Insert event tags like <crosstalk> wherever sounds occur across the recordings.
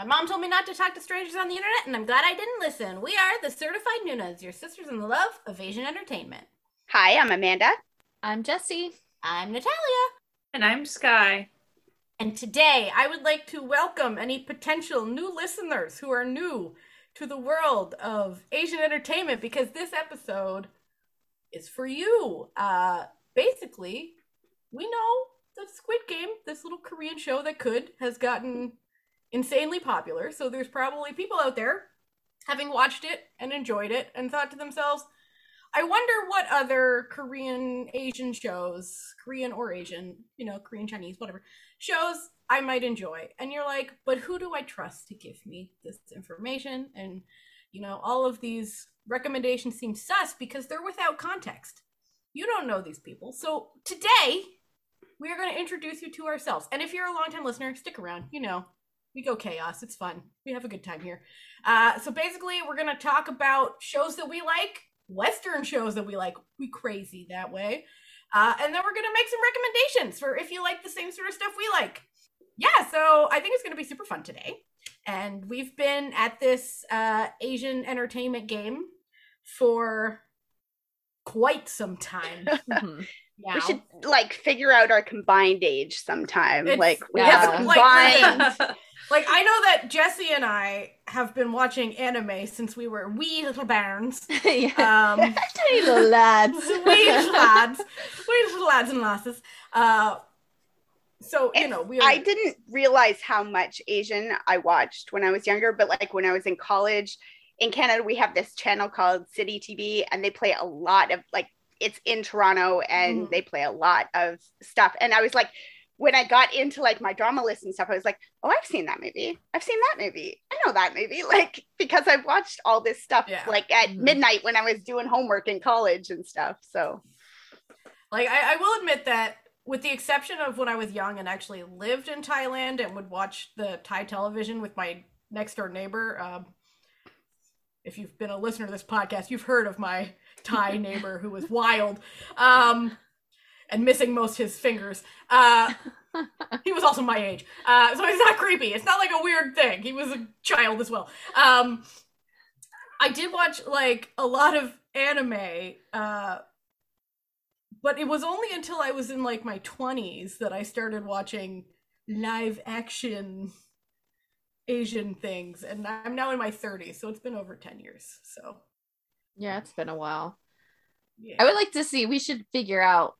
My mom told me not to talk to strangers on the internet, and I'm glad I didn't listen. We are the Certified Nunas, your sisters in the love of Asian entertainment. Hi, I'm Amanda. I'm Jesse. I'm Natalia. And I'm Sky. And today I would like to welcome any potential new listeners who are new to the world of Asian entertainment because this episode is for you. Uh, basically, we know that Squid Game, this little Korean show that could, has gotten insanely popular. So there's probably people out there having watched it and enjoyed it and thought to themselves, I wonder what other Korean Asian shows, Korean or Asian, you know, Korean Chinese, whatever, shows I might enjoy. And you're like, but who do I trust to give me this information? And, you know, all of these recommendations seem sus because they're without context. You don't know these people. So today, we are going to introduce you to ourselves. And if you're a longtime listener, stick around. You know, we go chaos. It's fun. We have a good time here. Uh, so basically, we're to talk about shows that we like, Western shows that we like. We crazy that way. Uh, and then we're to make some recommendations for if you like the same sort of stuff we like. Yeah, so I think it's to be super fun today. And we've been at this uh, Asian entertainment game for quite some time. <laughs> Now. We should like figure out our combined age sometime. It's- like we yeah. have a combined. Like I know that Jesse and I have been watching anime since we were wee little bairns. <laughs> yeah. Um, <laughs> Tiny little lads. <laughs> wee little lads, wee little lads and lasses. Uh, so you know we. Are, I didn't realize how much Asian I watched when I was younger, but like when I was in college in Canada, we have this channel called City TV, and they play a lot of like it's in Toronto, and Mhm. they play a lot of stuff. And I was like, when I got into like my drama list and stuff, I was like, oh, I've seen that movie. I've seen that movie. I know that movie, <laughs> like because I've watched all this stuff Yeah. like at Mhm. midnight when I was doing homework in college and stuff. So Like I, I will admit that, with the exception of when I was young and actually lived in Thailand and would watch the Thai television with my next door neighbor. Um, if you've been a listener to this podcast, you've heard of my Thai neighbor who was wild, um, and missing most his fingers. Uh, he was also my age, uh, so it's not creepy. It's not like a weird thing. He was a child as well. Um, I did watch like a lot of anime. Uh, but it was only until I was in like my 20s that I started watching live action Asian things and I'm now in my 30s so it's been over 10 years so Yeah, it's been a while. yeah I would like to see. We should figure out.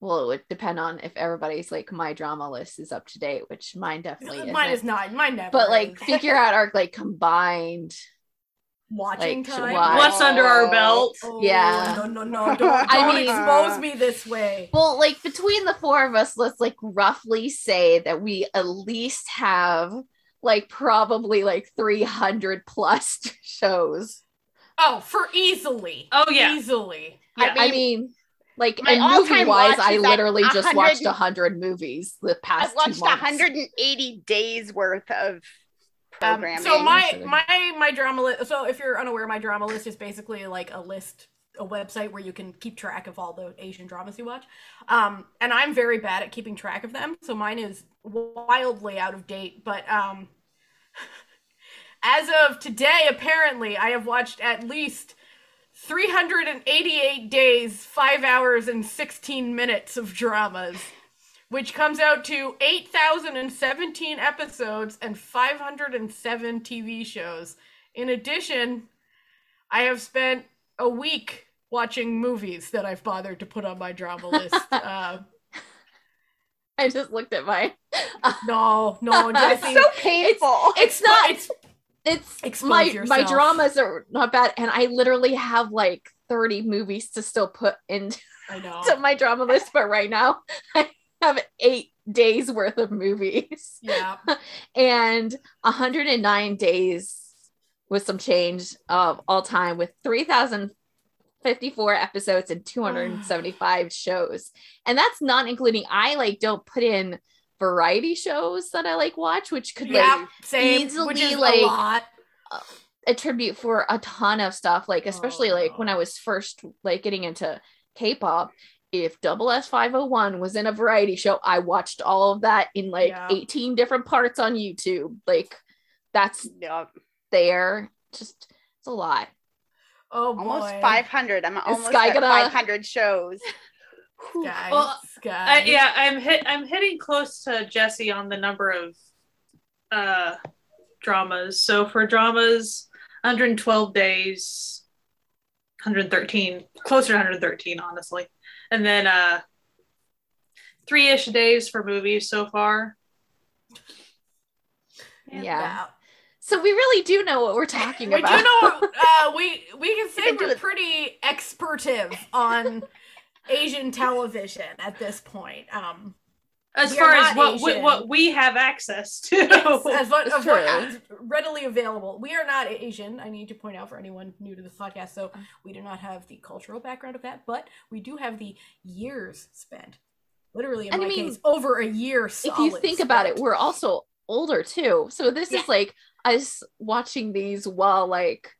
Well, it would depend on if everybody's like my drama list is up to date, which mine definitely <laughs> mine isn't. is not mine never But like, is. <laughs> figure out our like combined. watching like, time why- What's under our belt? Oh, Yeah. no no no don't, <laughs> don't I mean- expose me this way Well, like between the four of us, let's like roughly say that we at least have like probably like 300 plus shows. Oh for easily Oh, yeah. easily Yeah. I mean, like, My and movie wise, I literally just watched 100 100 movies the past I've watched two 180 days worth of Um, programming. so my my my drama list. So if you're unaware, my drama list is basically like a list, a website where you can keep track of all the Asian dramas you watch. Um, and I'm very bad at keeping track of them, so mine is wildly out of date. But um, as of today, apparently, I have watched at least 388 days, five hours, and 16 minutes of dramas which comes out to 8,017 episodes and 507 TV shows. In addition, I have spent a week watching movies that I've bothered to put on my drama list. <laughs> uh, I just looked at my. <laughs> no, no, <laughs> it's so painful. It's not. It's It's Expose my my dramas are not bad, and I literally have like 30 movies to still put into <laughs> my drama list, but right now <laughs> I have eight days worth of movies. Yeah. <laughs> and 109 days with some change of all time with 3054 episodes and 275 <sighs> shows. And that's not including i like don't put in variety shows that i like watch which could like Same. easily, which is like, a lot. Uh, attribute for a ton of stuff like especially oh, like when i Oh. was first like getting into k-pop if Double S 501 was in a variety show, I watched all of that in like Yeah. 18 different parts on YouTube. Like that's Yeah, there. Just it's a lot. Oh boy. almost 500. I'm almost Sky at gonna- 500 shows. <laughs> Sky, Well, Sky. Uh, yeah, I'm hit. I'm hitting close to Jesse on the number of uh, dramas. So for dramas, 112 days, 113, closer to 113, honestly, and then uh, three-ish days for movies so far. Yeah. So we really do know what we're talking We about. We do know uh, <laughs> we we can say we're pretty expertive on Asian television at this point. Um, As far as what, what what we have access to. yes, as what, of what true. readily available. We are not Asian. I need to point out for anyone new to this podcast. So we do not have the cultural background of that, but we do have the years spent. Literally, in And I mean, case, over a year. if you solid think about it, we're also older too. So this Yeah. is like us watching these while like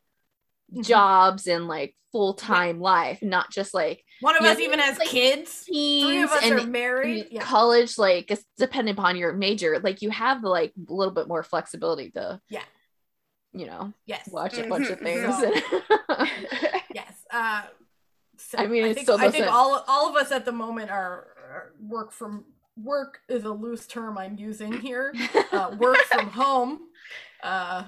Mhm. jobs and like full time life, not just like one of yeah, us even has like, kids. Three of us and are married. Yeah. college. Like it's depending upon your major, like you have like a little bit more flexibility to Yeah. you know Yes. watch a bunch of Mhm. things. <laughs> Yes. Uh, so I mean, it think, still I think all all of us at the moment are, are work from work is a loose term I'm using here. Uh, work <laughs> from home. Uh,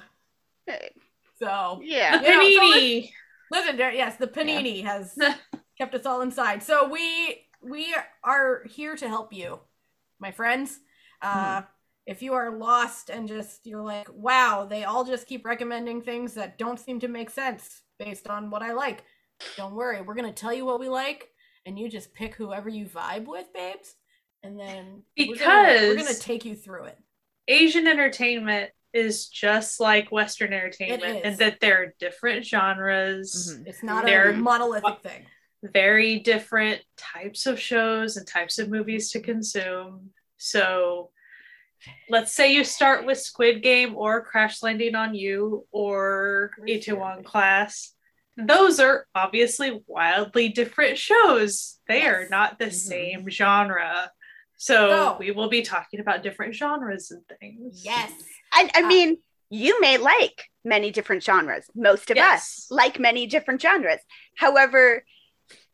so yeah. Yeah, so Panini. listen, yes, the panini has <laughs> kept us all inside. So we we are here to help you, my friends. Uh, If you are lost and just you're like, wow, they all just keep recommending things that don't seem to make sense based on what I like. Don't worry, we're gonna tell you what we like, and you just pick whoever you vibe with, babes, and then we're gonna, we're gonna take you through it. Asian entertainment is just like Western entertainment, and that there are different genres, Mhm. It's not a They're- monolithic thing. Very different types of shows and types of movies to consume. So, let's say you start with Squid Game or Crash Landing on You or Itaewon Class. Those are obviously wildly different shows. They are not the Mhm. same genre. So, So- we will be talking about different genres and things. Yes. I, I Uh, mean, you may like many different genres. Most of us like many different genres. However,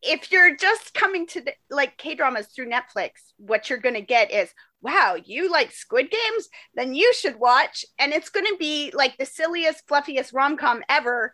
if you're just coming to the, like K dramas through Netflix, what you're going to get is, wow, you like Squid Games? Then you should watch. And it's going to be like the silliest, fluffiest rom com ever.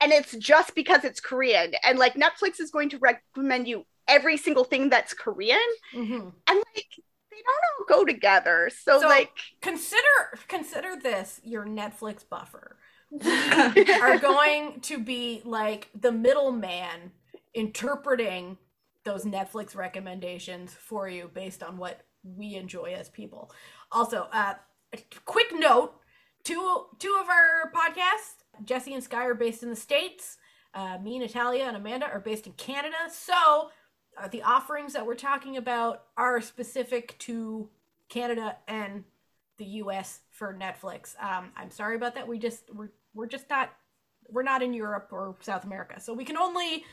And it's just because it's Korean. And like Netflix is going to recommend you every single thing that's Korean. hmm And like, they don't all go together. So, So- like, consider consider this your Netflix buffer. <laughs> We are going to be like the middleman interpreting those Netflix recommendations for you based on what we enjoy as people. Also, uh, a quick note: two two of our podcasts, Jesse and Sky, are based in the states. Uh, me, Natalia, and Amanda are based in Canada. So, uh, the offerings that we're talking about are specific to Canada and the U.S. for Netflix. Um, I'm sorry about that. We just we're we're just not we're not in Europe or South America, so we can only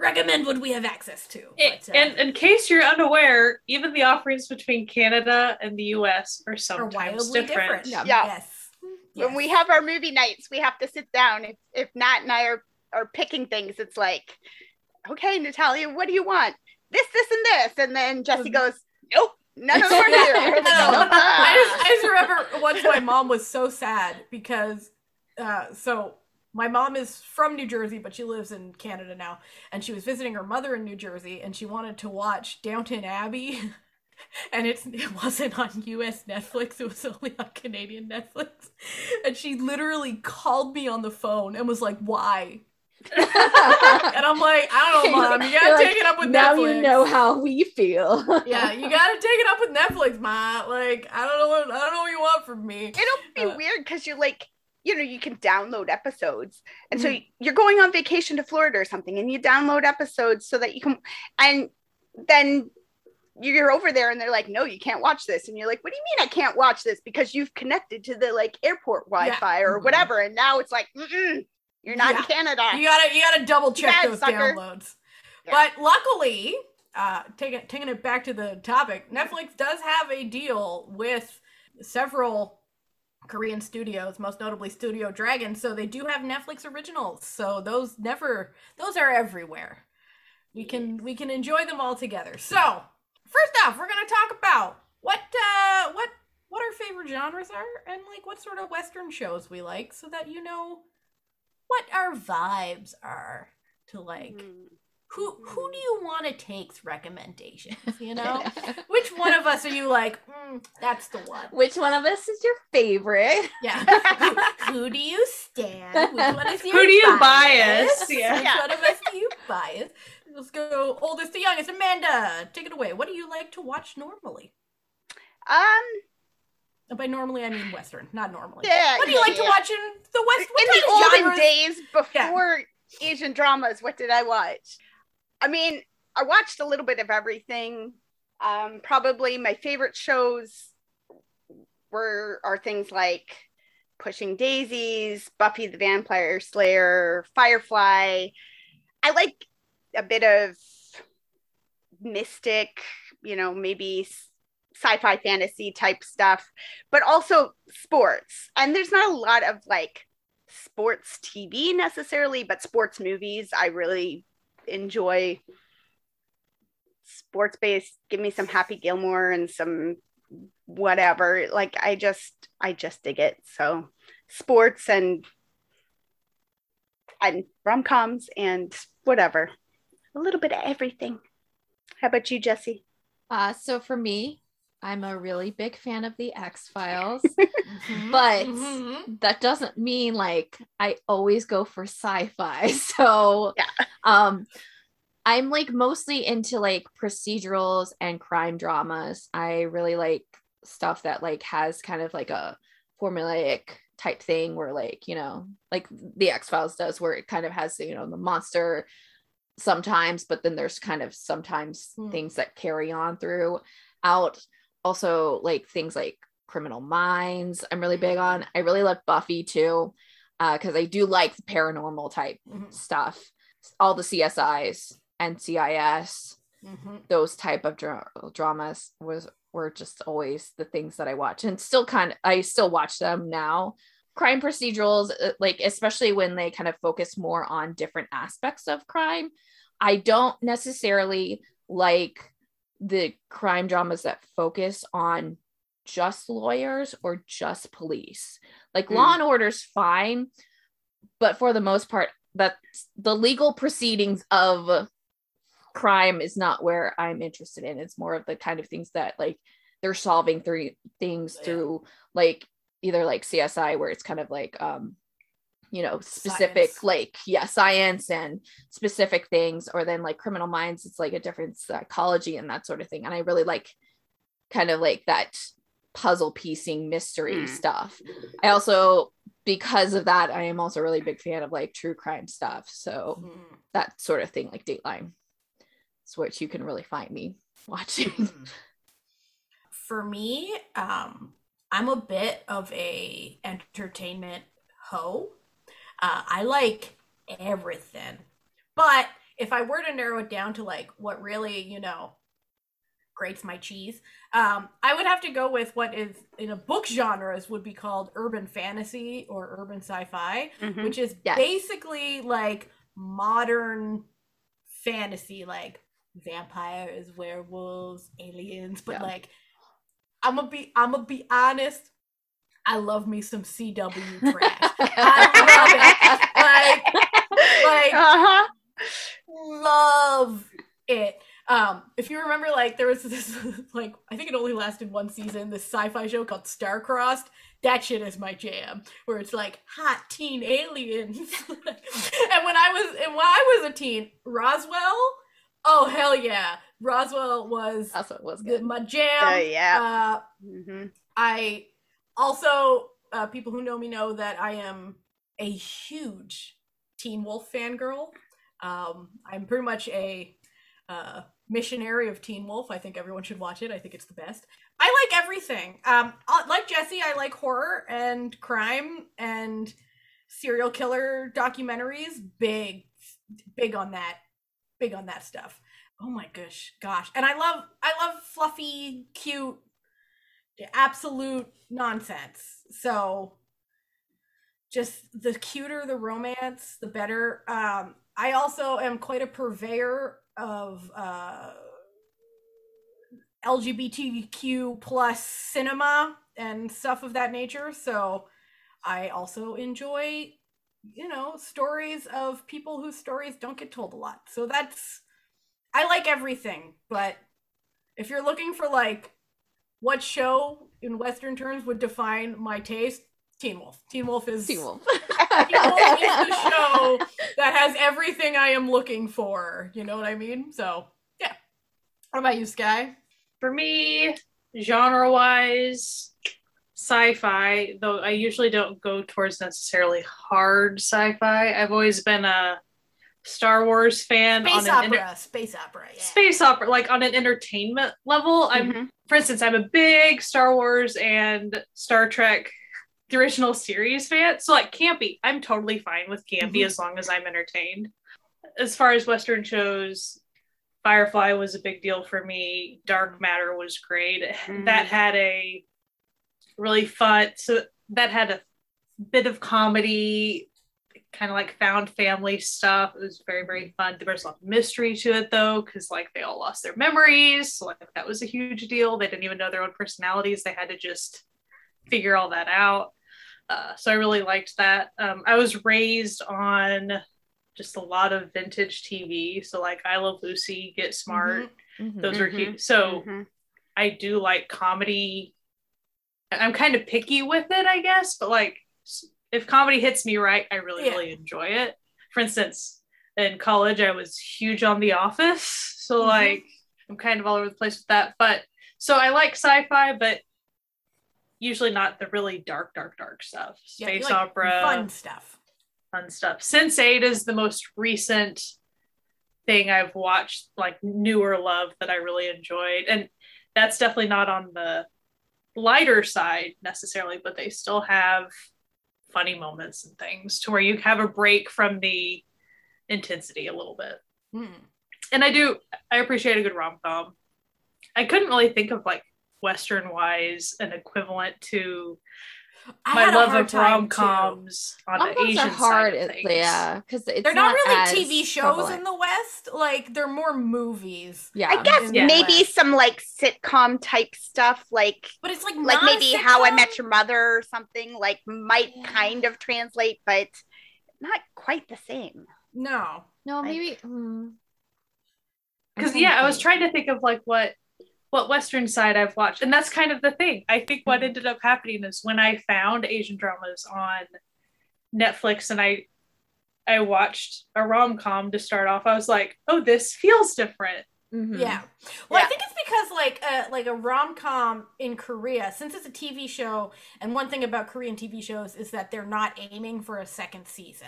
recommend what we have access to. It- But, uh, and in case you're unaware, even the offerings between Canada and the US are are sometimes wildly different. different. Yeah. Yeah. Yes. when we have our movie nights, we have to sit down. If if Nat and I are are picking things, it's like, okay, Natalia, what do you want? This, this, and this, and then Jesse Mhm. goes, nope, none of them are here. no, Nope. I just, I just remember once my mom was so sad because, uh, so my mom is from New Jersey, but she lives in Canada now, and she was visiting her mother in New Jersey, and she wanted to watch Downton Abbey, <laughs> and it's it wasn't on U.S. Netflix; it was only on Canadian Netflix, and she literally called me on the phone and was like, "Why?" <laughs> and I'm like, "I don't know, mom. You gotta You're like, take it up with now Netflix." you know how we feel. <laughs> yeah, you gotta take it up with Netflix, ma. Like, I don't know what I don't know what you want from me. It'll be Uh, weird because you're like, you know, you can download episodes. And so Mhm. you're going on vacation to Florida or something, and you download episodes so that you can, and then you're over there and they're like, no, you can't watch this. And you're like, what do you mean I can't watch this? Because you've connected to the like airport Wi Fi or Mhm. whatever. And now it's like, Mm-mm, you're not in Canada. You gotta you gotta double check Yeah, those sucker. downloads. Yeah. But luckily, uh, taking taking it back to the topic, Netflix does have a deal with several Korean studios, most notably Studio Dragon. So they do have Netflix originals. So those never those are everywhere. We can we can enjoy them all together. So first off, we're gonna talk about what uh what what our favorite genres are and like what sort of Western shows we like, so that you know what our vibes are to like Mm. Who who do you want to take's recommendations you know? <laughs> Which one of us are you like mm, that's the one. Which one of us is your favorite? yeah. <laughs> Who, who do you stand? Which one is your Who do you bias? Yeah. which one of us do you bias? Let's go oldest to youngest. Amanda take it away. What do you like to watch normally? Um, by normally i mean western not normally. Yeah, what do you yeah, like to watch in the west? What in the olden genres- days Yeah. before Asian dramas, what did I watch? I mean, I watched a little bit of everything. Um, probably my favorite shows were are things like Pushing Daisies, Buffy the Vampire Slayer, Firefly. I like a bit of mystic, you know, maybe sci-fi fantasy type stuff, but also sports. And there's not a lot of like sports TV necessarily, but sports movies I really enjoy. Sports based, give me some Happy Gilmore and some whatever. Like I just I just dig it. So sports and and rom coms and whatever. A little bit of everything. How about you, Jesse? Uh, so for me, I'm a really big fan of the X Files. <laughs> Mhm, But- mhm. that doesn't mean like I always go for sci-fi. <laughs> So Yeah. Um I'm like mostly into like procedurals and crime dramas. I really like stuff that like has kind of like a formulaic type thing where like, you know, like the X-Files does where it kind of has, you know, the monster sometimes, but then there's kind of sometimes Hmm. things that carry on through out. Also like things like criminal minds i'm really big on i really love buffy too because i do like the paranormal type Mhm, stuff all the csis ncis mhm. those type of dra- dramas was were just always the things that i watch and still kind of i still watch them now crime procedurals uh, like especially when they kind of focus more on different aspects of crime i don't necessarily like the crime dramas that focus on just lawyers or just police like Mm. law and order's fine but for the most part that's the legal proceedings of crime is not where i'm interested in it's more of the kind of things that like they're solving through things Yeah. through like either like csi where it's kind of like um you know specific Science. like yeah science and specific things or then like criminal minds it's like a different psychology and that sort of thing and i really like kind of like that puzzle piecing mystery Mm. stuff i also because of that i am also a really big fan of like true crime stuff. So Mhm. that sort of thing like dateline it's what you can really find me <laughs> watching. For me um i'm a bit of a entertainment hoe. Uh, i like everything. But if i were to narrow it down to like what really you know grates my cheese um i would have to go with what is in a book genres would be called urban fantasy or urban sci-fi Mhm. which is Yes. basically like modern fantasy, like vampires, werewolves, aliens. But Yeah. like, I'm gonna be, I'm gonna be honest. I love me some CW trash. <laughs> I love it. Like, like uh-huh. love it. Um, if you remember, like there was this, <laughs> like I think it only lasted one season. This sci-fi show called Starcrossed. That shit is my jam. Where it's like hot teen aliens. <laughs> and when I was, and when I was a teen, Roswell. Oh hell yeah, Roswell was that's what was good my jam. Oh, yeah. Uh, hmm I also uh, people who know me know that I am a huge Teen Wolf fangirl. Um, I'm pretty much a uh, missionary of Teen Wolf. I think everyone should watch it. I think it's the best. I like everything. Um, uh, like Jesse, I like horror and crime and serial killer documentaries. Big, big on that. big on that stuff. Oh my gosh, gosh. And I love I love fluffy, cute, absolute nonsense. So just the cuter the romance, the better. Um I also am quite a purveyor of uh LGBTQ plus cinema and stuff of that nature. So I also enjoy, you know, stories of people whose stories don't get told a lot. So that's, I like everything. But if you're looking for like what show in Western terms would define my taste, Teen Wolf. Teen Wolf is Teen Wolf. <laughs> Teen Wolf is the show that has everything I am looking for. You know what I mean? So yeah. What about you, Sky? For me, genre wise, sci fi, though I usually don't go towards necessarily hard sci fi. I've always been a Star Wars fan Space on an opera. enter- space opera. Yeah. space opera, like on an entertainment level. I'm, Mhm. for instance, I'm a big Star Wars and Star Trek, the original series fan. So, like, campy, I'm totally fine with campy Mhm. as long as I'm entertained. As far as Western shows, Firefly was a big deal for me. Dark Matter was great. Mhm. That had a really fun, so that had a bit of comedy, kind of like found family stuff. It was very, very fun. There was a lot of mystery to it though, because like they all lost their memories. So, like that was a huge deal. They didn't even know their own personalities. They had to just figure all that out. Uh, so I really liked that. Um, I was raised on just a lot of vintage TV. So like I Love Lucy, Get Smart. Mhm. Those are Mhm. cute. So Mhm. I do like comedy. I'm kind of picky with it, I guess, but like if comedy hits me right, I really, Yeah. really enjoy it. For instance, in college, I was huge on The Office. So, Mhm. like, I'm kind of all over the place with that. But so I like sci fi, but usually not the really dark, dark, dark stuff. Yeah, Space like opera, Fun stuff. fun stuff. Sense8 is the most recent thing I've watched, like newer love that I really enjoyed, and that's definitely not on the lighter side necessarily, but they still have funny moments and things to where you have a break from the intensity a little bit. Mm. And I do, I appreciate a good rom com. I couldn't really think of like Western wise an equivalent to I my love of time, rom coms on the Rom-coms Asian are hard, side of things. yeah, because They're not, really TV shows prevalent. in the West. Like they're more movies. Yeah, I guess in the maybe some like sitcom type stuff, like But it's like like not a maybe How I. Met Your Mother or something, like might Yeah. kind of translate, but not quite the same. No. no, like- maybe mm. Because trying yeah i was trying to think of like what what western side i've watched and that's kind of the thing i think what Mhm. ended up happening is when i found asian dramas on netflix and i i watched a rom-com to start off i was like oh this feels different Mhm. Yeah. Well, I think it's because like a like a rom com in Korea, since it's a TV show, and one thing about Korean TV shows is that they're not aiming for a second season.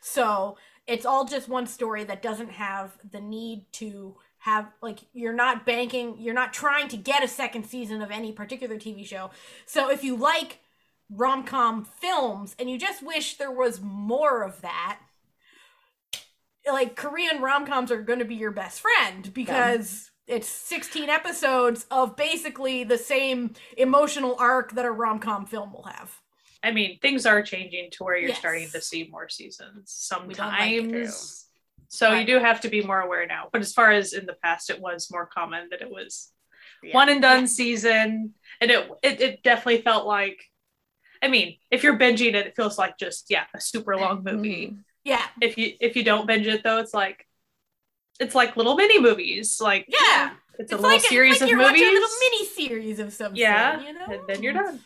So it's all just one story that doesn't have the need to have like you're not banking, you're not trying to get a second season of any particular TV show. So if you like rom com films and you just wish there was more of that, like Korean rom coms are going to be your best friend because it's 16 episodes of basically the same emotional arc that a rom com film will have. i mean things are changing to where you're Yes. starting to see more seasons We don't like it. sometimes so you do have to be more aware now but as far as in the past it was more common that it was Yeah. one and done season and it, it it definitely felt like i mean if you're binging it it feels like just yeah a super long movie Mhm. Yeah. if you if you don't binge it though it's like it's like little mini movies like Yeah. it's, It's a little like, series it's like of you're movies watching a little mini series of some yeah sort, you know? and then you're done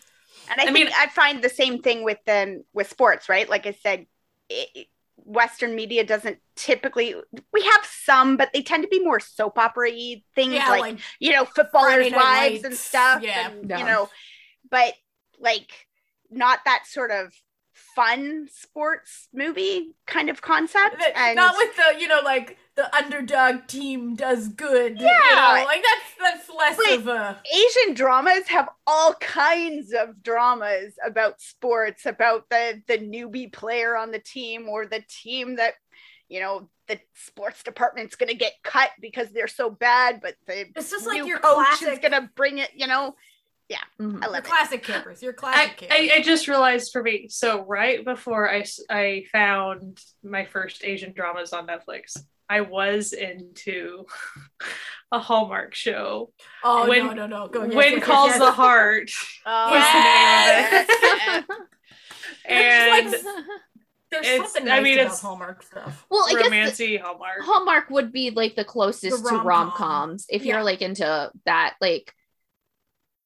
And I, I think mean- I find the same thing with them with sports, right? Like I said, it, Western media doesn't typically. We have some, but they tend to be more soap opera things, Yeah, like, like, you know, footballers' Friday wives and stuff. yeah. and, Yeah. you know, but like not that sort of fun sports movie kind of concept. and not with the, you know, like the underdog team does good. you Yeah. know, like that's that's less Wait. of a Asian dramas have all kinds of dramas about sports, about the the newbie player on the team or the team that you know the sports department's going to get cut because they're so bad, but the It's just like your coach is going to bring it. You know, Mhm. I your love it. classic campers. Your I, classic campers. I, I just realized for me so right before I I found my first asian dramas on netflix i was into <laughs> a hallmark show oh when- no, no, no. Go. yes, when yes, yes, calls yes. the heart <laughs> Oh, Yes. yes. and It's There's it's- something I mean, it's- Hallmark stuff. well, I guess the- romancy hallmark Hallmark would be like the closest The to rom-com. rom coms if Yeah. you're like into that, like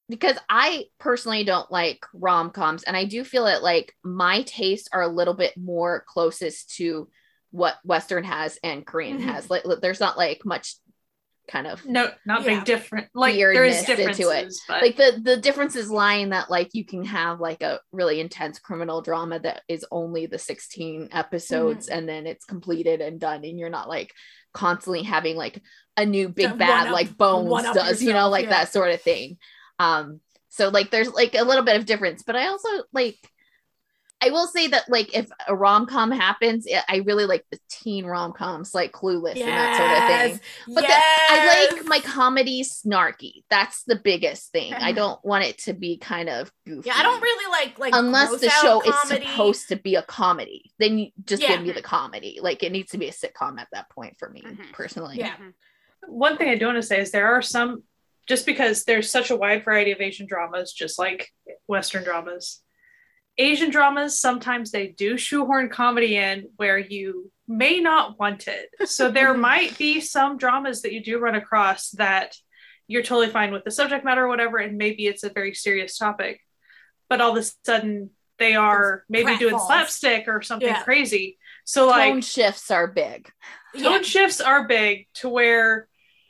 because I personally don't like rom coms, and I do feel that like my tastes are a little bit more closest to what Western has and Korean Mhm. has. Like, there's not like much kind of no not Yeah. big different like there is Weirdness into it. but like the the differences lie in that like you can have like a really intense criminal drama that is only the 16 episodes Mm-hmm. and then it's completed and done and you're not like constantly having like a new big To bad one-up- like bones one-up does you know like yeah. that sort of thing um so like there's like a little bit of difference but i also like I will say that like if a rom com happens, I- I really like the teen rom coms like Clueless and that sort of thing. But the- I like my comedy snarky. That's the biggest thing. I don't want it to be kind of goofy. Yeah, I don't really like like Unless the show comedy. is supposed to be a comedy, then you just Yeah. give me the comedy. Like it needs to be a sitcom at that point for me Mhm. personally. Yeah. one thing I do want to say is there are some just because there's such a wide variety of Asian dramas, just like Western dramas. Asian dramas sometimes they do shoehorn comedy in where you may not want it. So there <laughs> might be some dramas that you do run across that you're totally fine with the subject matter or whatever, and maybe it's a very serious topic, but all of a sudden they are maybe doing slapstick or something Yeah. crazy. So like Tone shifts are big. Yeah. tone shifts are big to where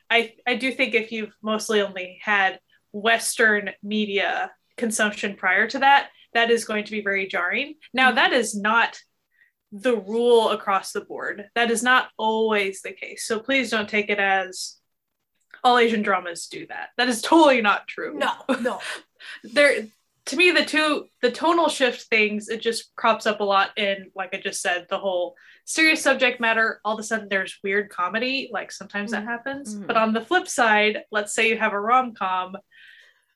I I do think if you've mostly only had Western media consumption prior to that, that is going to be very jarring. Now Mhm. that is not the rule across the board. That is not always the case. So please don't take it as all Asian dramas do that. That is totally not true No, no. <laughs> there to me the two the tonal shift things it just crops up a lot in like i just said the whole serious subject matter all of a sudden there's weird comedy like sometimes that Mhm. happens Mhm. but on the flip side let's say you have a rom-com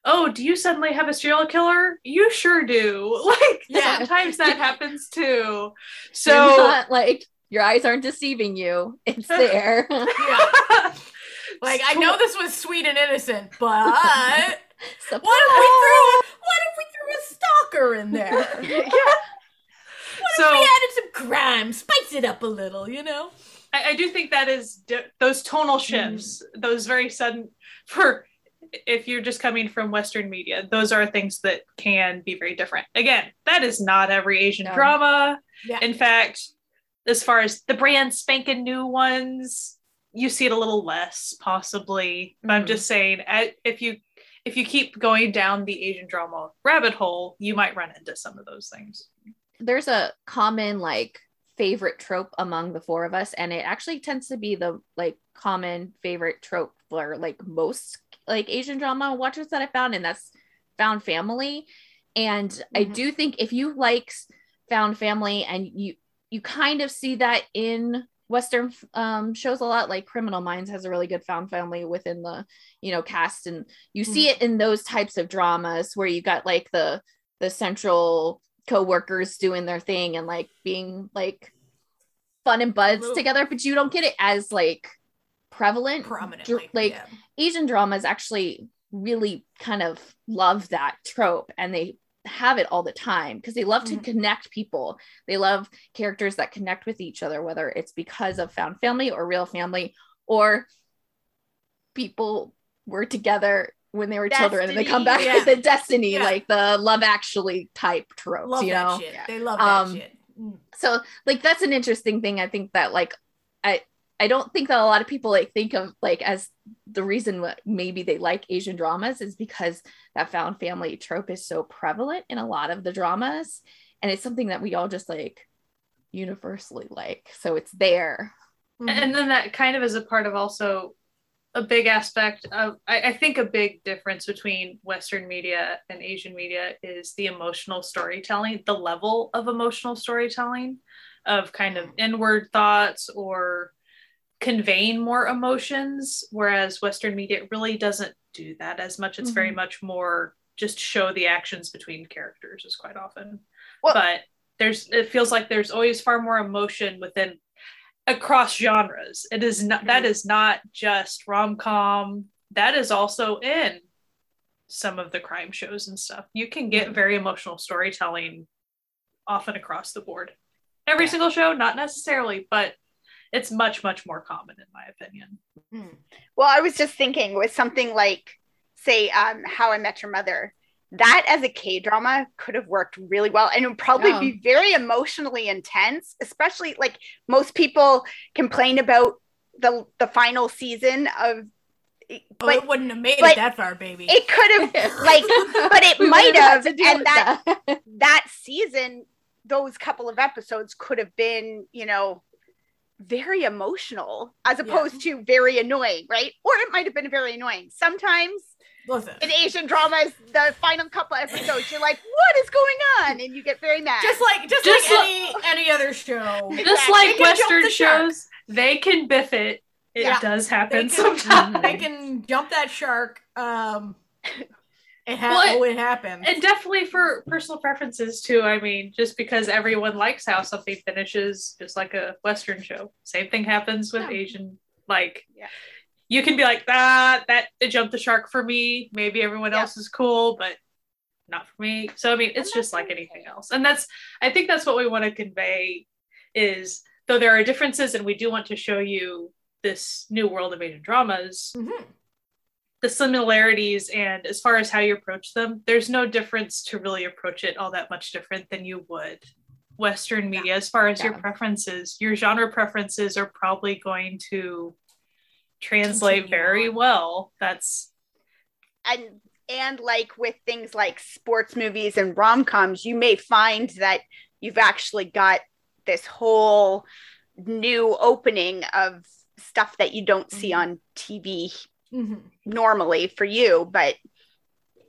oh do you suddenly have a serial killer you sure do <laughs> like Yeah. sometimes that happens too <laughs> so not, like your eyes aren't deceiving you. It's <laughs> there. Yeah. Like I know this was sweet and innocent, but what So- if we threw what if we threw a stalker in there? yeah. What so if we added some crime, spice it up a little, you know? I, I do think that is di- those tonal mm. shifts, those very sudden for if you're just coming from Western media, those are things that can be very different. Again, that is not every Asian No. drama. Yeah. In fact, as far as the brand spanking new ones, you see it a little less possibly. But I'm Mhm. just saying, if you if you keep going down the Asian drama rabbit hole, you might run into some of those things. there's a common like favorite trope among the four of us and it actually tends to be the like common favorite trope for like most like asian drama watchers that i found and that's found family. And i Mhm. do think if you like found family and you you kind of see that in western um, shows a lot like criminal minds has a really good found family within the you know cast. And you see it in those types of dramas where you got like the the central co-workers doing their thing and like being like fun and buds together. But you don't get it as like prevalent Prominently. Dr- like yeah. asian dramas actually really kind of love that trope and they have it all the time because they love to connect people they love characters that connect with each other whether it's because of found family or real family or people were together when they were children and they come back Destiny, with the destiny Yeah. like the love actually type tropes Love you know. Yeah. They love that Um, shit. Mm. so like that's an interesting thing i think that like i i don't think that a lot of people like think of like as the reason what maybe they like asian dramas is because that found family trope is so prevalent in a lot of the dramas. And it's something that we all just like universally like. So it's there. And then that kind of is a part of also a big aspect of I, I think a big difference between western media and asian media is the emotional storytelling the level of emotional storytelling of kind of inward thoughts or conveying more emotions, whereas Western media really doesn't do that as much. It's very Mhm. much more just show the actions between characters is quite often. Well- but there's it feels like there's always far more emotion within across genres. It is not that is not just rom-com. That is also in some of the crime shows and stuff. You can get very emotional storytelling often across the board. Every Yeah. single show, not necessarily, but it's much, much more common in my opinion. Mm. Well, I was just thinking with something like, say, um, How I Met Your Mother, that as a K drama could have worked really well and it would probably Yeah. be very emotionally intense, especially like most people complain about the the final season of Oh, it wouldn't have made it that far, baby. it could have <laughs> like but it might have and that that. that season those couple of episodes could have been you know very emotional as Yeah. opposed to very annoying right or it might have been very annoying sometimes Listen, in asian dramas the final couple episodes you're like what is going on and you get very mad just like just, Just like like- any any other show. Exactly. Just They like Western the shark. shows, they can biff it. It Yeah. does They happen can, sometimes. they can jump that shark. Um, <laughs> it ha- Well, it- oh, it happens. and definitely for personal preferences too. I mean, just because everyone likes how something finishes, just like a Western show. Same thing happens with Yeah. Asian. Like, Yeah. you can be like, ah, that it jumped the shark for me. Maybe everyone Yeah. else is cool, but not for me. So I mean, it's just like anything else, and that's I think that's what we want to convey is though there are differences, and we do want to show you this new world of Asian dramas Mhm. The similarities and as far as how you approach them, there's no difference to really approach it all that much different than you would Western media as far as your preferences. Your genre preferences are probably going to translate Continue very on. well. That's and and like with things like sports movies and rom-coms you may find that you've actually got this whole new opening of stuff that you don't see Mhm. on tv Mhm. normally for you but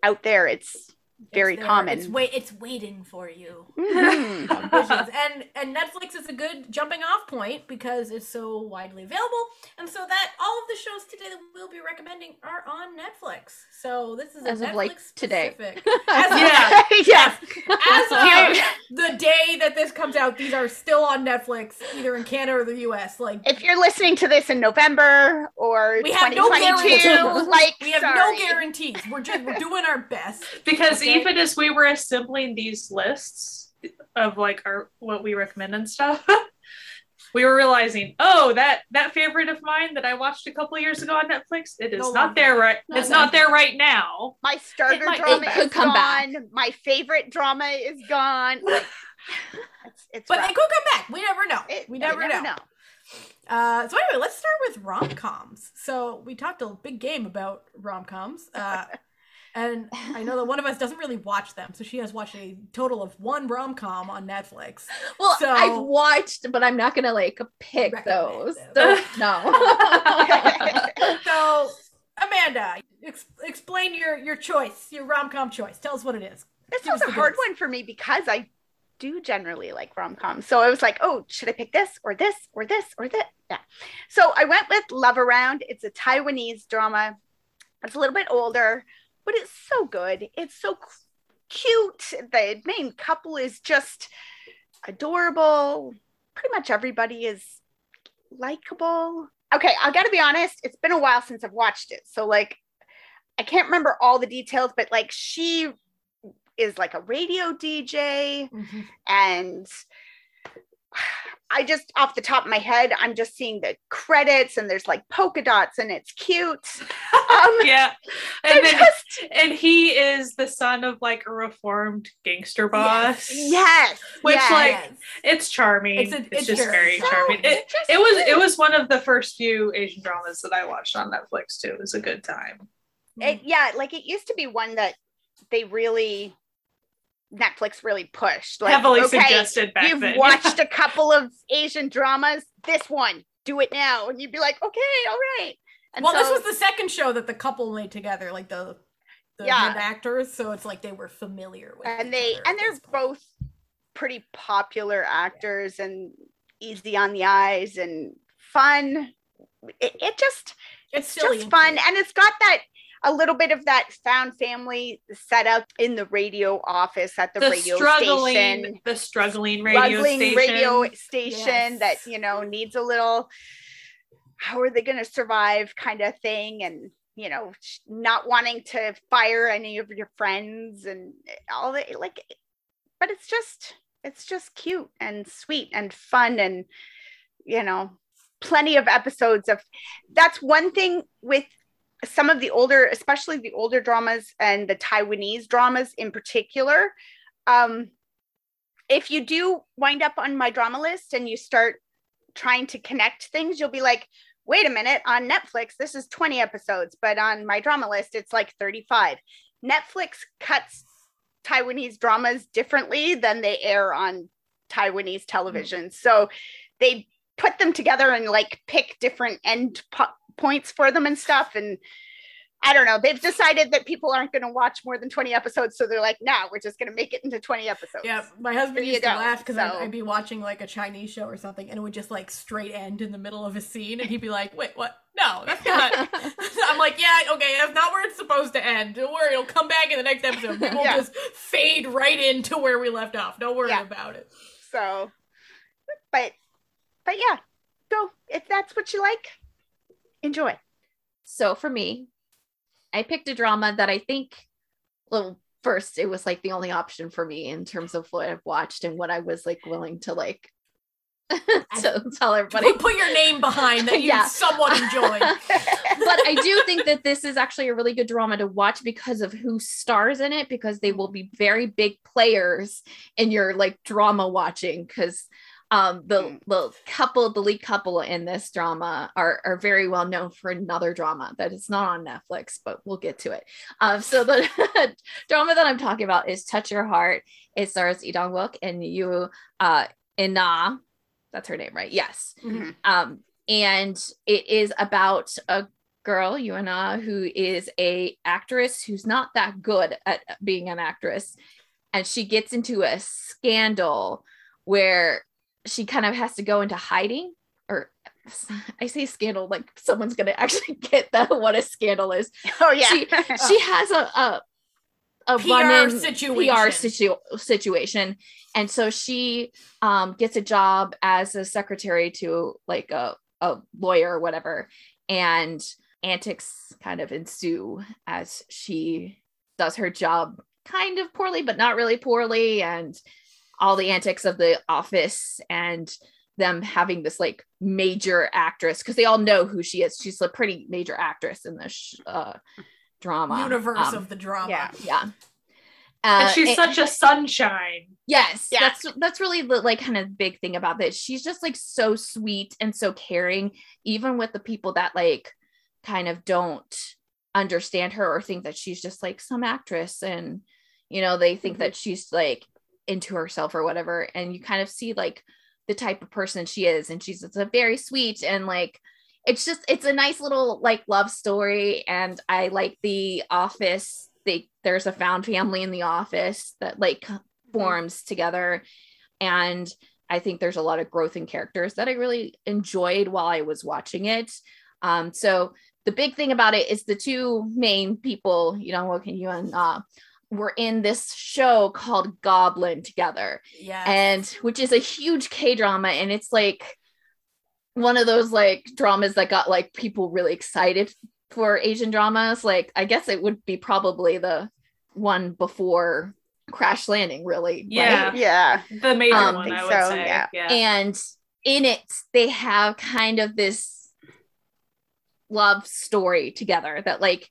out there it's very It's common It's wait. It's waiting for you. <laughs> Mhm. And and Netflix is a good jumping off point because it's so widely available, and so that all of the shows today that we'll be recommending are on Netflix. So this is a As of, Netflix like, today. specific. <laughs> As of, Yeah. <laughs> yeah as of the day that this comes out, these are still on Netflix, either in Canada or the U.S. Like if you're listening to this in november or We have no 2022 guarantee. like we have sorry. no guarantees. We're just we're doing our best. because Okay. even as we were assembling these lists of like our what we recommend and stuff, <laughs> we were realizing, oh, that that favorite of mine that I watched a couple years ago on Netflix, it is No not there right. Not it's not there. there right now. my starter might- drama it could is come gone back. my favorite drama is gone <laughs> like, it's, it's But rough. it could come back. We never know. It- we you never, know. Uh, so anyway, let's start with rom coms. So we talked a big game about rom coms, uh, <laughs> and I know that one of us doesn't really watch them. So she has watched a total of one rom com on Netflix. Well, So- I've watched, but I'm not gonna like pick Recommend those. <laughs> no. <laughs> So Amanda, ex- explain your your choice, your rom com choice. Tell us what it is. This Give was a hard goods. one for me because I do generally like rom coms. So I was like, oh, should I pick this or this or this or that? Yeah. So I went with Love Around. It's a Taiwanese drama. It's a little bit older, but it's so good. It's so cute. The main couple is just adorable. Pretty much everybody is likable. Okay, I got to be honest. It's been a while since I've watched it. So, like, I can't remember all the details, but like, she is like a radio DJ mm-hmm. and I just off the top of my head, I'm just seeing the credits and there's like polka dots and it's cute. <laughs> Um, yeah, <laughs> and then just and he is the son of like a reformed gangster boss. yes, Which, yes. like, It's charming. It's It's, a- it's just very very So charming. It, it was it was one of the first few Asian dramas that I watched on Netflix too. It was a good time. It- yeah, like it used to be one that they really Netflix really pushed. Like, Heavily okay, suggested back you've then. <laughs> watched a couple of Asian dramas. This one, do it now, and you'd be like, okay, all right. And well, this was the second show that the couple made together, like the the Yeah. actors. So it's like they were familiar with. and each they other and at they're both pretty popular actors and easy on the eyes and fun. It, it just It's it's just fun and it's got that a little bit of that found family setup in the radio office at the, The, radio struggling, station the struggling radio struggling station. radio station that you know needs a little how are they going to survive kind of thing and you know not wanting to fire any of your friends and all that like but it's just it's just cute and sweet and fun and you know plenty of episodes of that's one thing with some of the older especially the older dramas and the taiwanese dramas in particular um if you do wind up on MyDramaList and you start trying to connect things you'll be like wait a minute on netflix this is 20 episodes but on MyDramaList it's like 35 netflix cuts taiwanese dramas differently than they air on taiwanese television. So they put them together and like pick different end po- points for them and stuff and I don't know. They've decided that people aren't going to watch more than 20 episodes. So they're like, nah, we're just going to make it into 20 episodes. Yeah, my husband used to go. laugh because I'd, I'd be watching like a Chinese show or something, and it would just like straight end in the middle of a scene, and he'd be like, "Wait, what? No, that's not." <laughs> <laughs> I'm like, "Yeah, okay, that's not where it's supposed to end. Don't worry, it'll come back in the next episode. <laughs> We will Yeah. just fade right into where we left off. Don't worry Yeah. about it." So, but, but yeah. So if that's what you like, enjoy. so for me, I picked a drama that I think, well, first it was like the only option for me in terms of what I've watched and what I was like willing to like <laughs> to tell everybody. Put, put your name behind that <laughs> you Yeah. somewhat enjoyed. <laughs> but I do think that this is actually a really good drama to watch because of who stars in it, because they will be very big players in your like drama watching. Because um, the Mm. the couple, the lead couple in this drama are are very well known for another drama that is not on Netflix, but we'll get to it. Um, so the <laughs> drama that I'm talking about is Touch Your Heart. It stars Lee Dong Wook and Yu uh, Ina. That's her name, right? Yes Mhm. um, and it is about a girl Yuana who is a actress who's not that good at being an actress and she gets into a scandal where she kind of has to go into hiding or I say scandal like someone's gonna actually <laughs> get that what a scandal is. <laughs> Oh yeah. She she has a a, a PR situation. PR situ- situation, and so she um, gets a job as a secretary to like a a lawyer or whatever, and antics kind of ensue as she does her job kind of poorly, but not really poorly, and all the antics of the office and them having this like major actress because they all know who she is. She's a pretty major actress in this sh- uh, drama Universe Um, of the drama. yeah. yeah. and Uh, she's and- such a sunshine. Yes, Yeah. that's that's really the like kind of big thing about this. She's just like so sweet and so caring, even with the people that like kind of don't understand her or think that she's just like some actress and you know they think that she's like into herself or whatever and you kind of see like the type of person she is and she's it's a very sweet and like it's just it's a nice little like love story and i like the office. They there's a found family in the office that like forms together and i think there's a lot of growth in characters that i really enjoyed while i was watching it. Um so the big thing about it is the two main people you know what can you and uh were in this show called goblin together Yeah. and which is a huge K drama, and it's like one of those like dramas that got like people really excited for Asian dramas. Like I guess it would be probably the one before Crash Landing, really. Yeah. right? yeah. The major Um, one, think I would so, say. yeah. yeah. And in it, they have kind of this love story together that like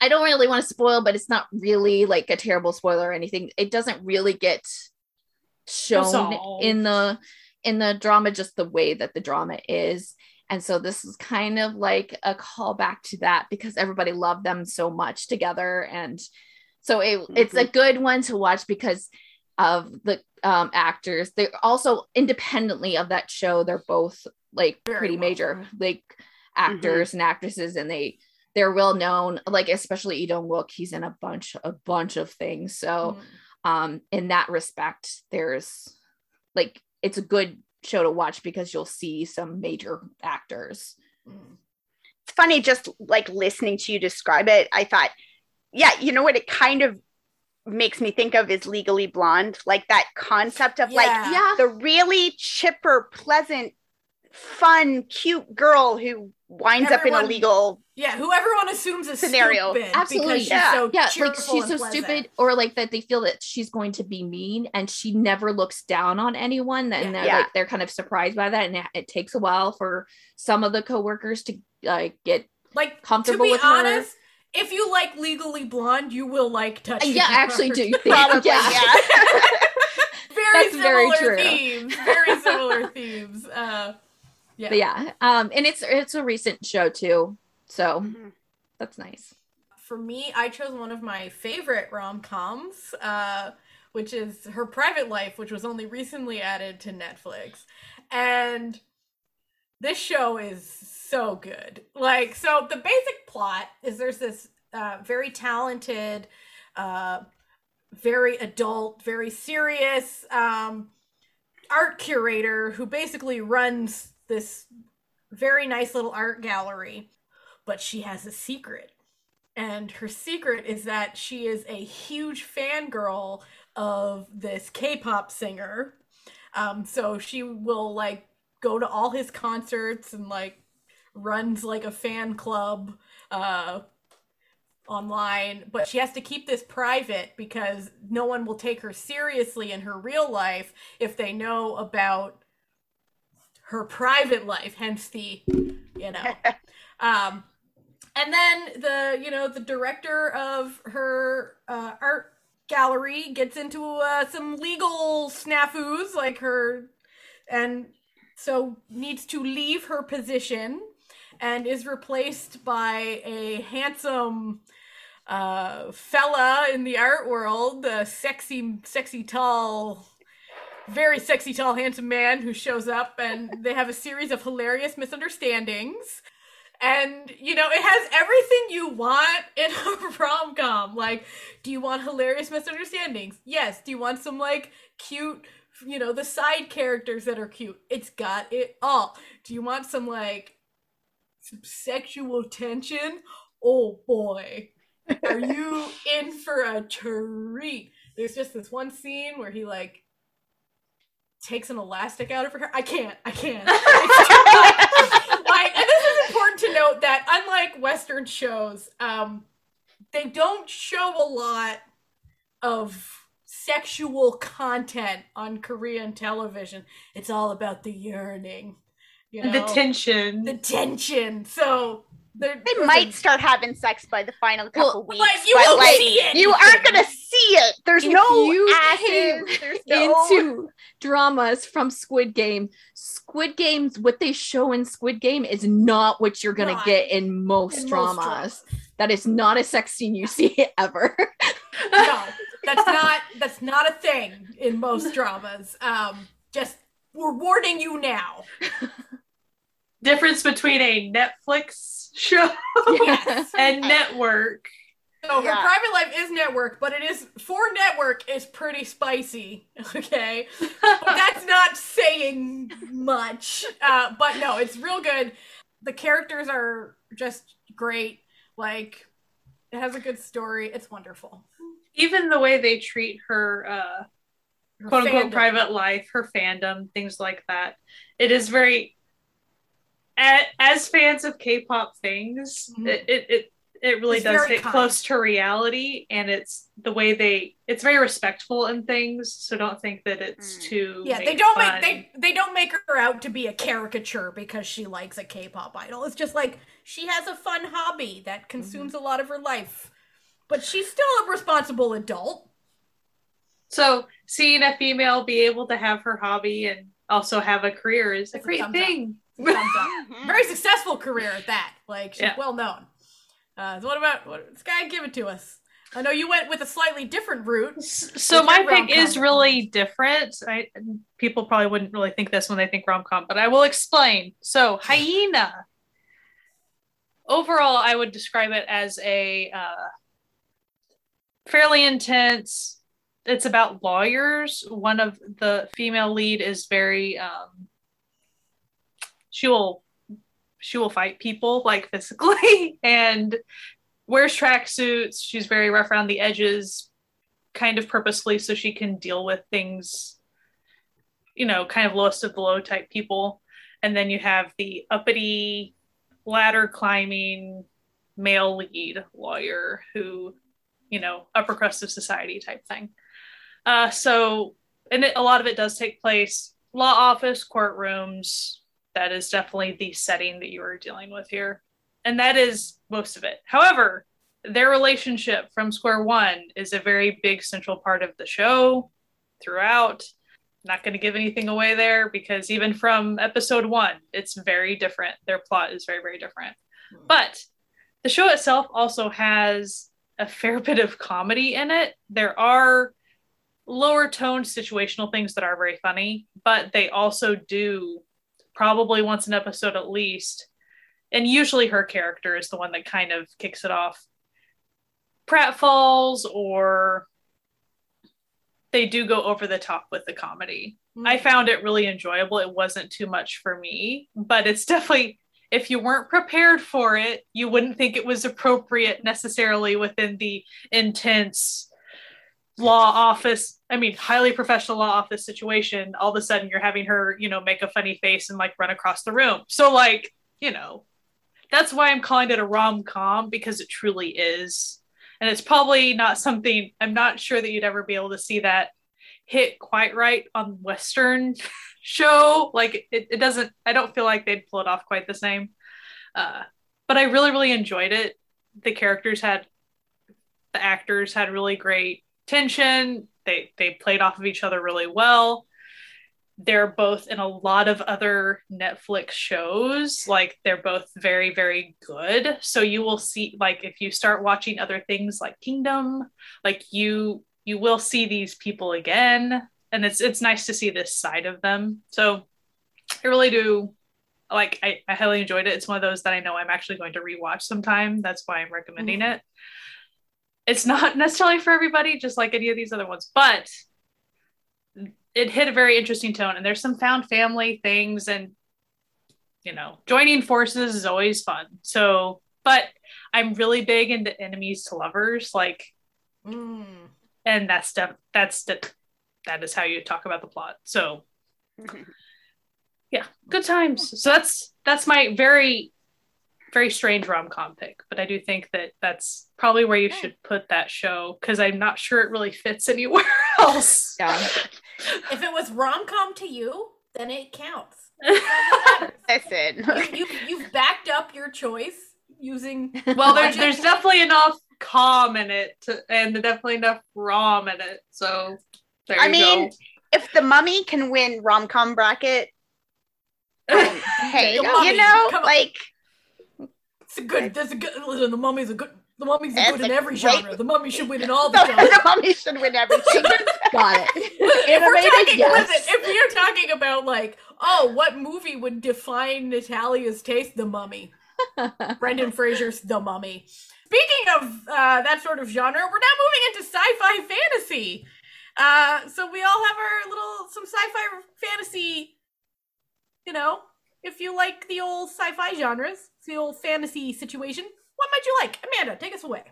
I don't really want to spoil, but it's not really like a terrible spoiler or anything. It doesn't really get shown Resolved. in the in the drama just the way that the drama is. And so this is kind of like a callback to that because everybody loved them so much together. And so it, it's a good one to watch because of the um, actors. They're also independently of that show, they're both like Very pretty well major like actors and actresses and they they're well known like especially Lee Dong Wook he's in a bunch a bunch of things so Mm. um in that respect there's like it's a good show to watch because you'll see some major actors. Mm. It's funny just like listening to you describe it. I thought, yeah, you know what it kind of makes me think of is Legally Blonde, like that concept of like Yeah. Yeah. the really chipper, pleasant, fun, cute girl who winds up in a legal Yeah, who everyone assumes is Scenario. stupid Absolutely. because she's Yeah. so yeah, like she's so pleasant. stupid, or like that they feel that she's going to be mean, and she never looks down on anyone, and Yeah. they're Yeah. like they're kind of surprised by that, and it, it takes a while for some of the coworkers to like get. Like comfortable to be with her. if you like Legally Blonde, you will like touching. Yeah, I actually do. <laughs> <laughs> Think, probably, yeah. yeah. very That's similar very true. themes. Very similar themes. Uh, yeah. But yeah, um, and it's it's a recent show too, so Mhm. that's nice. For me, I chose one of my favorite rom coms, uh, which is Her Private Life, which was only recently added to Netflix. And this show is so good. Like, so the basic plot is there's this uh, very talented, uh, very adult, very serious um, art curator who basically runs this very nice little art gallery, but she has a secret. And her secret is that she is a huge fangirl of this K pop singer. Um, so she will like go to all his concerts and like runs like a fan club uh, online, but she has to keep this private because no one will take her seriously in her real life if they know about her private life, hence the, you know. <laughs> um, and then the, you know, the director of her uh, art gallery gets into uh, some legal snafus, like her, and so needs to leave her position and is replaced by a handsome uh, fella in the art world, a sexy, sexy, tall, very sexy, tall, handsome man who shows up, and they have a series of hilarious misunderstandings. And you know, it has everything you want in a <laughs> rom com. Like, do you want hilarious misunderstandings? Yes. Do you want some like cute, you know, the side characters that are cute? It's got it all. Do you want some like some sexual tension? Oh boy, are you <laughs> in for a treat? There's just this one scene where he like takes an elastic out of her hair. I can't. I can't. It's too much. like, and this is important to note that unlike Western shows, um, they don't show a lot of sexual content on Korean television. It's all about the yearning, you know, the tension. the tension. So they're, They might start having sex by the final Well, couple weeks, but you but won't like see it. you aren't gonna see it. There's If no you asses. There's no. Into <laughs> dramas from Squid Game. Squid Games, what they show in Squid Game is not what you're gonna Not get in most in most dramas. dramas. That is not a sex scene you see <laughs> ever. no, that's not that's not a thing in most dramas. Um, just we're warning you now. <laughs> Difference between a Netflix show Yes. <laughs> and network. So her private life is network, but it is for network is pretty spicy. <laughs> Okay, <laughs> that's not saying much. Uh, but no, it's real good. The characters are just great. Like it has a good story. It's wonderful. Even the way they treat her uh Her quote unquote private life, her fandom, things like that. It is very a- as fans of K-pop things, Mhm. it, it it really It's does hit kind. close to reality, and it's the way they it's very respectful in things. So don't think that it's Mm. too Yeah, they don't fun. make they they don't make her out to be a caricature because she likes a K-pop idol. It's just like she has a fun hobby that consumes a lot of her life. But she's still a responsible adult. So seeing a female be able to have her hobby and also have a career is a It's great thing. Up. Mhm. Very successful career at that. Like she's Yeah. well known. Uh, so what about what, Sky? Give it to us. I know you went with a slightly different route. So my pick is rom-com. really different. I people probably wouldn't really think this when they think rom com, but I will explain. So hyena. Overall, I would describe it as a uh, fairly intense, it's about lawyers. One of the female lead is very um she will she will fight people like physically <laughs> and wears tracksuits. She's very rough around the edges, kind of purposely so she can deal with things, you know, kind of lowest of the low type people. And then you have the uppity ladder climbing male lead lawyer who, you know, upper crust of society type thing. Uh, so, and it, a lot of it does take place law office, courtrooms. That is definitely the setting that you are dealing with here. And that is most of it. However, their relationship from square one is a very big central part of the show throughout. Not going to give anything away there because even from episode one, it's very different. Their plot is very, very different. But the show itself also has a fair <laughs> bit of comedy in it. There are lower toned situational things that are very funny, but they also do probably once an episode at least. And usually her character is the one that kind of kicks it off. pratfalls, or they do go over the top with the comedy. Mm. I found it really enjoyable. It wasn't too much for me, but it's definitely if you weren't prepared for it, you wouldn't think it was appropriate necessarily within the intense law office, I mean, highly professional law office situation. All of a sudden, you're having her, you know, make a funny face and like run across the room. So, like, you know, that's why I'm calling it a rom com because it truly is. And it's probably not something I'm not sure that you'd ever be able to see that hit quite right on Western <laughs> show. Like it, it doesn't, I don't feel like they'd pull it off quite the same. Uh, but I really, really enjoyed it. The characters had, the actors had really great tension. They they played off of each other really well. They're both in a lot of other Netflix shows. Like they're both very very good. So you will see like if you start watching other things like Kingdom, like you you will see these people again and it's it's nice to see this side of them. So I really do like I, I highly enjoyed it. It's one of those that I know I'm actually going to rewatch sometime. That's why I'm recommending Mhm. it. It's not necessarily for everybody, just like any of these other ones, but it hit a very interesting tone. And there's some found family things, and you know, joining forces is always fun. So, but I'm really big into enemies to lovers, like, Mm. and that's that's the, that is how you talk about the plot. So, <laughs> yeah, good times. So that's that's my very very strange rom-com pick, but I do think that that's probably where you should put that show because I'm not sure it really fits anywhere <laughs> else. Yeah. <laughs> If it was rom com to you, then it counts. <laughs> That's all that Listen. you, you, you've backed up your choice using. well, there's there's definitely enough calm in it to, and definitely enough rom in it. So there I you mean, go. if the mummy can win rom com bracket, then, hey, you know, come on. like It's a good. There's a good. Listen, the mummy's a good. The mummy's a That's good in every great- genre. The mummy should win in <laughs> all the the, genres. the <laughs> mummy should win everything. <laughs> Got it. if we're talking, yes. listen, if we are talking about like, oh, what movie would define Natalia's taste? The Mummy. Brendan Fraser's The Mummy. Speaking of uh, that sort of genre, we're now moving into sci-fi fantasy. Uh, so we all have our little some sci-fi fantasy. You know, if you like the old sci-fi genres, old fantasy situation, what might you like? Amanda, take us away.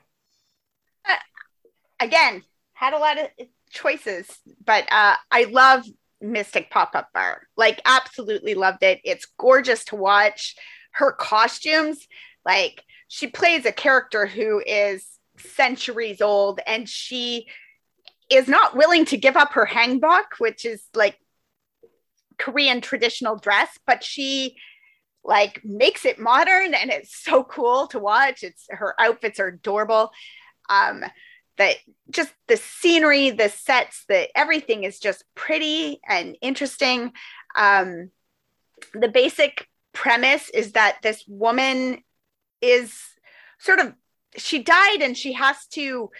Again, had a lot of choices, but uh, I love Mystic Pop Up Bar. Like, absolutely loved it. It's gorgeous to watch. Her costumes, like, she plays a character who is centuries old and she is not willing to give up her hanbok, which is like Korean traditional dress, but she like makes it modern and it's so cool to watch. It's her outfits are adorable. Um, that just the scenery, the sets, the everything is just pretty and interesting. Um, the basic premise is that this woman is sort of she died and she has to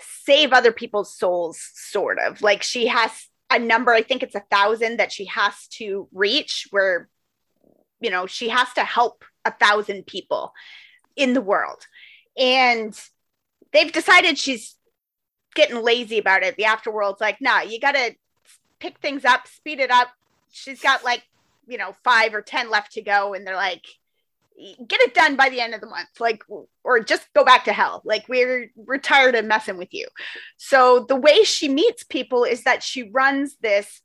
save other people's souls, sort of like she has a number. I think it's a thousand that she has to reach, where you know she has to help a thousand people in the world, and they've decided she's getting lazy about it. The afterworld's like, nah, you gotta pick things up, speed it up. She's got like, you know, five or ten left to go, and they're like, get it done by the end of the month like or just go back to hell like we're we're tired of messing with you so the way she meets people is that she runs this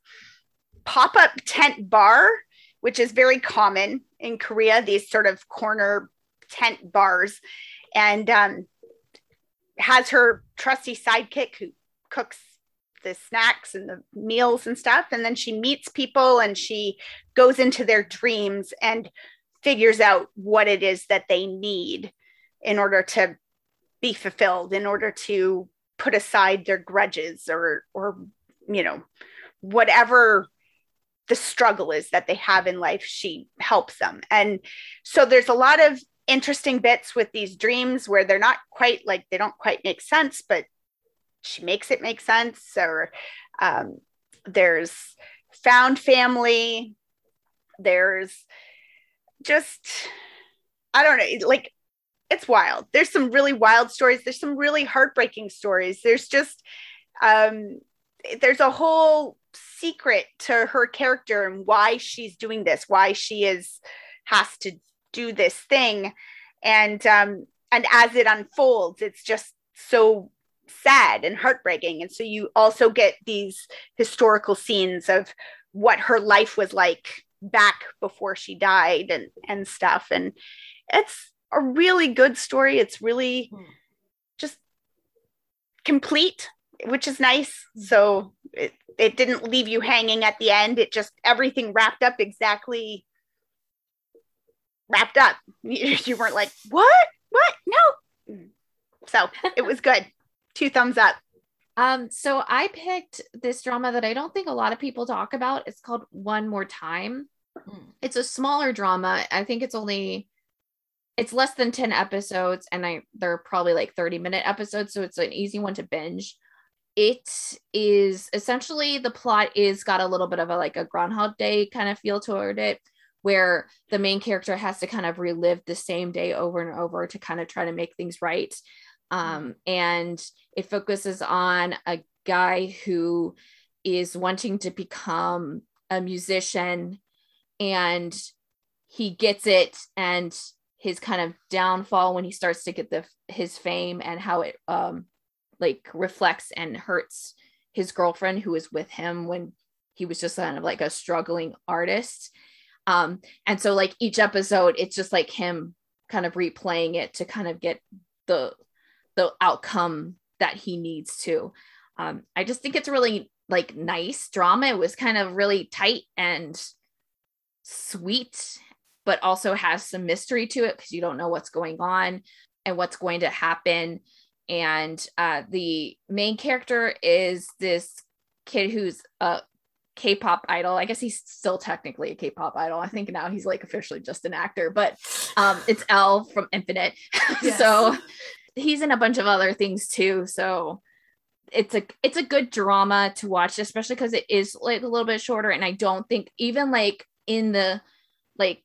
pop-up tent bar which is very common in korea these sort of corner tent bars. And um, has her trusty sidekick who cooks the snacks and the meals and stuff. And then she meets people and she goes into their dreams and figures out what it is that they need in order to be fulfilled in order to put aside their grudges or or you know whatever the struggle is that they have in life she helps them and so there's a lot of interesting bits with these dreams where they're not quite like they don't quite make sense but she makes it make sense or um, there's found family there's just I don't know, like it's wild. There's some really wild stories. There's some really heartbreaking stories. There's just um there's a whole secret to her character and why she's doing this, why she is has to do this thing. And um and as it unfolds, it's just so sad and heartbreaking. And so you also get these historical scenes of what her life was like back before she died and and stuff and it's a really good story it's really hmm. just complete which is nice so it, it didn't leave you hanging at the end it just everything wrapped up exactly wrapped up <laughs> you, you weren't like what what no so it was good <laughs> two thumbs up um, so I picked this drama that I don't think a lot of people talk about. It's called One More Time. Mm. It's a smaller drama. I think it's only it's less than 10 episodes and I they're probably like 30 minute episodes, so it's an easy one to binge. It is essentially the plot is got a little bit of a like a Groundhog Day kind of feel toward it, where the main character has to kind of relive the same day over and over to kind of try to make things right. Um, and it focuses on a guy who is wanting to become a musician and he gets it and his kind of downfall when he starts to get the his fame and how it um like reflects and hurts his girlfriend who was with him when he was just kind of like a struggling artist um and so like each episode it's just like him kind of replaying it to kind of get the the outcome that he needs to. Um, I just think it's really like nice drama. It was kind of really tight and sweet, but also has some mystery to it because you don't know what's going on and what's going to happen. And uh, the main character is this kid who's a K-pop idol. I guess he's still technically a K-pop idol. I think now he's like officially just an actor, but um, it's L from Infinite. <laughs> Yes. so he's in a bunch of other things too. So it's a it's a good drama to watch, especially because it is like a little bit shorter. And I don't think even like in the like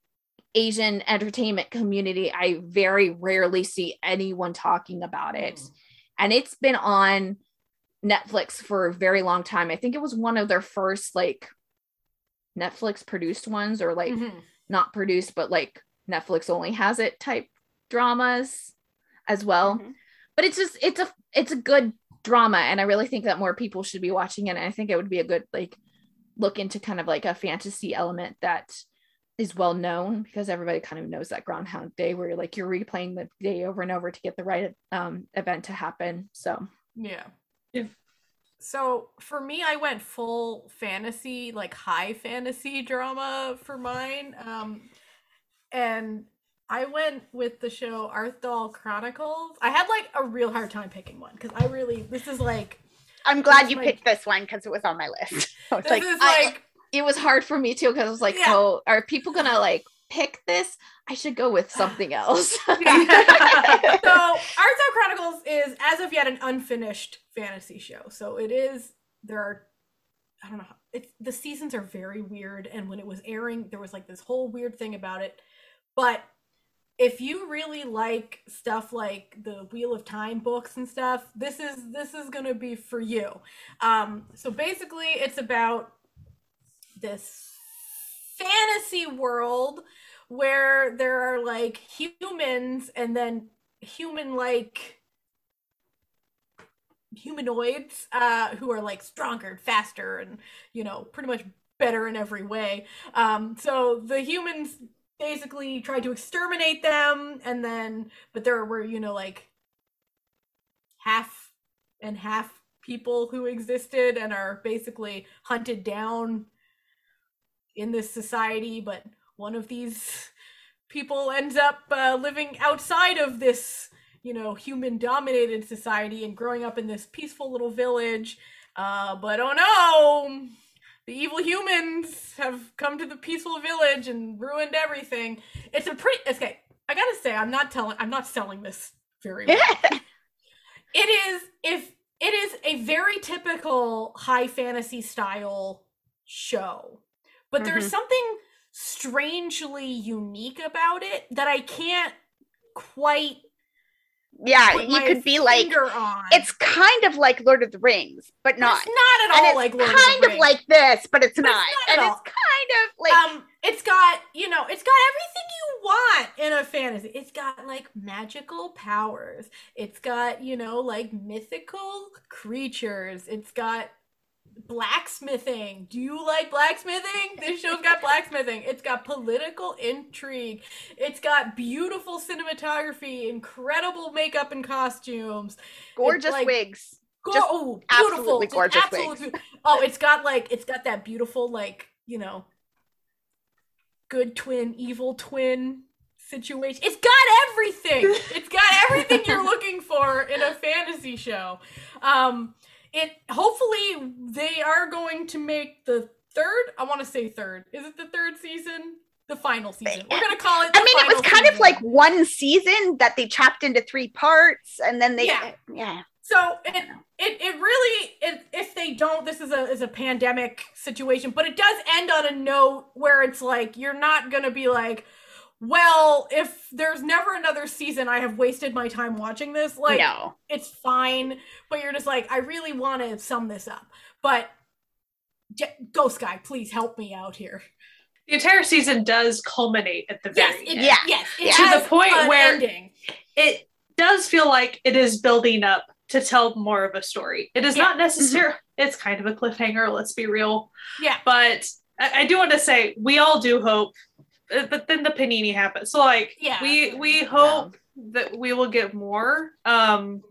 Asian entertainment community, I very rarely see anyone talking about it. Mm. And it's been on Netflix for a very long time. I think it was one of their first like Netflix produced ones or like mm-hmm. not produced, but like Netflix only has it type dramas as well. Mm-hmm. But it's just it's a it's a good drama and I really think that more people should be watching it. And I think it would be a good like look into kind of like a fantasy element that is well known because everybody kind of knows that Groundhog Day where you're like you're replaying the day over and over to get the right um, event to happen. So yeah. Yeah. So for me, I went full fantasy, like high fantasy drama for mine. Um, and I went with the show Arthdal Chronicles. I had like a real hard time picking one because I really this is like. I'm glad you my, picked this one because it was on my list. <laughs> I was like, like I, it was hard for me too because I was like, yeah. oh, are people gonna like pick this? I should go with something else. <laughs> <laughs> so Arthdal Chronicles is as of yet an unfinished fantasy show. So it is. There are I don't know. It's the seasons are very weird, and when it was airing, there was like this whole weird thing about it. But if you really like stuff like the Wheel of Time books and stuff, this is this is gonna be for you. Um, so basically, it's about this fantasy world where there are like humans and then human like humanoids uh, who are like stronger and faster and you know pretty much better in every way. Um, so the humans basically tried to exterminate them, and then but there were you know like half and half people who existed and are basically hunted down in this society, but one of these <laughs> people ends up uh, living outside of this you know human dominated society and growing up in this peaceful little village. Uh, but oh no! The evil humans have come to the peaceful village and ruined everything. It's a pretty okay i gotta say i'm not telling i'm not selling this very <laughs> well it is if it is a very typical high fantasy style show but there's Mhm. something strangely unique about it that i can't quite yeah, you could be like on. it's kind of like Lord of the Rings, but not. It's not at and all it's like Lord kind of, the of like this, but it's But it's not. not at and all. it's kind of like um, it's got you know, it's got everything you want in a fantasy. It's got like magical powers. It's got you know like mythical creatures. It's got blacksmithing. Do you like blacksmithing? This show's got blacksmithing. It's got political intrigue. It's got beautiful cinematography, incredible makeup and costumes. gorgeous like- wigs. Go- Just oh, absolutely beautiful, gorgeous absolutely beau- Oh, it's got like it's got that beautiful like you know, good twin, evil twin situation. It's got everything. It's got everything you're <laughs> looking for in a fantasy show. Um, it hopefully they are going to make the third. I want to say third. Is it the third season? The final season. We're gonna call it. I mean, it was kind of like one season that they chopped into three parts, and then they Yeah. yeah. So it it, it really it, if they don't this is a is a pandemic situation, but it does end on a note where it's like you're not gonna be like, well, if there's never another season, I have wasted my time watching this. Like no. it's fine, but you're just like, I really want to sum this up. But J- Ghost Guy, please help me out here. The entire season does culminate at the Yes, very it, end. Yeah. yes, it Yeah. To the point an where- ending. It does feel like it is building up to tell more of a story. It is Yeah. not mm-hmm. necessarily. It's kind of a cliffhanger. Let's be real. Yeah. But I, I do want to say we all do hope, but then the panini happened. So like, Yeah. we we hope that we will get more. Um,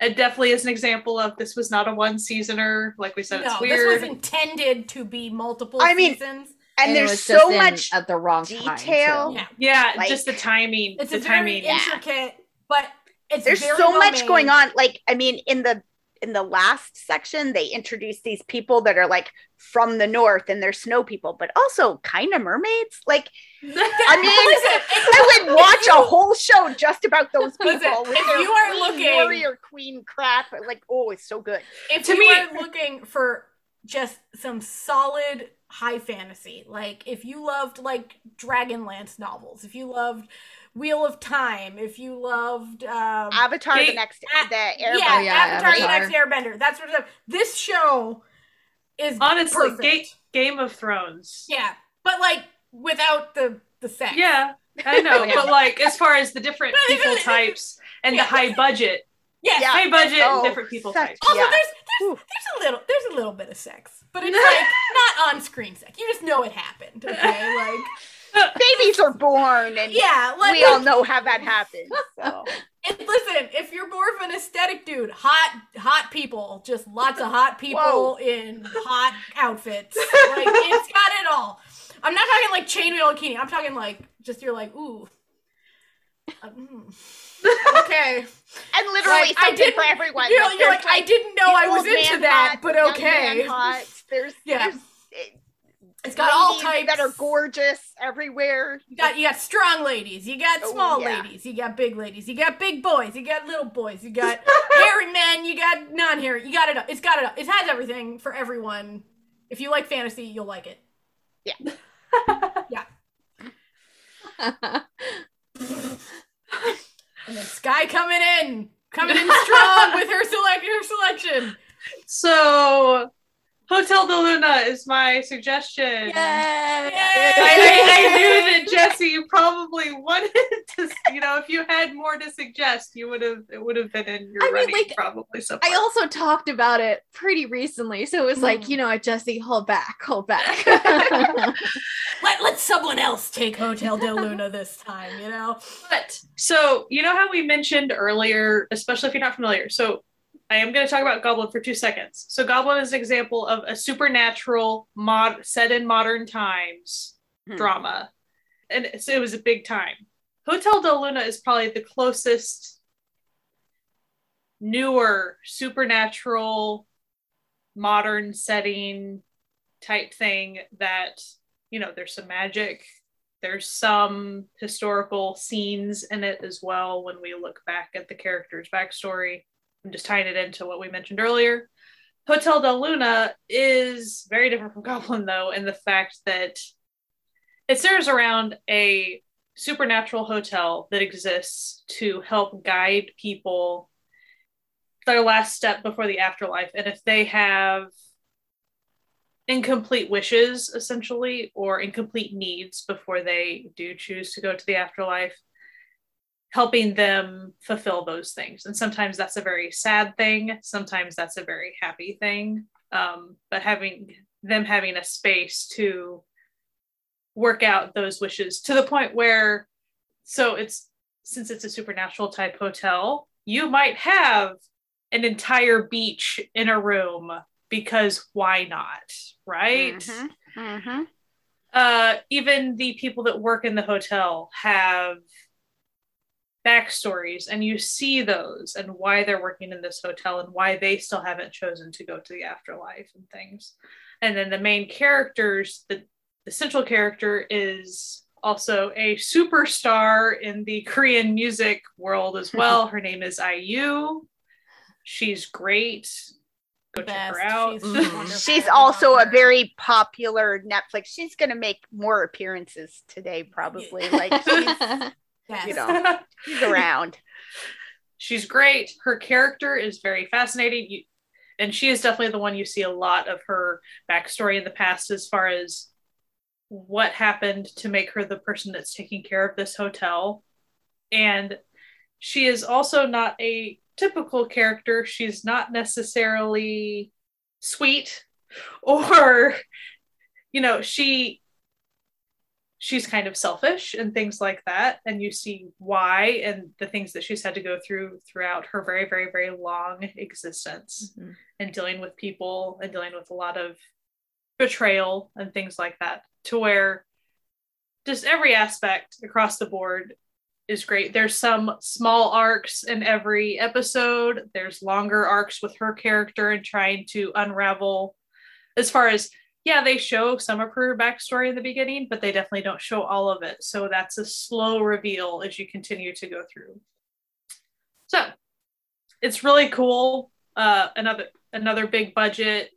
it definitely is an example of this was not a one seasoner. Like we said, No, it's this was intended to be multiple I mean, seasons. And, it there's so much at the wrong time, detail. Yeah. yeah, like- just the timing. It's the a very timing. Yeah. intricate, but it's there's very so well much made. going on like i mean in the in the last section they introduced these people that are like from the north and they're snow people but also kind of mermaids? Like i <laughs> mean i would watch a whole show just about those <laughs> people Listen, if you are looking- warrior queen crap like oh it's so good. If To you me- are looking for just some solid high fantasy, like if you loved like Dragonlance novels, if you loved Wheel of Time, if you loved um, avatar the They- next a- the yeah, Oh, yeah, Avatar, the Next Airbender, that sort of stuff. This show is Honestly, perfect. Ga- Game of Thrones. yeah, but like without the the sex. Yeah, I know, <laughs> but like as far as the different people types and Yeah. the high budget, Yes. Yeah. high budget Oh, and different people such- types. Also, Yeah. there's there's there's a little there's a little bit of sex, but it's <laughs> like not on screen sex. You just know it happened. Okay, <laughs> like babies are born and yeah, like we all know how that happens so And listen, if you're more of an aesthetic dude, hot hot people, just lots of hot <laughs> people Whoa. in hot <laughs> outfits. Like it's got it all. I'm not talking like chainmail bikini. I'm talking like just you're like ooh. Uh, mm. <laughs> Okay. and literally Like, I something didn't- for everyone You're, Like, you're there's, like, I didn't know I was into that, hot, but okay. hot. There's Yeah. there's eh, It's got all types that are gorgeous everywhere. You got you got strong ladies, you got Oh, small yeah. ladies, you got big ladies, you got big boys, you got little boys, you got <laughs> hairy men, you got non-hairy. You got it. It's got it. It has everything for everyone. If you like fantasy, you'll like it. Yeah. <laughs> yeah. <laughs> and then Sky coming in, coming in strong with her select her selection. So, Hotel Del Luna is my suggestion. Yay! I, I, I knew that Jesse you probably wanted <laughs> to, you know, if you had more to suggest, you would have, it would have been in your I mean, running like, probably somewhere. I also talked about it pretty recently, so it was like, Mm. you know, what, Jesse, hold back, hold back. <laughs> <laughs> Let let someone else take Hotel Del Luna this time. You know. But so you know how we mentioned earlier, especially if you're not familiar. So I am going to talk about Goblin for two seconds. So Goblin is an example of a supernatural mod set in modern times Hmm. drama, and it's, it was a big time. Hotel Del Luna is probably the closest newer supernatural modern setting type thing that you know there's some magic there's some historical scenes in it as well when we look back at the character's backstory i'm just tying it into what we mentioned earlier. Hotel del luna is very different from <laughs> goblin though in the fact that it centers around a supernatural hotel that exists to help guide people their last step before the afterlife. And if they have incomplete wishes essentially or incomplete needs before they do choose to go to the afterlife helping them fulfill those things. And sometimes that's a very sad thing. Sometimes that's a very happy thing. Um, but having them having a space to work out those wishes to the point where so it's since it's a supernatural type hotel you might have an entire beach in a room because why not right? Mhm, mhm. uh even the people that work in the hotel have backstories and you see those and why they're working in this hotel and why they still haven't chosen to go to the afterlife and things and then the main characters the, the central character is also a superstar in the <laughs> korean music world as <laughs> well her name is IU she's great go check her out She's <laughs> Mhm. She's also a very popular Netflix. She's gonna make more appearances today, probably. Like she's, Yes. you know. <laughs> she's around. she's great. Her character is very fascinating. You, and she is definitely the one you see a lot of her backstory in the past as far as what happened to make her the person that's taking care of this hotel. And she is also not a typical character. She's not necessarily sweet or, you know, she she's kind of selfish and things like that. And you see why and the things that she's had to go through throughout her very very very long existence Mhm. and dealing with people and dealing with a lot of betrayal and things like that to where just every aspect across the board is great. There's some small arcs in every episode. There's longer arcs with her character and trying to unravel as far as yeah, they show some of her backstory in the beginning, but they definitely don't show all of it. So that's a slow reveal as you continue to go through. So it's really cool. Uh, another another big budget,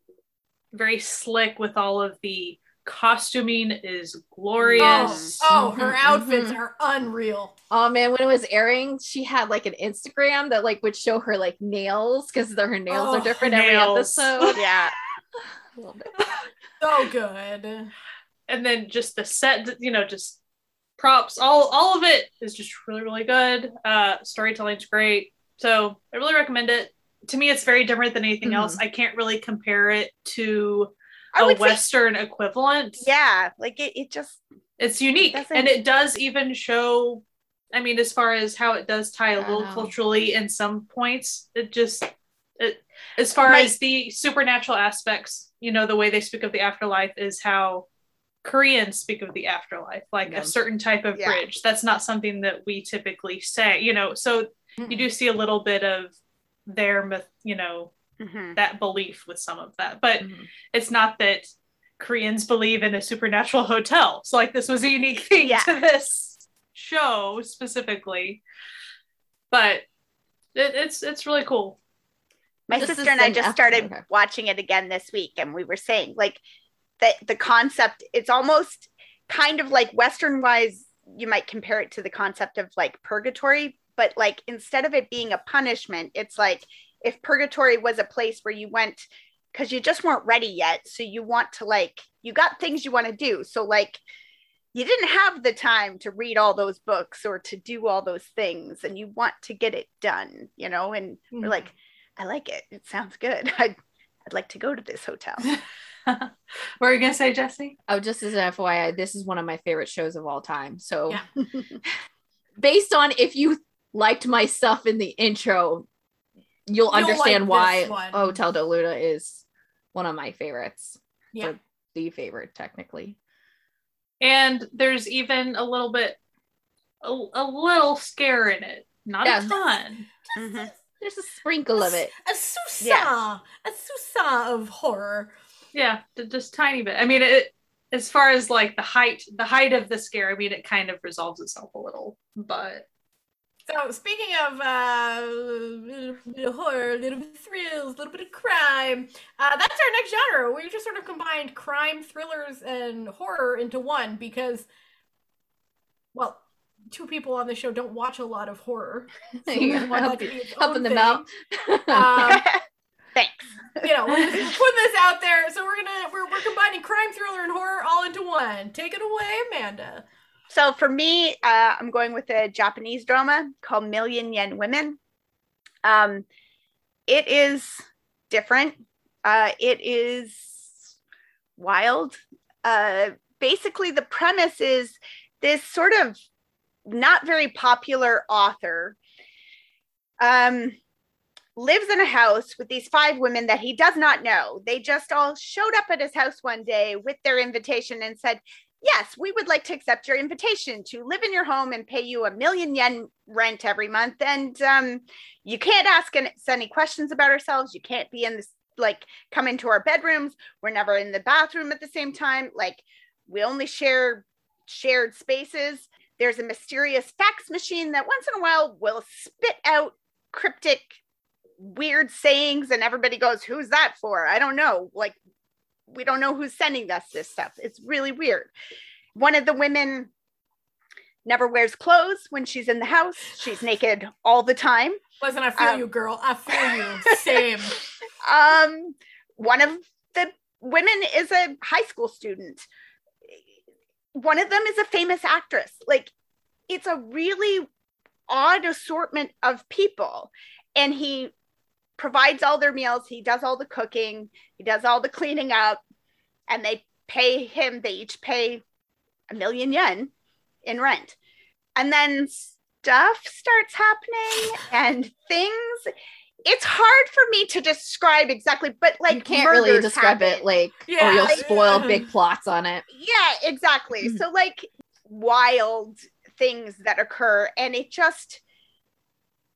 very slick with all of the costuming is glorious. Oh, oh, her Mhm, outfits mhm. are unreal. Oh man, when it was airing, she had like an Instagram that like would show her like nails because her nails Oh, are different every episode. <laughs> Yeah. <laughs> <laughs> It. So good. and then just the set, you know, just props, all all of it is just really really good. Uh, storytelling's great, so I really recommend it. To me, it's very different than anything Mhm. else. I can't really compare it to a would say, Western equivalent. yeah, like it, it just It's unique, Doesn't- and it does even show. I mean, as far as how it does tie a little culturally in some points, it just it as far My- as the supernatural aspects, you know, the way they speak of the afterlife is how Koreans speak of the afterlife, like Yeah. a certain type of Yeah. bridge. That's not something that we typically say, you know. So you do see a little bit of their myth, you know, mhm. that belief with some of that, but Mhm. it's not that Koreans believe in a supernatural <laughs> hotel. So like this was a unique thing Yeah. to this show specifically. But it, it's it's really cool. My This sister and I just started okay. watching it again this week, and we were saying like the the concept. It's almost kind of like Western wise. You might compare it to the concept of like purgatory, but like instead of it being a punishment, it's like if purgatory was a place where you went because you just weren't ready yet. So you want to like, you got things you want to do. So, like, you didn't have the time to read all those books or to do all those things, and you want to get it done, you know? And Mhm. we're like, I like it. It sounds good. <laughs> I'd, I'd like to go to this hotel. <laughs> what were you gonna say, Jesse? Oh, just as an FYI, this is one of my favorite shows of all time. So, Yeah. <laughs> based on if you liked my stuff in the intro, you'll, You'll understand like why. Hotel Del Luna is one of my favorites. Yeah. Or the favorite, technically. And there's even a little bit, a, a little scare in it. Not Yeah. a ton. Mhm. There's a sprinkle of it. A susa, Yeah. a susa of horror. Yeah, d- just tiny bit. I mean, it as far as like the height, the height of the scare. I mean, it kind of resolves itself a little, but So speaking of uh, little bit of horror, a little bit of thrills, a little bit of crime, uh, that's our next genre. We just sort of combined crime, thrillers, and horror into one because, well, two people on the show don't watch a lot of horror. <laughs> So we Yeah, want help- to be its helping them out. Um, <laughs> <laughs> Thanks. you know, we're just putting this out there. So we're gonna we're, we're combining crime, thriller, and horror all into one. Take it away, Amanda. So for me, uh, I'm going with a Japanese drama called Million Yen Women. Um, it is different. Uh, it is wild. Uh, basically, the premise is this sort of not very popular author um, lives in a house with these five women that he does not know. They just all showed up at his house one day with their invitation and said, Yes, we would like to accept your invitation to live in your home and pay you a million yen rent every month. And um, you can't ask any questions about ourselves. You can't be in this, like, come into our bedrooms. We're never in the bathroom at the same time. Like, we only share shared spaces. There's a mysterious fax machine that once in a while will spit out cryptic, weird sayings, and everybody goes, Who's that for? I don't know. Like, we don't know who's sending us this stuff. It's really weird. One of the women never wears clothes when she's in the house. She's naked all the time. Listen, I feel Um, you, girl. I feel you. Same. <laughs> Um, one of the women is a high school student. One of them is a famous actress. Like, it's a really odd assortment of people. And he provides all their meals, he does all the cooking, he does all the cleaning up, and they pay him, they each pay a million yen in rent. And then stuff starts happening and things. It's hard for me to describe exactly, but like you can't really describe it like, Yeah. or you'll like- spoil <laughs> big plots on it. Yeah, exactly. Mhm. So like wild things that occur and it just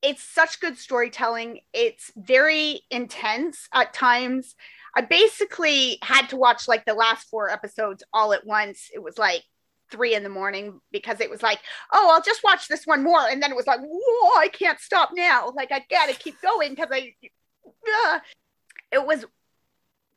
it's such good storytelling. It's very intense at times. I basically had to watch like the last four episodes all at once. It was like three in the morning because it was like, oh, I'll just watch this one more. And then it was like, whoa, I can't stop now. Like I gotta keep going because I Ugh. it was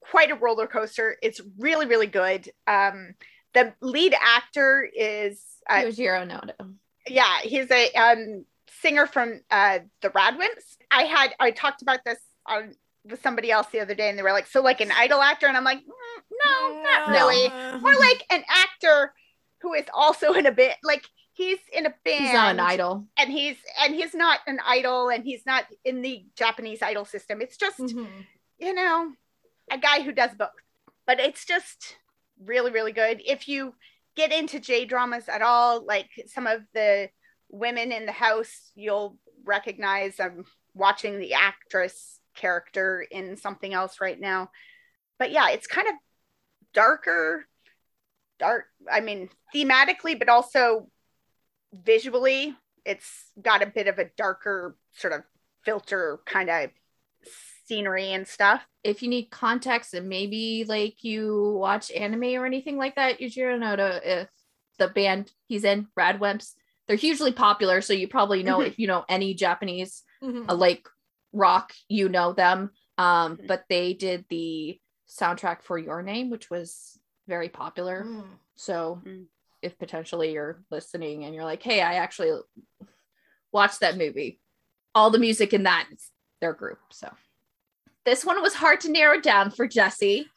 quite a roller coaster. It's really, really good. Um the lead actor is uh, Yojiro Noda. yeah, he's a um, singer from uh, the Radwimps. I had I talked about this on with somebody else the other day, and they were like, "So like an idol actor?" And I'm like, "Mm, "No, not No. really. More like an actor who is also in a bit like he's in a band. He's not an idol. and he's and he's not an idol, and he's not in the Japanese idol system. It's just Mhm. you know, a guy who does both. But it's just really, really good. If you get into J dramas at all, like some of the women in the house, you'll recognize. I'm watching the actress character in something else right now. But yeah, it's kind of darker, dark. I mean, thematically, but also visually, it's got a bit of a darker sort of filter kind of scenery and stuff. If you need context and maybe like you watch anime or anything like that, Yojiro Noda, if the band he's in, Radwimps, they're hugely popular. So you probably know Mhm. if you know any Japanese Mhm. uh, like rock, you know them. Um, Mhm. but they did the soundtrack for Your Name, which was very popular. Mm. So Mm. if potentially you're listening and you're like, hey, I actually watch that movie. All the music in that is their group. So this one was hard to narrow down for Jesse. <laughs> <laughs>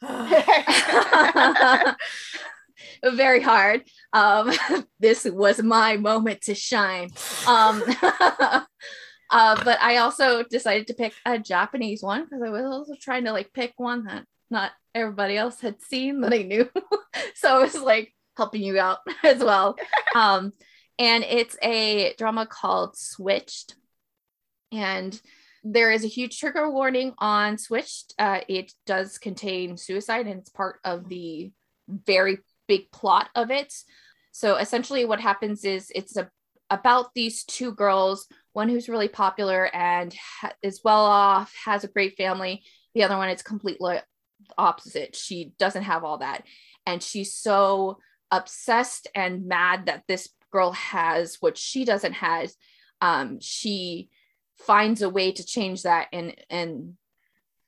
Very hard. Um, <laughs> this was my moment to shine. Um, uh, but I also decided to pick a Japanese one because I was also trying to like pick one that not everybody else had seen that I knew. <laughs> so it was like helping you out <laughs> as well. <laughs> Um, and it's a drama called Switched. And there is a huge trigger warning on Switched. Uh, it does contain suicide and it's part of the very big plot of it. So essentially, what happens is it's a, about these two girls, one who's really popular and ha- is well off, has a great family. The other one is completely opposite. She doesn't have all that. And she's so obsessed and mad that this girl has what she doesn't have. Um, she finds a way to change that and and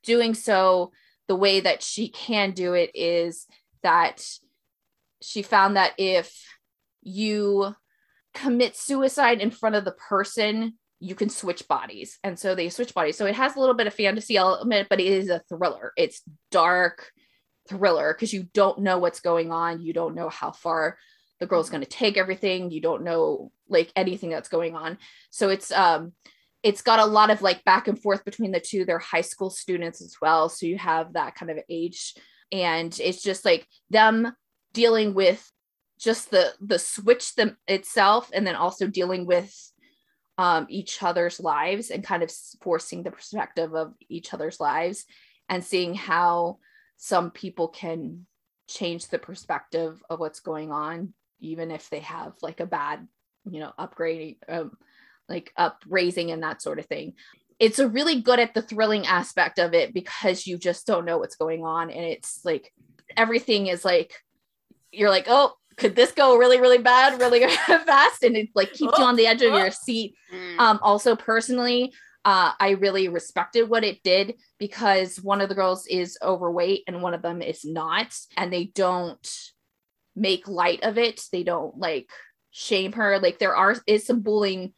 doing so the way that she can do it is that she found that if you commit suicide in front of the person you can switch bodies. And so they switch bodies. So it has a little bit of fantasy element but it is a thriller. It's dark thriller because you don't know what's going on. You don't know how far the girl's going to take everything. You don't know like anything that's going on. So it's um it's got a lot of like back and forth between the two. They're high school students as well so you have that kind of age. And it's just like them dealing with just the the switch them itself and then also dealing with um, each other's lives and kind of forcing the perspective of each other's lives and seeing how some people can change the perspective of what's going on even if they have like a bad you know upgrading um, like upraising and that sort of thing. It's a really good at the thrilling aspect of it because you just don't know what's going on and it's like everything is like you're like oh could this go really really bad really <laughs> fast and it like keeps oh, you on the edge of oh. your seat mm. um also personally uh, I really respected what it did because one of the girls is overweight and one of them is not, and they don't make light of it. They don't like shame her. Like there are is some bullying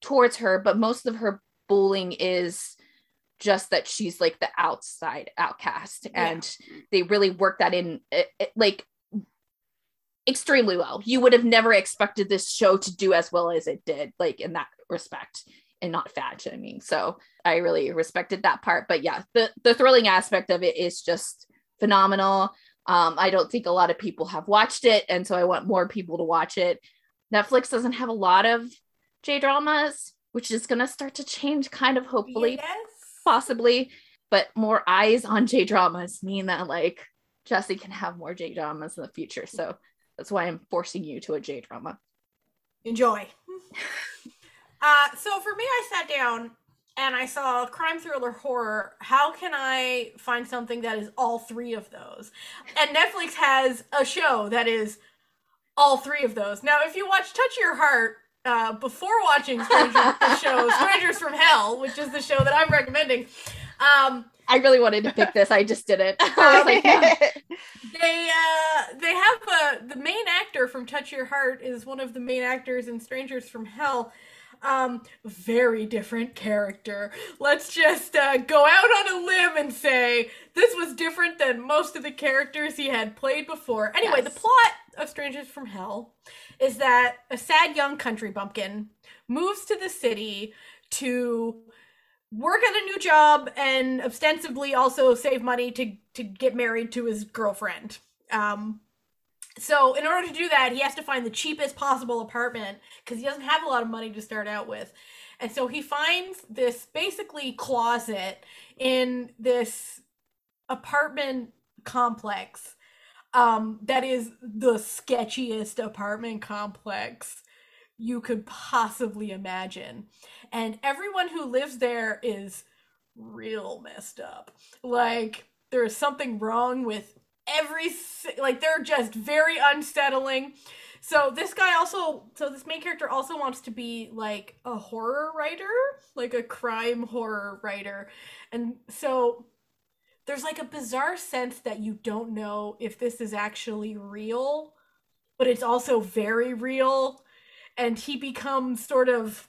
towards her, but most of her bullying is just that she's like the outside outcast, yeah. and they really work that in it, it, like extremely well. You would have never expected this show to do as well as it did, like in that respect and not fat shaming. So I really respected that part. But yeah, the the thrilling aspect of it is just phenomenal. Um, I don't think a lot of people have watched it, and so I want more people to watch it. Netflix doesn't have a lot of J dramas, which is going to start to change, kind of hopefully, yes. possibly. But more eyes on J dramas mean that like Jesse can have more J dramas in the future. So that's why I'm forcing you to a J drama. Enjoy. <laughs> Uh, so for me, I sat down and I saw crime thriller horror. How can I find something that is all three of those? And Netflix has a show that is all three of those. Now, if you watch Touch Your Heart uh, before watching Stranger, the show <laughs> Strangers from Hell, which is the show that I'm recommending, um, I really wanted to pick this. I just didn't. <laughs> like, no. They uh, they have a the main actor from Touch Your Heart is one of the main actors in Strangers from Hell um very different character let's just uh, go out on a limb and say this was different than most of the characters he had played before anyway yes. the plot of strangers from hell is that a sad young country bumpkin moves to the city to work at a new job and ostensibly also save money to to get married to his girlfriend um so in order to do that, he has to find the cheapest possible apartment because he doesn't have a lot of money to start out with. And so he finds this basically closet in this apartment complex um, that is the sketchiest apartment complex you could possibly imagine. And everyone who lives there is real messed up. Like, there is something wrong with every like they're just very unsettling. So this guy also so this main character also wants to be like a horror writer, like a crime horror writer. And so there's like a bizarre sense that you don't know if this is actually real, but it's also very real and he becomes sort of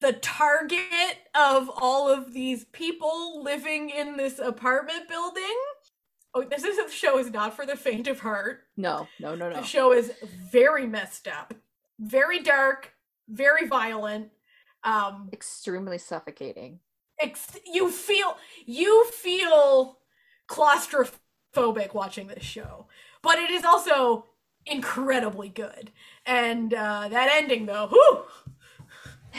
the target of all of these people living in this apartment building. Oh, this is the show is not for the faint of heart. No, no, no, no. The show is very messed up, very dark, very violent. Um, Extremely suffocating. ex- you feel you feel claustrophobic watching this show, but it is also incredibly good. And uh, that ending, though, whew,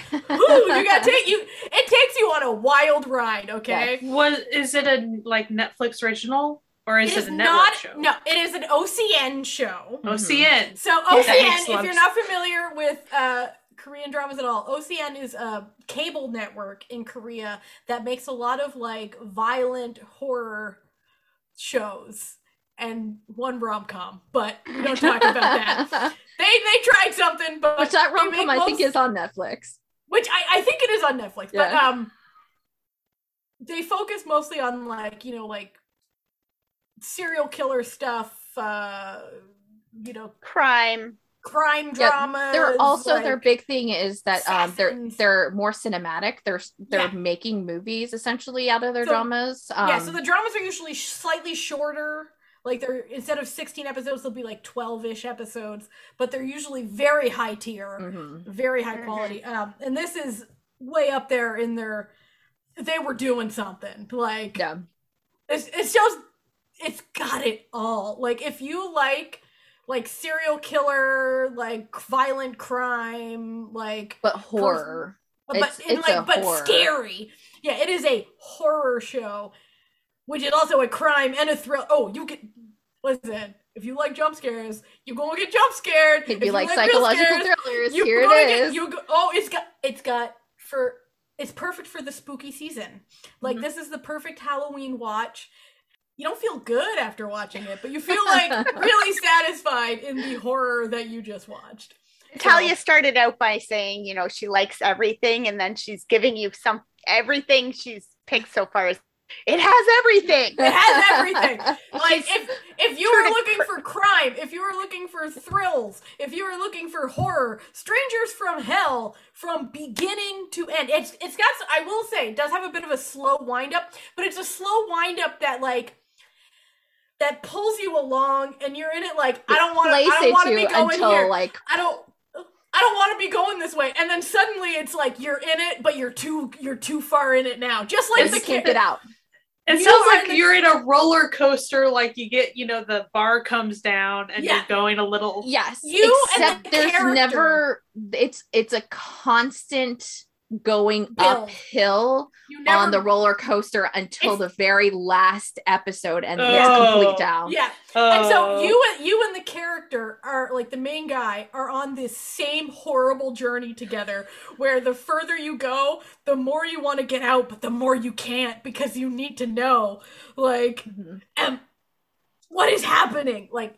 whew, you got take you. It takes you on a wild ride. Okay. Was is it a like Netflix original or is It it, is a network not. show? No, it is an OCN show. OCN. So Yeah, OCN, makes if you're not familiar with uh, Korean dramas at all, OCN is a cable network in Korea that makes a lot of like violent horror shows and one rom com. But we don't talk about that. <laughs> They they tried something, but Which that rom com I think most- is on Netflix. which I, I think it is on Netflix, but um, they focus mostly on like you know like serial killer stuff, uh, you know, Crime. crime Yeah, dramas. They're also their big thing is that um they're they're more cinematic. They're they're Yeah. making movies essentially out of their So- dramas. Um, yeah, so the dramas are usually slightly shorter. Like they're instead of 16 episodes, they'll be like 12-ish episodes, but they're usually very high tier, mhm. very high quality. Um, and this is way up there in their. They were doing something like yeah. it's it's just it's got it all. Like if you like like serial killer, like violent crime, like But horror. but It's- in it's a like but horror. scary. Yeah, it is a horror show, which is also a crime and a thrill. Oh, you get listen. If you like jump scares, you gonna get jump scared. If you like real psychological scares, thrillers, here gonna get- you go, oh, it's got it's got for it's perfect for the spooky season. Like Mhm. this is the perfect Halloween watch. You don't feel good after watching it, but you feel like <laughs> really satisfied in the horror that you just watched. Talia started out by saying, you know, she likes everything, and then she's giving you some everything she's picked so far. Is it has everything. It has everything. <laughs> Like if if you were looking for crime, if you were looking for thrills, if you were looking for horror, Strangers from Hell from beginning to end. It's it's got I will say it does have a bit of a slow wind up, but it's a slow wind up that like that pulls you along and you're in it like I don't want to I don't want to be going until here. like I don't I don't want to be going this way. And then suddenly it's like you're in it, but you're too you're too far in it now. Just like just the kid. get out. It You sounds like the- you're in a roller coaster, like you get, you know, the bar comes down and Yeah. you're going a little. Yes. You and except the there's character. never it's it's a constant going Hill. uphill never on the roller coaster until It's- the very last episode and it's Oh. complete down. Yeah. And so Oh. you and you and the character are like the main guy are on this same horrible journey together where the further you go, the more you want to get out, but the more you can't because you need to know like Mhm. um, what is happening? Like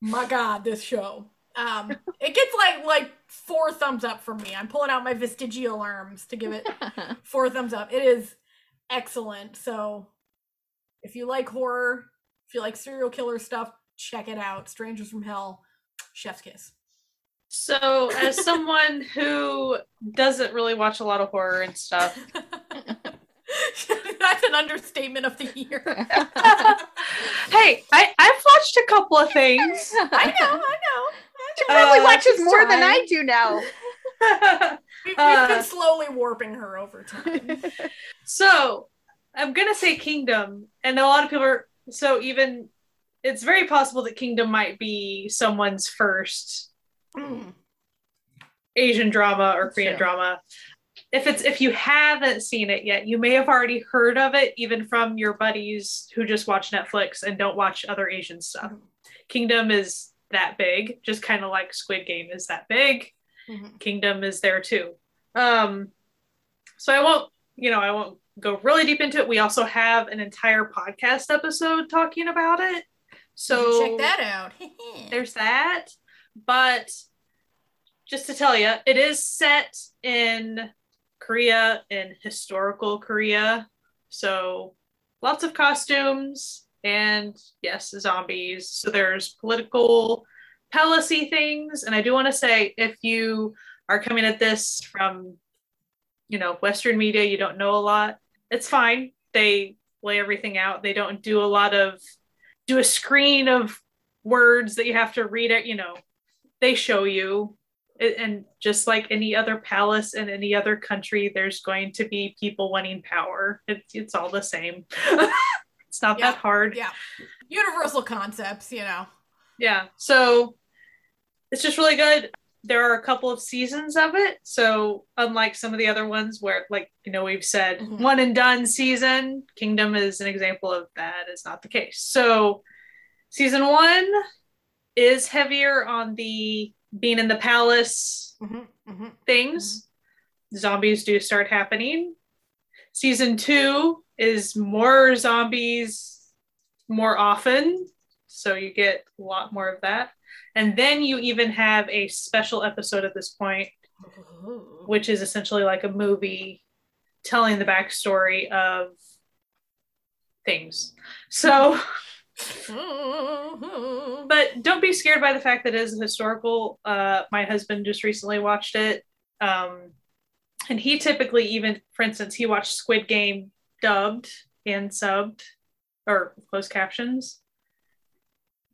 my god, this show. Um it gets like like four thumbs up from me. I'm pulling out my vestigial arms to give it <laughs> four thumbs up. It is excellent. So if you like horror, if you like serial killer stuff, check it out. Strangers from Hell, Chef's Kiss. So, as <laughs> someone who doesn't really watch a lot of horror and stuff, <laughs> That's an understatement of the year. hey, I, I've watched a couple of things. I know, I She probably Uh, watches she's more than. I do now. <laughs> know. We, we've Uh. been slowly warping her over time. <laughs> so, I'm going to say Kingdom, and a lot of people are. So, even it's very possible that Kingdom might be someone's first Mm. Asian drama or That's Korean true. drama. If it's if you haven't seen it yet, you may have already heard of it, even from your buddies who just watch Netflix and don't watch other Asian stuff. Mhm. Kingdom is that big, just kind of like Squid Game is that big. Mhm. Kingdom is there too. Um, so I won't, you know, I won't go really deep into it. We also have an entire podcast episode talking about it. So check that out. <laughs> there's that. But just to tell you, it is set in Korea, in historical Korea. So lots of costumes and yes, zombies. So there's political policy things. And I do want to say if you are coming at this from, you know, Western media, you don't know a lot. It's fine. They lay everything out. They don't do a lot of do a screen of words that you have to read it, you know. They show you and just like any other palace in any other country, there's going to be people wanting power. It's it's all the same. <laughs> it's not Yeah. that hard. Yeah. Universal concepts, you know. Yeah. So it's just really good. There are a couple of seasons of it. So unlike some of the other ones where like, you know, we've said Mhm. one and done season, Kingdom is an example of that is not the case. So season 1 is heavier on the being in the palace hmm hmm things. Zombies do start happening. Season two is more zombies more often. So you get a lot more of that. And then you even have a special episode at this point, which is essentially like a movie telling the backstory of things. So, but don't be scared by the fact that it is historical. Uh, my husband just recently watched it. Um, and he typically even, for instance, he watched Squid Game dubbed and subbed or closed captions.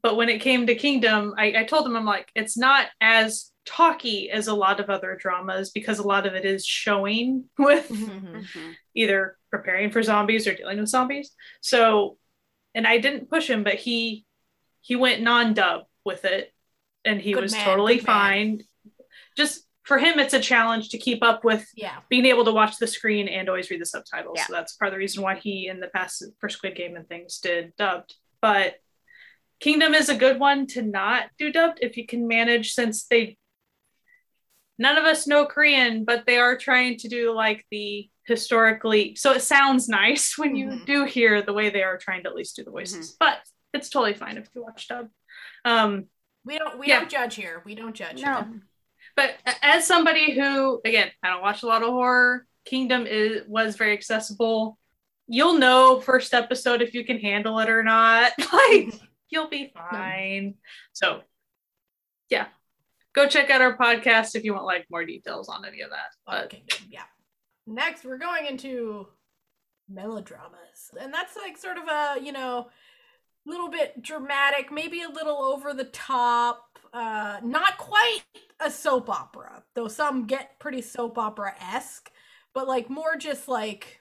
But when it came to Kingdom, I, I told him, I'm like, it's not as talky as a lot of other dramas because a lot of it is showing <laughs> with Mhm. either preparing for zombies or dealing with zombies. So, and I didn't push him, but he he went non-dub with it, and he Good was man, totally good man. fine. Just for him, it's a challenge to keep up with Yeah. being able to watch the screen and always read the subtitles. Yeah. So that's part of the reason why he, in the past for Squid Game and things, did dubbed. But Kingdom is a good one to not do dubbed if you can manage, since they none of us know Korean, but they are trying to do like the historically. So it sounds nice <laughs> when you Mhm. do hear the way they are trying to at least do the voices. But it's totally fine if you watch dub. Um, We don't we Yeah. don't judge here. We don't judge. No. here. But as somebody who again i don't watch a lot of horror kingdom is was very accessible. You'll know first episode if you can handle it or not. <laughs> Like you'll be <laughs> fine. So yeah. Go check out our podcast if you want like more details on any of that. But Okay, yeah. Next, we're going into melodramas. And that's like sort of a, you know, little bit dramatic, maybe a little over the top, uh, not quite a soap opera, though some get pretty soap opera esque, but like more just like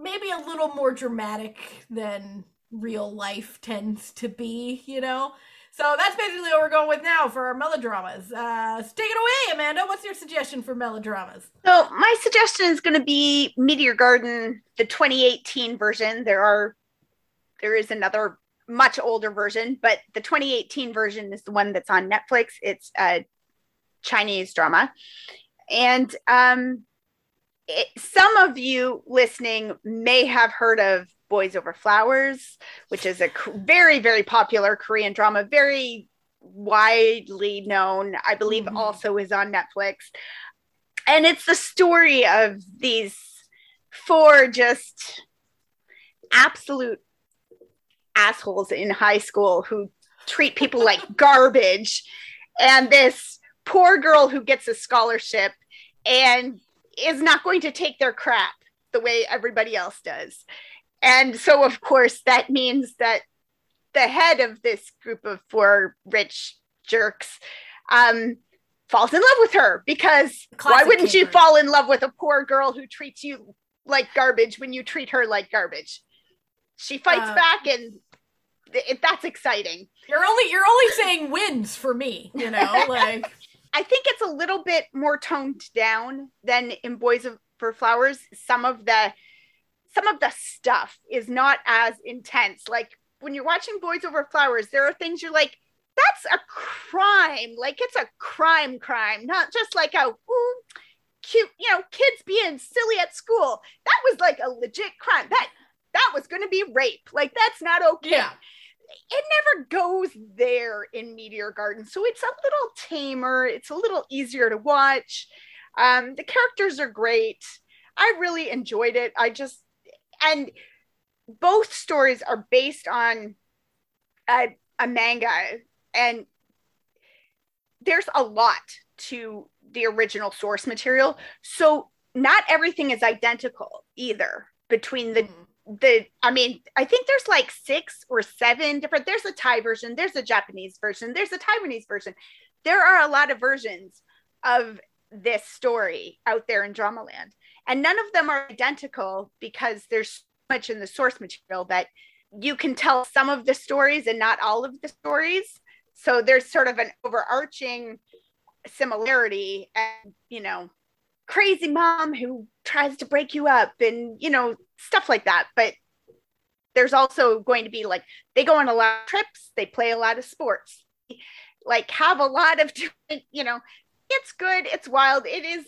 maybe a little more dramatic than real life tends to be, you know? So that's basically what we're going with now for our melodramas. Uh, take it away, Amanda. What's your suggestion for melodramas? So my suggestion is going to be Meteor Garden, the 2018 version. There are, there is another much older version, but the 2018 version is the one that's on Netflix. It's a Chinese drama, and um, it, some of you listening may have heard of Boys Over Flowers, which is a very very popular Korean drama, very widely known. I believe Mhm. also is on Netflix and it's the story of these four just absolute assholes in high school who treat people like <laughs> garbage. And this poor girl who gets a scholarship and is not going to take their crap the way everybody else does. And so of course that means that the head of this group of four rich jerks um, falls in love with her because why wouldn't you fall in love with a poor girl who treats you like garbage when you treat her like garbage? She fights Uh, back, and th- that's exciting. You're only you're only saying wins for me, you know, <laughs> like I think it's a little bit more toned down than in Boys of for Flowers. Some of the some of the stuff is not as intense. Like when you're watching Boys Over Flowers, there are things you're like, that's a crime. Like it's a crime crime, not just like a ooh, cute, you know, kids being silly at school. That was like a legit crime. That that was going to be rape. Like that's not okay yeah. it never goes there in Meteor Garden. So it's a little tamer. It's a little easier to watch. Um, the characters are great. I really enjoyed it. I just, and both stories are based on a, a manga, and there's a lot to the original source material. So not everything is identical either between the Mm. The I mean, I think there's like six or seven different there's a Thai version, there's a Japanese version, there's a Taiwanese version. There are a lot of versions of this story out there in Dramaland. And none of them are identical because there's so much in the source material that you can tell some of the stories and not all of the stories. So there's sort of an overarching similarity and, you know, crazy mom who tries to break you up and, you know, stuff like that. But there's also going to be like they go on a lot of trips, they play a lot of sports, like have a lot of <laughs> you know, it's good, it's wild, it is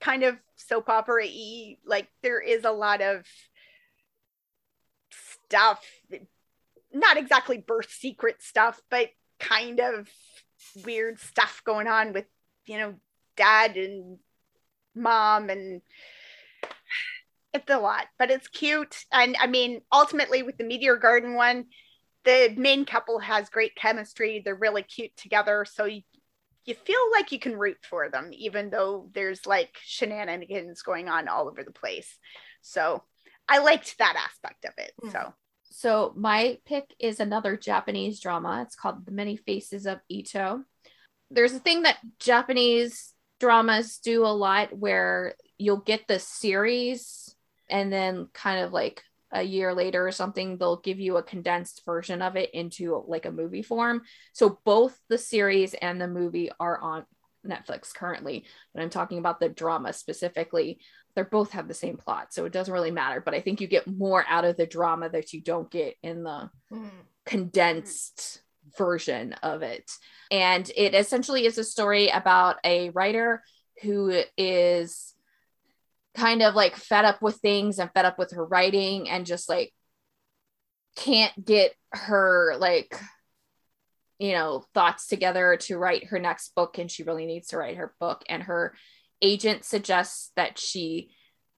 kind of soap opera y. Like there is a lot of stuff, not exactly birth secret stuff, but kind of weird stuff going on with, you know, dad and mom and it's a lot, but it's cute. And I mean, ultimately with the Meteor Garden one, the main couple has great chemistry. They're really cute together. So you, you feel like you can root for them, even though there's like shenanigans going on all over the place. So I liked that aspect of it. So So my pick is another Japanese drama. It's called The Many Faces of Ito. There's a thing that Japanese dramas do a lot where you'll get the series and then kind of like a year later or something they'll give you a condensed version of it into like a movie form. So both the series and the movie are on Netflix currently, but I'm talking about the drama specifically. They both have the same plot, so it doesn't really matter. But I think you get more out of the drama that you don't get in the Mm. condensed version of it. And it essentially is a story about a writer who is kind of like fed up with things and fed up with her writing and just like can't get her like you know thoughts together to write her next book and she really needs to write her book and her agent suggests that she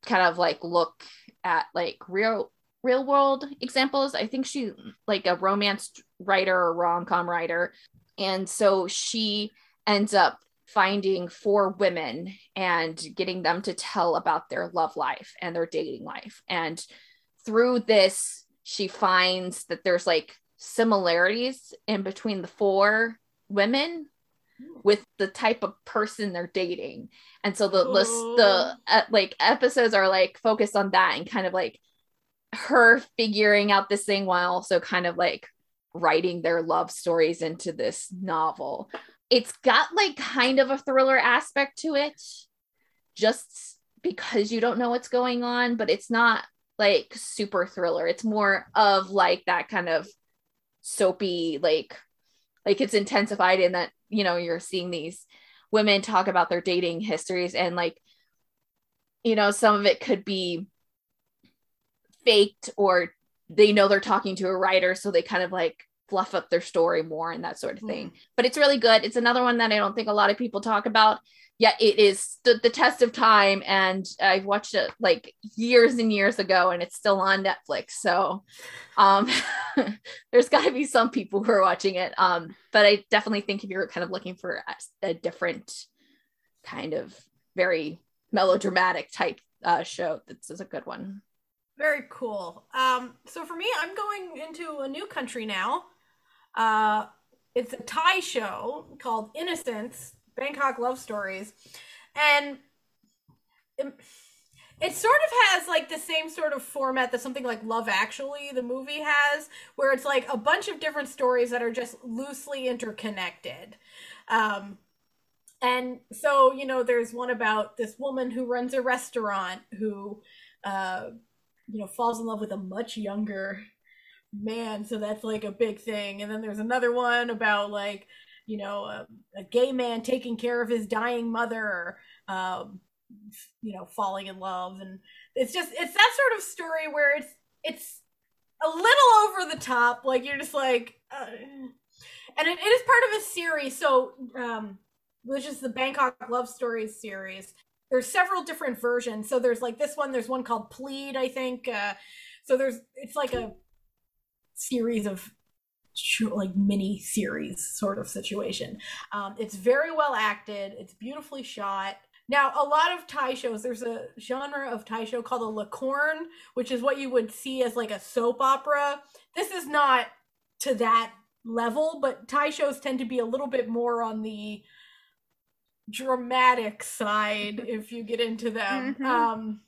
kind of like look at like real real world examples. I think she like a romance writer or rom-com writer. And so she ends up finding four women and getting them to tell about their love life and their dating life. And through this she finds that there's like similarities in between the four women with the type of person they're dating. And so the list the uh, like episodes are like focused on that and kind of like her figuring out this thing while also kind of like writing their love stories into this novel. It's got like kind of a thriller aspect to it just because you don't know what's going on but it's not like super thriller. It's more of like that kind of soapy like like it's intensified in that you know you're seeing these women talk about their dating histories and like you know some of it could be faked or they know they're talking to a writer so they kind of like fluff up their story more and that sort of thing. But it's really good. It's another one that i don't think a lot of people talk about yet it is stood the test of time and i've watched it like years and years ago and it's still on netflix so um <laughs> there's got to be some people who are watching it. Um but i definitely think if you're kind of looking for a, a different kind of very melodramatic type uh show this is a good one Very cool. Um, so for me, I'm going into a new country now. Uh, it's a Thai show called Innocence Bangkok Love Stories. And it, it sort of has like the same sort of format that something like Love Actually, the movie, has, where it's like a bunch of different stories that are just loosely interconnected. Um, and so, you know, there's one about this woman who runs a restaurant who. Uh, you know falls in love with a much younger man so that's like a big thing. And then there's another one about like you know a, a gay man taking care of his dying mother um you know falling in love. And it's just it's that sort of story where it's it's a little over the top. Like you're just like uh, and it, it is part of a series. So um which is the bangkok love stories series there's several different versions so there's like this one there's one called plead i think uh so there's it's like a series of like mini series sort of situation. Um, it's very well acted. It's beautifully shot. Now, a lot of Thai shows, there's a genre of Thai show called a lakorn, which is what you would see as like a soap opera. This is not to that level, but Thai shows tend to be a little bit more on the dramatic side if you get into them. Mhm. Um,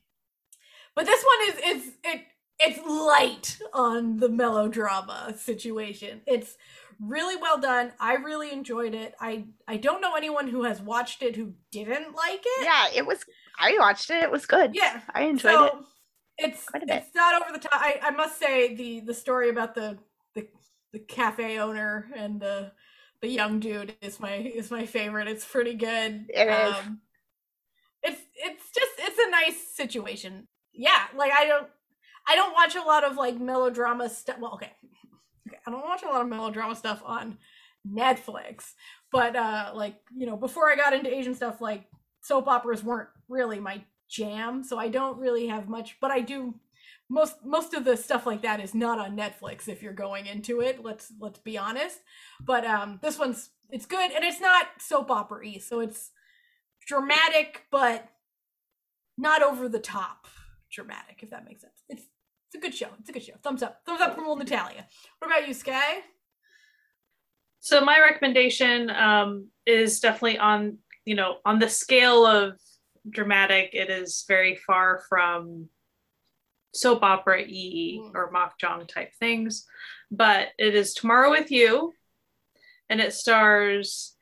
but this one is is it it's light on the melodrama situation. It's really well done. I really enjoyed it. I I don't know anyone who has watched it who didn't like it. Yeah, it was. I watched it. It was good. Yeah. I enjoyed so it. it's Quite a bit. it's not over the top. I, I must say the the story about the the the cafe owner and the the young dude is my is my favorite. It's pretty good. It is. Um, it's it's just it's a nice situation. Yeah, like I don't I don't watch a lot of like melodrama stuff. Well, okay. okay, I don't watch a lot of melodrama stuff on Netflix, but uh like you know before I got into Asian stuff, like soap operas weren't really my jam, so I don't really have much. But I do most most of the stuff like that is not on Netflix if you're going into it. Let's let's be honest. But um this one's it's good and it's not soap opera-y, so it's dramatic but not over the top dramatic, if that makes sense. It's it's a good show. It's a good show. Thumbs up. Thumbs up from old Natalia. What about you, Sky? So my recommendation um, is definitely on you know on the scale of dramatic. It is very far from soap opera e Mm. or makjang type things, but it is Tomorrow with You, and it stars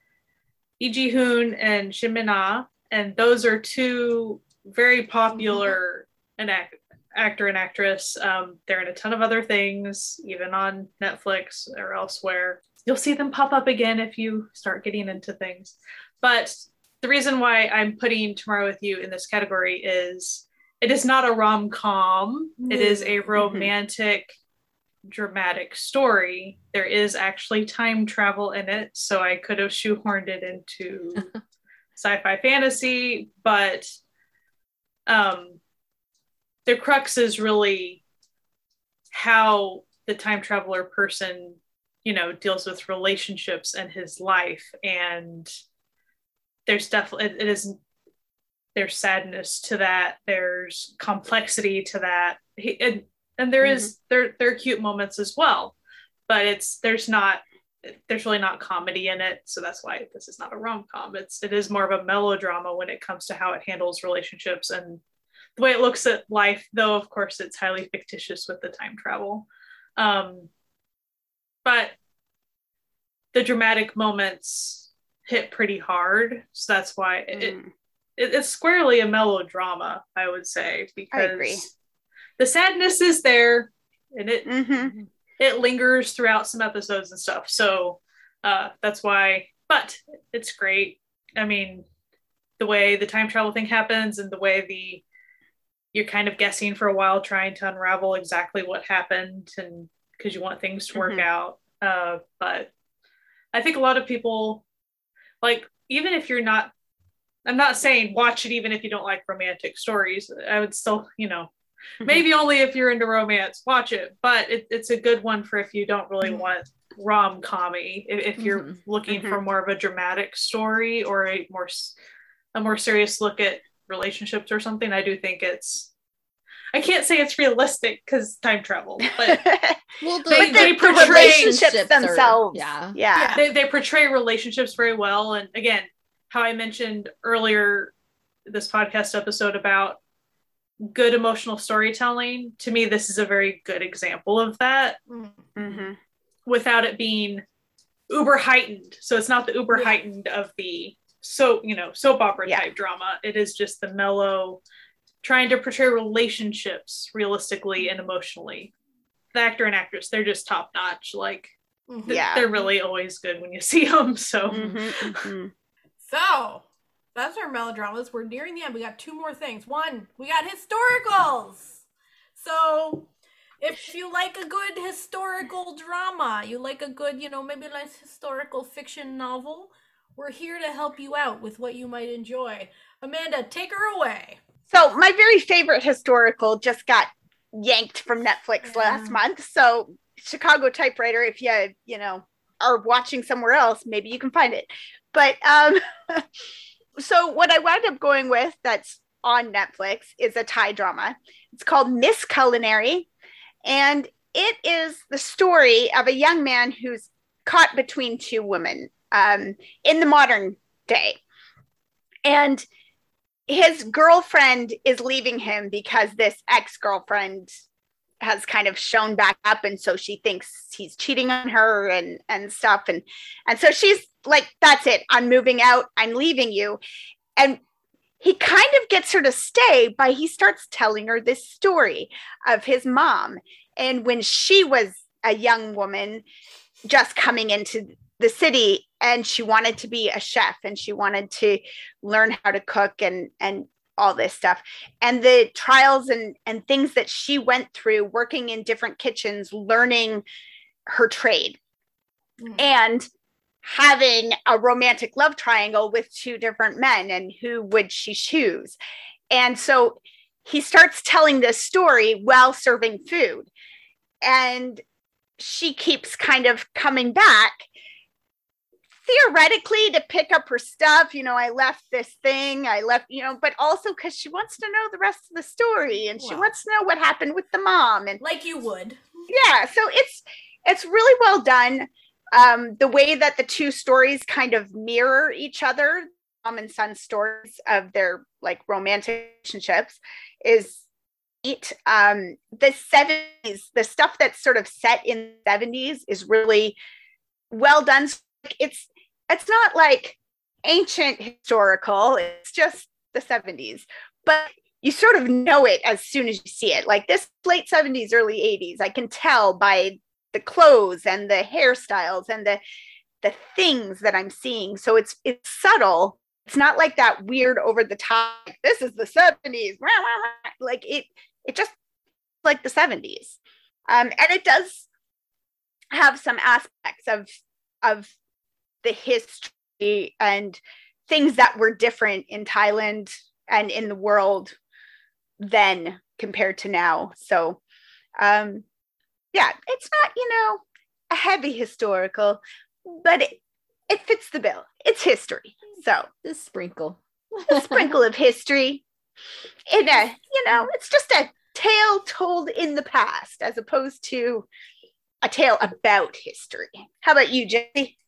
Lee Je Hoon and Shin Min Ah, and those are two very popular and act- actor and actress. Um, they're in a ton of other things, even on Netflix or elsewhere. You'll see them pop up again if you start getting into things. But the reason why I'm putting Tomorrow with You in this category is it is not a rom com, it is a No. romantic, dramatic story. There is actually time travel in it, so I could have shoehorned it into <laughs> sci fi fantasy, but um, the crux is really how the time traveler person you know deals with relationships and his life and there's definitely it, it is there's sadness to that there's complexity to that. He, and and there is there there are cute moments as well but it's there's not there's really not comedy in it so that's why this is not a rom-com. It's it is more of a melodrama when it comes to how it handles relationships and the way it looks at life though of course it's highly fictitious with the time travel. Um but the dramatic moments hit pretty hard so that's why it, Mm. It, it's squarely a melodrama i would say because the sadness is there and it Mhm. it lingers throughout some episodes and stuff so uh that's why but it's great i mean the way the time travel thing happens and the way the you're kind of guessing for a while trying to unravel exactly what happened and because you want things to work Mhm. out uh but i think a lot of people like even if you're not i'm not saying watch it even if you don't like romantic stories i would still you know maybe only if you're into romance watch it but it, it's a good one for if you don't really Mhm. want rom-commy if, if you're Mhm. looking for more of a dramatic story or a more a more serious look at relationships or something i do think it's i can't say it's realistic because time travel but <laughs> Well, the, They- but they the, the portray- relationships relationships are- themselves. yeah. yeah. they, they portray relationships very well and again how i mentioned earlier this podcast episode about good emotional storytelling to me this is a very good example of that Mm. Mhm. without it being uber heightened so it's not the uber Yeah. heightened of the so you know soap opera Yeah. type drama it is just the mellow trying to portray relationships realistically and emotionally the actor and actress they're just top notch like Mhm. th- Yeah. they're really always good when you <laughs> see them so Mhm, mhm. So that's our melodramas. We're nearing the end. We got two more things. One, we got historicals. So if you like a good historical drama, you like a good, you know, maybe a nice historical fiction novel, we're here to help you out with what you might enjoy. Amanda, take her away. So my very favorite historical just got yanked from Netflix Yeah. last month. So Chicago typewriter. If you, you know, are watching somewhere else, maybe you can find it. But um, <laughs> so what I wound up going with that's on Netflix is a Thai drama. It's called Miss Culinary. And it is the story of a young man who's caught between two women um, in the modern day. And his girlfriend is leaving him because this ex girlfriend has kind of shown back up and so she thinks he's cheating on her and and stuff. And and so she's like that's it. I'm moving out. I'm leaving you. And he kind of gets her to stay by he starts telling her this story of his mom. And when she was a young woman just coming into the city and she wanted to be a chef and she wanted to learn how to cook and and all this stuff. And the trials and and things that she went through working in different kitchens learning her trade mm. and having a romantic love triangle with two different men and who would she choose. And so he starts telling this story while serving food. And she keeps kind of coming back theoretically to pick up her stuff you know i left this thing i left you know but also because she wants to know the rest of the story and she wants to know what happened with the mom and like you would. Yeah so it's it's really well done um the way that the two stories kind of mirror each other mom and son stories of their like romantic relationships is neat um the 70s the stuff that's sort of set in the 70s is really well done. It's it's not like ancient historical, it's just the 70s. But you sort of know it as soon as you see it. Like this late 70s, early 80s, I can tell by the clothes and the hairstyles and the the things that I'm seeing. So it's it's subtle. It's not like that weird over the top. This is the 70s. Like it it just like the 70s. Um, and it does have some aspects of of the history and things that were different in Thailand and in the world then compared to now. So, um, yeah, it's not, you know, a heavy historical, but it, it fits the bill. It's history. So, the sprinkle, a sprinkle of history in a, you know, it's just a tale told in the past as opposed to a tale about history. How about you, Jesse?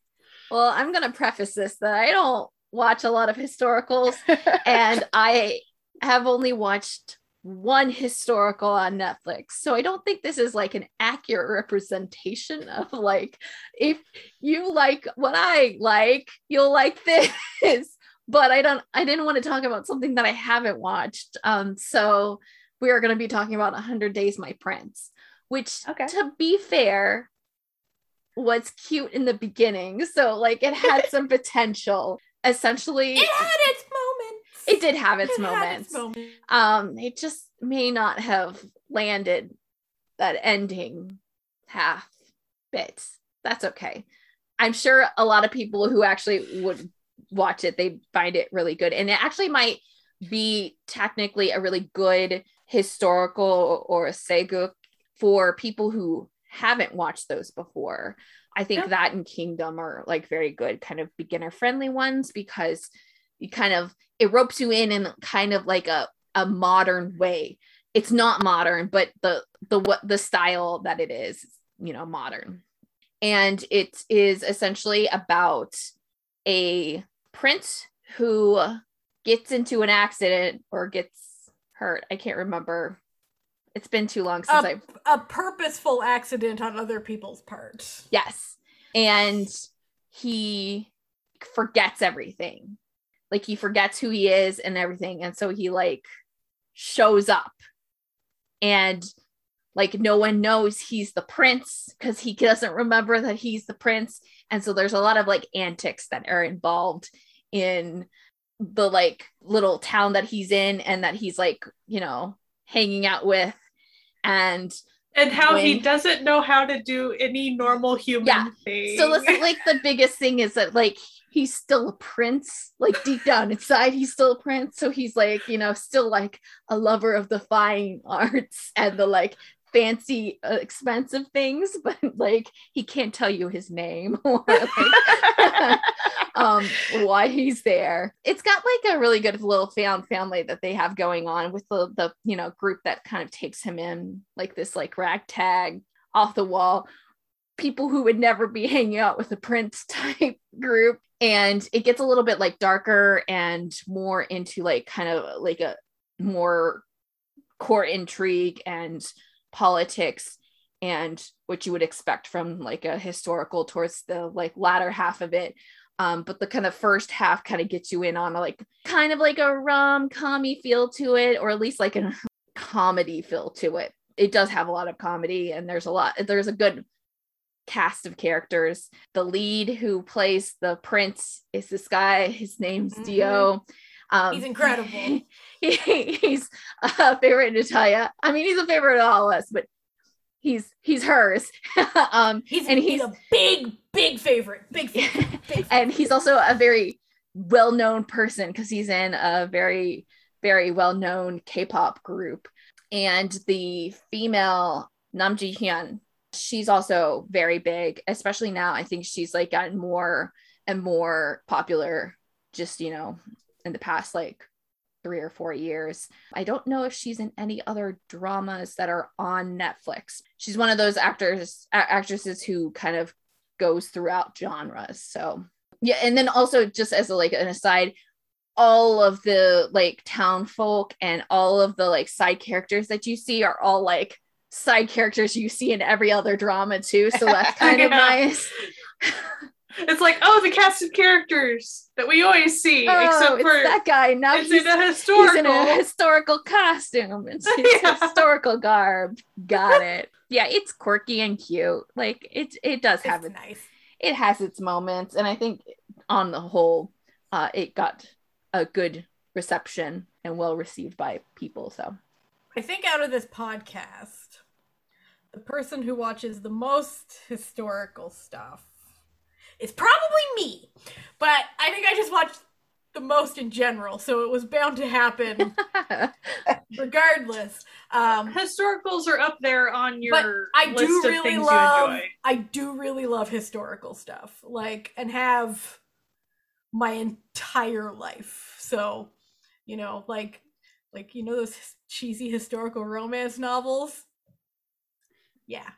Well, I'm going to preface this that I don't watch a lot of historicals <laughs> and I have only watched one historical on Netflix. So I don't think this is like an accurate representation of like if you like what I like, you'll like this. <laughs> but I don't I didn't want to talk about something that I haven't watched. Um so we are going to be talking about 100 Days My Prince, which okay. to be fair, was cute in the beginning. So like it had <laughs> some potential. Essentially It had its moments. It did have its, it moments. its moments. Um it just may not have landed that ending half bit. That's okay. I'm sure a lot of people who actually would watch it, they find it really good. And it actually might be technically a really good historical or a sageuk for people who haven't watched those before. I think yeah. that and Kingdom are like very good, kind of beginner friendly ones because you kind of it ropes you in in kind of like a a modern way. It's not modern, but the the what the style that it is, you know, modern. And it is essentially about a prince who gets into an accident or gets hurt. I can't remember it's been too long since I've a purposeful accident on other people's parts. Yes. And he forgets everything. Like he forgets who he is and everything. And so he like shows up and like no one knows he's the prince because he doesn't remember that he's the prince. And so there's a lot of like antics that are involved in the like little town that he's in and that he's like, you know, hanging out with and and how when, he doesn't know how to do any normal human yeah. thing. So that's like the biggest thing is that like he's still a prince, like deep down inside, he's still a prince. So he's like, you know, still like a lover of the fine <laughs> arts and the like fancy, uh, expensive things, <laughs> but like he can't tell you his name <laughs> or like, <laughs> um, why he's there. It's got like a really good little found family that they have going on with the the you know group that kind of takes him in, like this like ragtag off the wall people who would never be hanging out with a prince type group and it gets a little bit like darker and more into like kind of like a more court intrigue and politics and what you would expect from like a historical towards the like latter half of it um, but the kind of first half kind of gets you in on a, like kind of like a rom commy feel to it or at least like a comedy feel to it it does have a lot of comedy and there's a lot there's a good cast of characters. The lead who plays the prince is this guy. His name's Mhm. Dio. Um, He's <laughs> incredible. he- he's a favorite in Natalia. I mean, he's a favorite of all of us, but he's he's hers. <laughs> um, He's, and he's, he's a big, big favorite. Big <laughs> favorite. Big favorite. and he's also a very well-known person because he's in a very very well-known k-pop group and the female nam ji hyun she's also very big especially now i think she's like gotten more and more popular just you know in the past like three or four years. I don't know if she's in any other dramas that are on netflix. She's one of those actors actresses who kind of goes throughout genres so. Yeah and then also just as a, like an aside all of the like town folk and all of the like side characters that you see are all like side characters you see in every other drama too so that's <laughs> kind of nice <laughs> It's like, oh, the cast of characters that we always see, oh except it's for that guy now it's he's, in a <laughs> he's historical. in a historical costume it's <laughs> his Yeah. historical garb got it <laughs> yeah it's quirky and cute like it it does have It's its nice. it has its moments and i think on the whole uh it got a good reception and well received by people so I think out of this podcast, the person who watches the most historical stuff is probably me. But I think I just watched the most in general, so it was bound to happen <laughs> regardless. Um, Historicals are up there on your but I do of really things love. I do really love historical stuff. Like and have my entire life. So, you know, like like you know those cheesy historical romance novels? Yeah.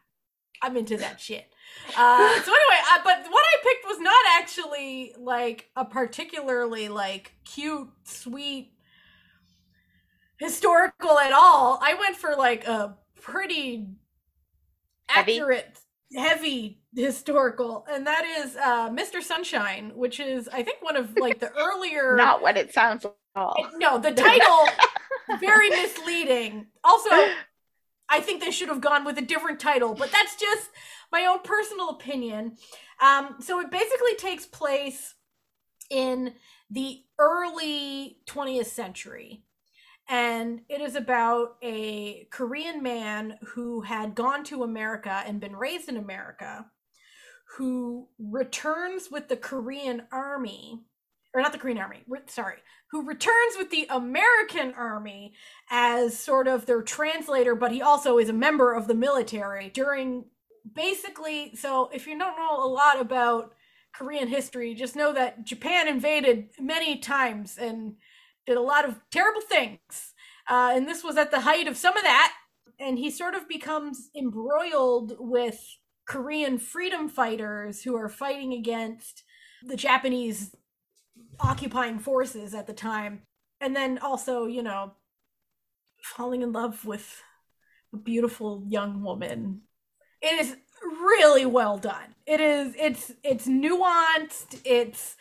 I'm into that shit. Uh, so anyway, uh, but what I picked was not actually like a particularly like cute, sweet historical at all. I went for like a pretty Heavy? accurate, heavy historical, and that is uh, Mr. Sunshine, which is I think one of like the <laughs> earlier. Not what it sounds like. at all. No, the title <laughs> very misleading. Also, I think they should have gone with a different title, but that's just my own personal opinion. Um, so it basically takes place in the early 20th century. And it is about a Korean man who had gone to America and been raised in America, who returns with the Korean army, or not the Korean army, sorry, who returns with the American army as sort of their translator, but he also is a member of the military during basically. So, if you don't know a lot about Korean history, just know that Japan invaded many times and did a lot of terrible things. Uh, and this was at the height of some of that. And he sort of becomes embroiled with Korean freedom fighters who are fighting against the Japanese occupying forces at the time. And then also, you know, falling in love with a beautiful young woman. It is really well done. It is it's it's nuanced, it's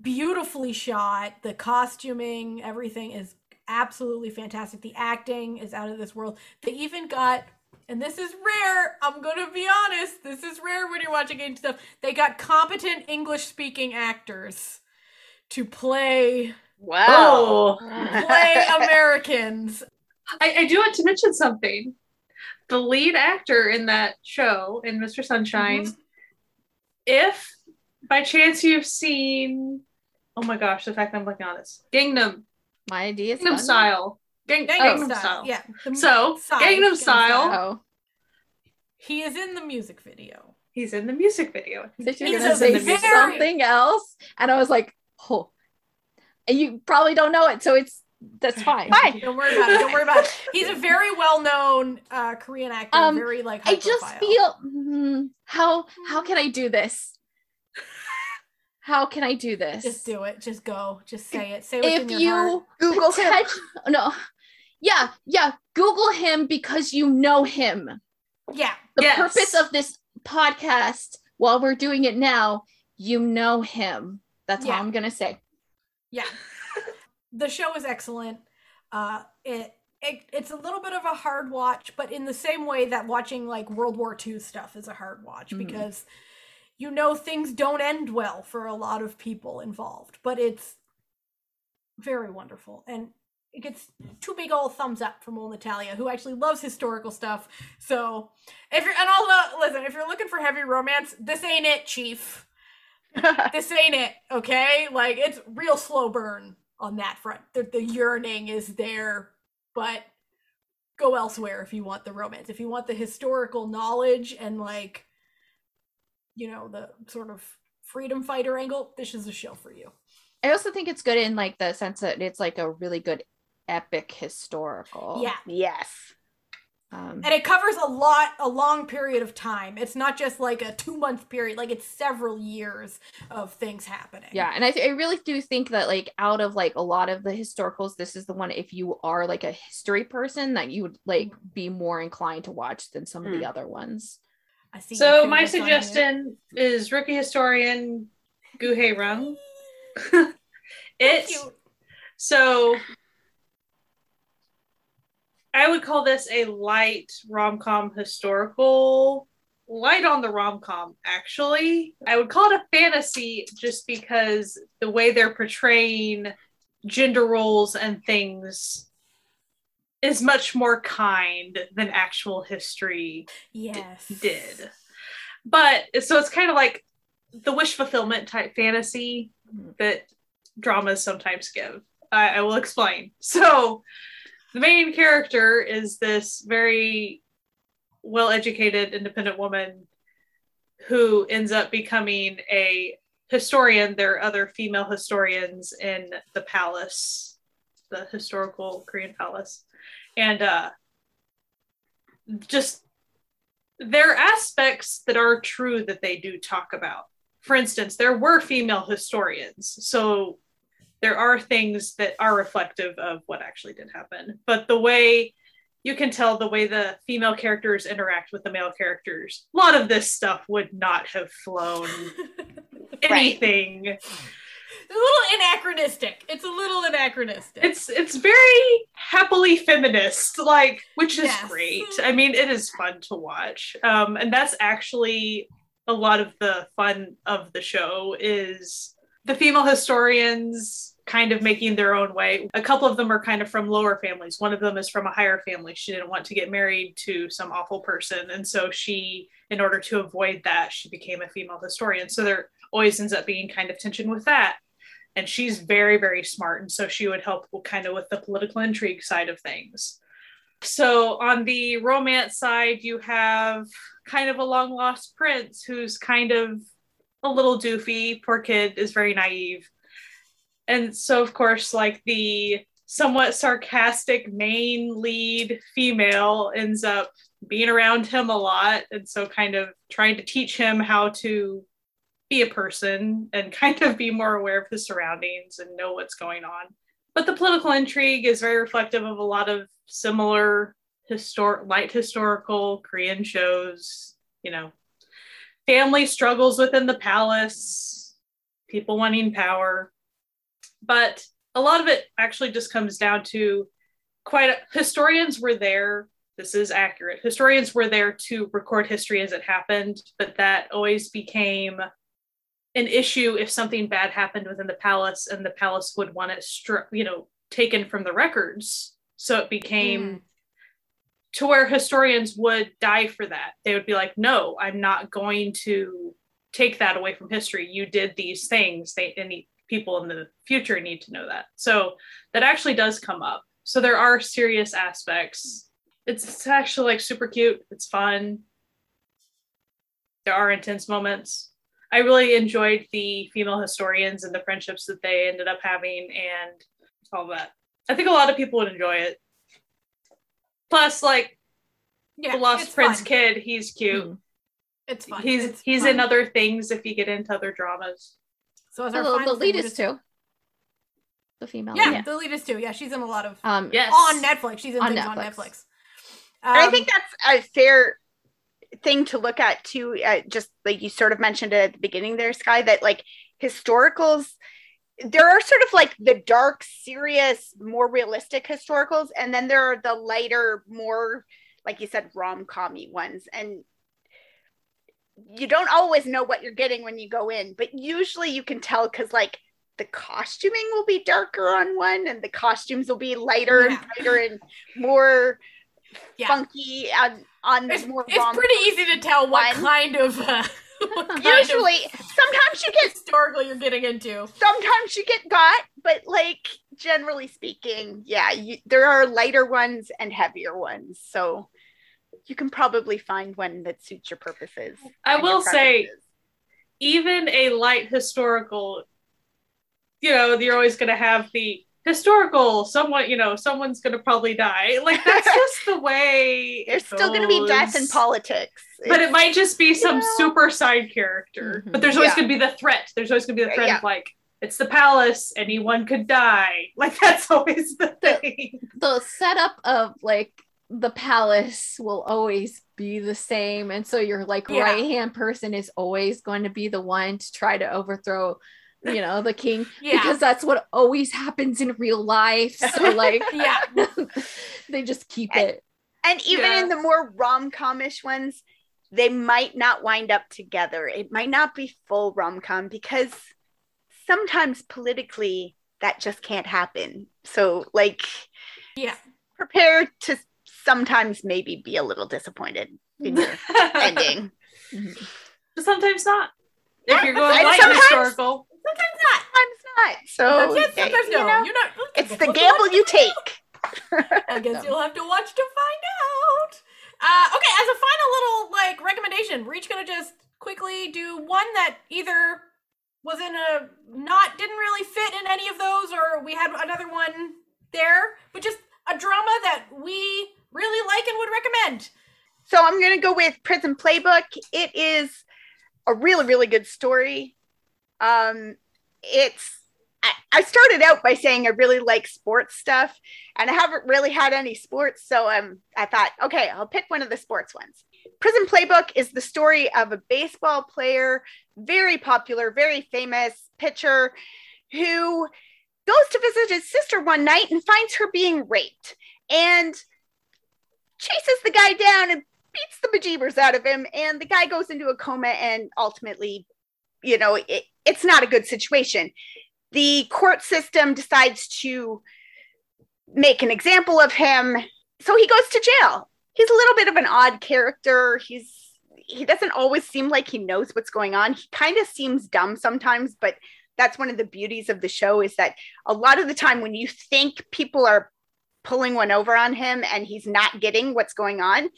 beautifully shot. The costuming, everything is absolutely fantastic. The acting is out of this world. They even got and this is rare. I'm gonna be honest. This is rare when you're watching game stuff. They got competent English speaking actors to play Wow. Oh, play Americans. I, I do want to mention something. The lead actor in that show, in Mr. Sunshine, mm-hmm. if by chance you've seen, oh my gosh, the fact that I'm looking on this, Gangnam, my idea is Gangnam fun. Style, Gang, oh, Gangnam Gangnam style. Style. Yeah. So, side, Gangnam Style. oh He is in the music video. He's in the music video. That you're He's gonna say very- something else, and I was like, "Oh," and you probably don't know it, so it's that's fine. Fine. Don't worry about it. Don't worry about it. He's a very well-known uh, Korean actor. Um, very like. I just high-profile. feel mm, how how can I do this? How can I do this? Just do it. Just go. Just say it. Say if in your you heart. Google him. no, yeah, yeah, Google him because you know him. Yeah. The Yes. purpose of this podcast, while we're doing it now, you know him. That's Yeah. all I'm gonna say. Yeah. The show is excellent. Uh, it, it it's a little bit of a hard watch, but in the same way that watching like World War II stuff is a hard watch Mhm. because you know things don't end well for a lot of people involved, but it's very wonderful and it gets two big old thumbs up from old Natalia, who actually loves historical stuff. So if you're and also listen, if you're looking for heavy romance, this ain't it, Chief <laughs> this ain't it, okay? Like it's real slow burn on that front. The, the yearning is there, but go elsewhere if you want the romance. If you want the historical knowledge and like, you know, the sort of freedom fighter angle, this is a show for you. I also think it's good in like the sense that it's like a really good epic historical. Yeah. yes. Um, And it covers a lot, a long period of time. It's not just like a two month period, like it's several years of things happening. yeah, and I, th- I really do think that like out of like a lot of the historicals, this is the one if you are like a history person that you would like be more inclined to watch than some of the Mm. other ones. I see. So my fingers on here. suggestion is rookie historian Goo Hae-ryung. <laughs> Thank it you. so I would call this a light rom-com historical, light on the rom-com actually. I would call it a fantasy just because the way they're portraying gender roles and things is much more kind than actual history Yes. did. But so it's kind of like the wish fulfillment type fantasy mm-hmm. that dramas sometimes give. I, I will explain. So the main character is this very well educated, independent woman who ends up becoming a historian. There are other female historians in the palace, the historical Korean palace. And uh, just there are aspects that are true that they do talk about. For instance, there were female historians, so there are things that are reflective of what actually did happen. But the way you can tell the way the female characters interact with the male characters, a lot of this stuff would not have flown <laughs> anything. a little anachronistic. It's a little anachronistic. It's it's very happily feminist, like which is Yes. great. I mean, it is fun to watch, um, and that's actually a lot of the fun of the show is the female historians kind of making their own way. A couple of them are kind of from lower families. One of them is from a higher family. She didn't want to get married to some awful person, and so she, in order to avoid that, she became a female historian. So there always ends up being kind of tension with that and she's very very smart and so she would help kind of with the political intrigue side of things so on the romance side you have kind of a long lost prince who's kind of a little doofy poor kid is very naive and so of course like the somewhat sarcastic main lead female ends up being around him a lot and so kind of trying to teach him how to be a person and <laughs> kind of be more aware of his surroundings and know what's going on. But the political intrigue is very reflective of a lot of similar historic light historical Korean shows, you know, family struggles within the palace, people wanting power. But a lot of it actually just comes down to quite a, historians were there this is accurate. Historians were there to record history as it happened, but that always became an issue if something bad happened within the palace and the palace would want it stri- you know taken from the records. So it became hmm. to where historians would die for that. They would be like no i'm not going to take that away from history. You did these things. They and people in the future need to know that so that actually does come up so there are serious aspects it's, it's actually like super cute it's fun there are intense moments. I really enjoyed the female historians and the friendships that they ended up having and all that. I think a lot of people would enjoy it. Plus, like Yeah, the Lost Prince fun. kid, he's cute. Mhm. It's fun. He's It's he's fun. in other things if you get into other dramas. So as our the final lead thing, is just- too. The female. Yeah, lead. the lead is too. Yeah, she's in a lot of Um, Yes. on Netflix. She's in On things on Netflix. Netflix. And I Um, think that's a fair thing to look at too. Uh, just like you sort of mentioned it at the beginning there, Sky, that like historicals, there are sort of like the dark, serious, more realistic historicals, and then there are the lighter, more like you said, rom commy ones. And you don't always know what you're getting when you go in, but usually you can tell because like the costuming will be darker on one, and the costumes will be lighter Yeah. and brighter and more Yeah. funky on on it's, more it's pretty easy to tell what one. kind of uh, <laughs> what kind of Usually, sometimes you get historical you're getting into. sometimes you get got, but like generally speaking, yeah, you, there are lighter ones and heavier ones, so you can probably find one that suits your purposes. I will say, even a light historical, you know, you're always going to have the historical. Someone, you know, someone's going to probably die. Like that's <laughs> just the way. there's still going to be death in politics, But it might just be some super side character. Mhm. But there's always Yeah. to be the threat. There's always going to be the threat Yeah. of like, it's the palace, anyone could die. Like that's <laughs> always the The- thing. the setup of like the palace will always be the same and so your like Yeah. right hand person is always going to be the one to try to overthrow you know the king <laughs> Yeah. because that's what always happens in real life so <laughs> like yeah. <laughs> they just keep And- it and even Yeah. in the more rom-comish ones, they might not wind up together. It might not be full rom-com because sometimes politically that just can't happen. So like Yeah. prepare to sometimes maybe be a little disappointed in your <laughs> ending. But sometimes not. If you're going light sometimes- historical, Sometimes not. Sometimes not. So yes, sometimes you no. know, You're not. it's the gamble you take. I <laughs> guess you'll have to watch to find out. Uh, okay, as a final little like recommendation, we're each gonna just quickly do one that either was in a not didn't really fit in any of those, or we had another one there, but just a drama that we recommend. So I'm going to go with Prison Playbook. It is a really, really good story. Um, it's I, I started out by saying I really like sports stuff, and I haven't really had any sports, so um, I thought, okay, I'll pick one of the sports ones. Prison Playbook is the story of a baseball player, very popular, very famous pitcher, who goes to visit his sister one night and finds her being raped, and chases the guy down and beats the bejeebers out of him and the guy goes into a coma and ultimately you know it, it's not a good situation. The court system decides to make an example of him so he goes to jail. He's a little bit of an odd character. He's he doesn't always seem like he knows what's going on. He kind of seems dumb sometimes but that's one of the beauties of the show is that a lot of the time when you think people are pulling one over on him and he's not getting what's going on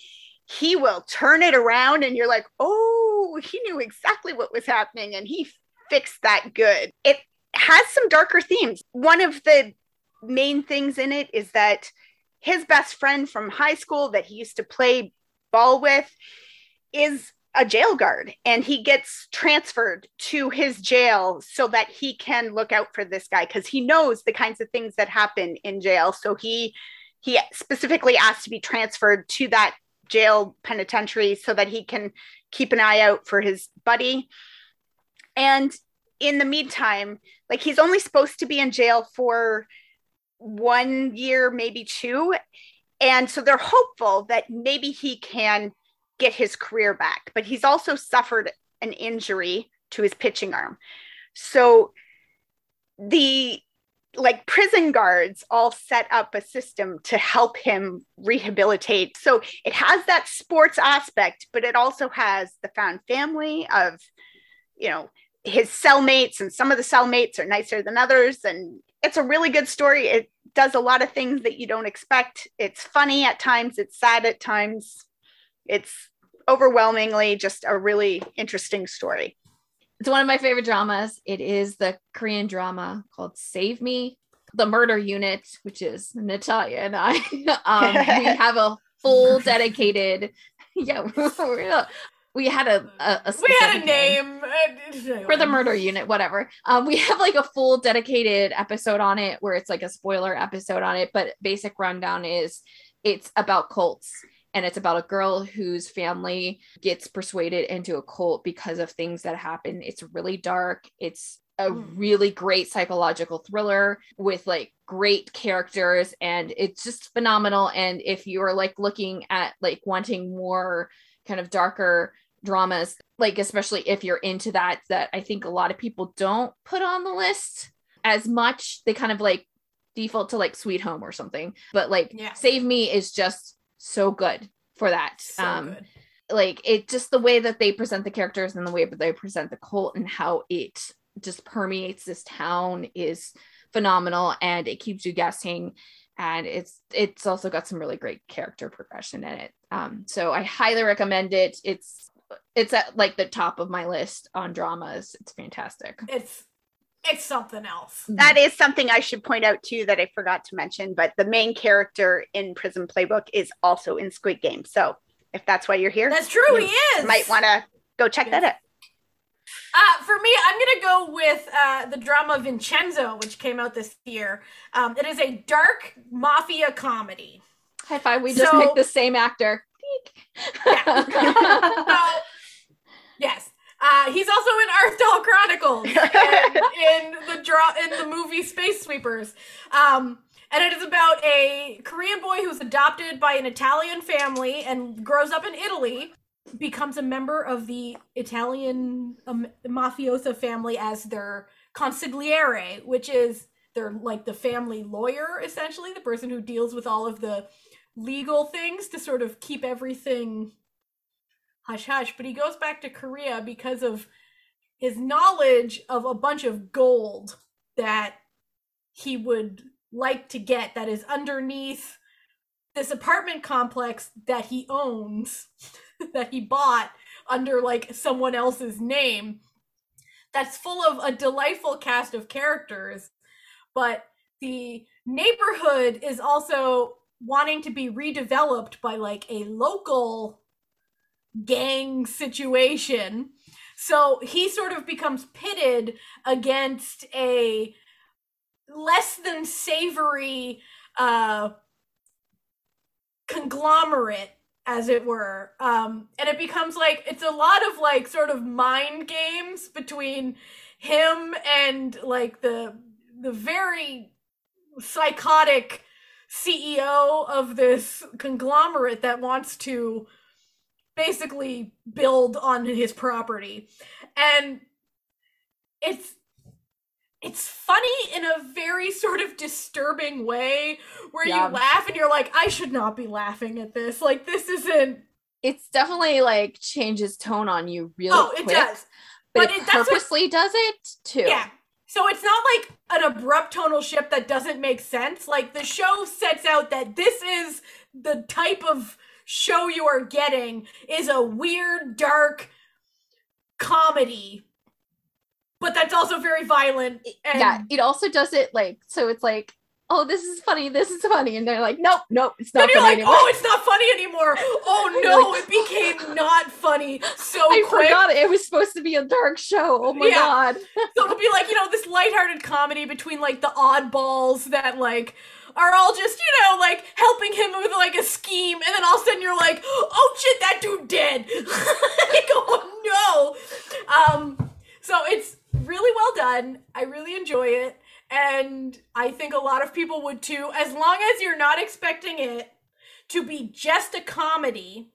he will turn it around and you're like, oh, he knew exactly what was happening and he fixed that good. It has some darker themes. One of the main things in it is that his best friend from high school that he used to play ball with is a jail guard and he gets transferred to his jail so that he can look out for this guy because he knows the kinds of things that happen in jail so he he specifically asked to be transferred to that jail penitentiary so that he can keep an eye out for his buddy. And in the meantime, like he's only supposed to be in jail for one year, maybe two. And so they're hopeful that maybe he can get his career back, but he's also suffered an injury to his pitching arm. So the like prison guards all set up a system to help him rehabilitate. So it has that sports aspect, but it also has the found family of, you know, his cellmates, and some of the cellmates are nicer than others. And it's a really good story. It does a lot of things that you don't expect. It's funny at times, it's sad at times. It's overwhelmingly just a really interesting story. It's one of my favorite dramas. It is the Korean drama called Save Me, the Murder Unit, which is Natalia and I. <laughs> um, we <laughs> have a full dedicated, <laughs> yeah, we had a, a, a we had a name, name. for the murder unit whatever um we have like a full dedicated episode on it where it's like a spoiler episode on it but basic rundown is it's about cults and it's about a girl whose family gets persuaded into a cult because of things that happen. It's really dark. It's a hmm. really great psychological thriller with like great characters and it's just phenomenal and if you're like looking at like wanting more kind of darker dramas like especially if you're into that that I think a lot of people don't put on the list as much they kind of like default to like Sweet Home or something but like yeah. Save Me is just so good for that. So um, good. like it just the way that they present the characters and the way that they present the cult and how it just permeates this town is phenomenal and it keeps you guessing and it's it's also got some really great character progression in it. Um, so I highly recommend it. It's it's at like the top of my list on dramas. It's fantastic. It's it's something else. That is something I should point out too that I forgot to mention. But the main character in Prison Playbook is also in Squid Game. So if that's why you're here, that's true. he is. Might want to go check yes. that out. Uh, for me, I'm gonna go with uh, the drama Vincenzo, which came out this year. Um, it is a dark mafia comedy. High five! We just so, picked the same actor. yeah. <laughs> so, yes, uh, he's also in Arthdal Chronicles <laughs> and in the draw in the movie Space Sweepers. Um, and it is about a Korean boy who's adopted by an Italian family and grows up in Italy, becomes a member of the Italian um, mafioso family as their consigliere, which is their like the family lawyer essentially, the person who deals with all of the legal things to sort of keep everything hush hush, but he goes back to Korea because of his knowledge of a bunch of gold that he would like to get that is underneath this apartment complex that he owns <laughs> that he bought under like someone else's name. That's full of a delightful cast of characters but the neighborhood is also wanting to be redeveloped by like a local gang situation. So he sort of becomes pitted against a less than savory uh, conglomerate as it were um and it becomes like it's a lot of like sort of mind games between him and like the the very psychotic CEO of this conglomerate that wants to basically build on his property. And it's it's funny in a very <laughs> sort of disturbing way where yeah. you laugh and you're like, I should not be laughing at this. Like this isn't it's definitely like changes tone on you really oh, quick. it does. But, but it, it purposely what, does it too. Yeah. So it's not like an abrupt tonal shift that doesn't make sense. Like the show sets out that this is the type of show you are getting is a weird, dark comedy. But that's also very violent. And- yeah, it also does it like so it's like oh, this is funny, this is funny. And they're like, nope, nope, it's not and you're like, anymore. oh, it's not funny anymore. Oh <laughs> no, it became <laughs> not funny so I quick. forgot it. it was supposed to be a dark show. Oh my yeah. god. so it'll be like, you know, this lighthearted comedy between like the oddballs that like are all just, you know, like helping him with like a scheme, and then all of a sudden you're like, oh shit, that dude dead. <laughs> like, oh no. Um, so it's really well done. I really enjoy it. And I think a lot of people would too, as long as you're not expecting it to be just a comedy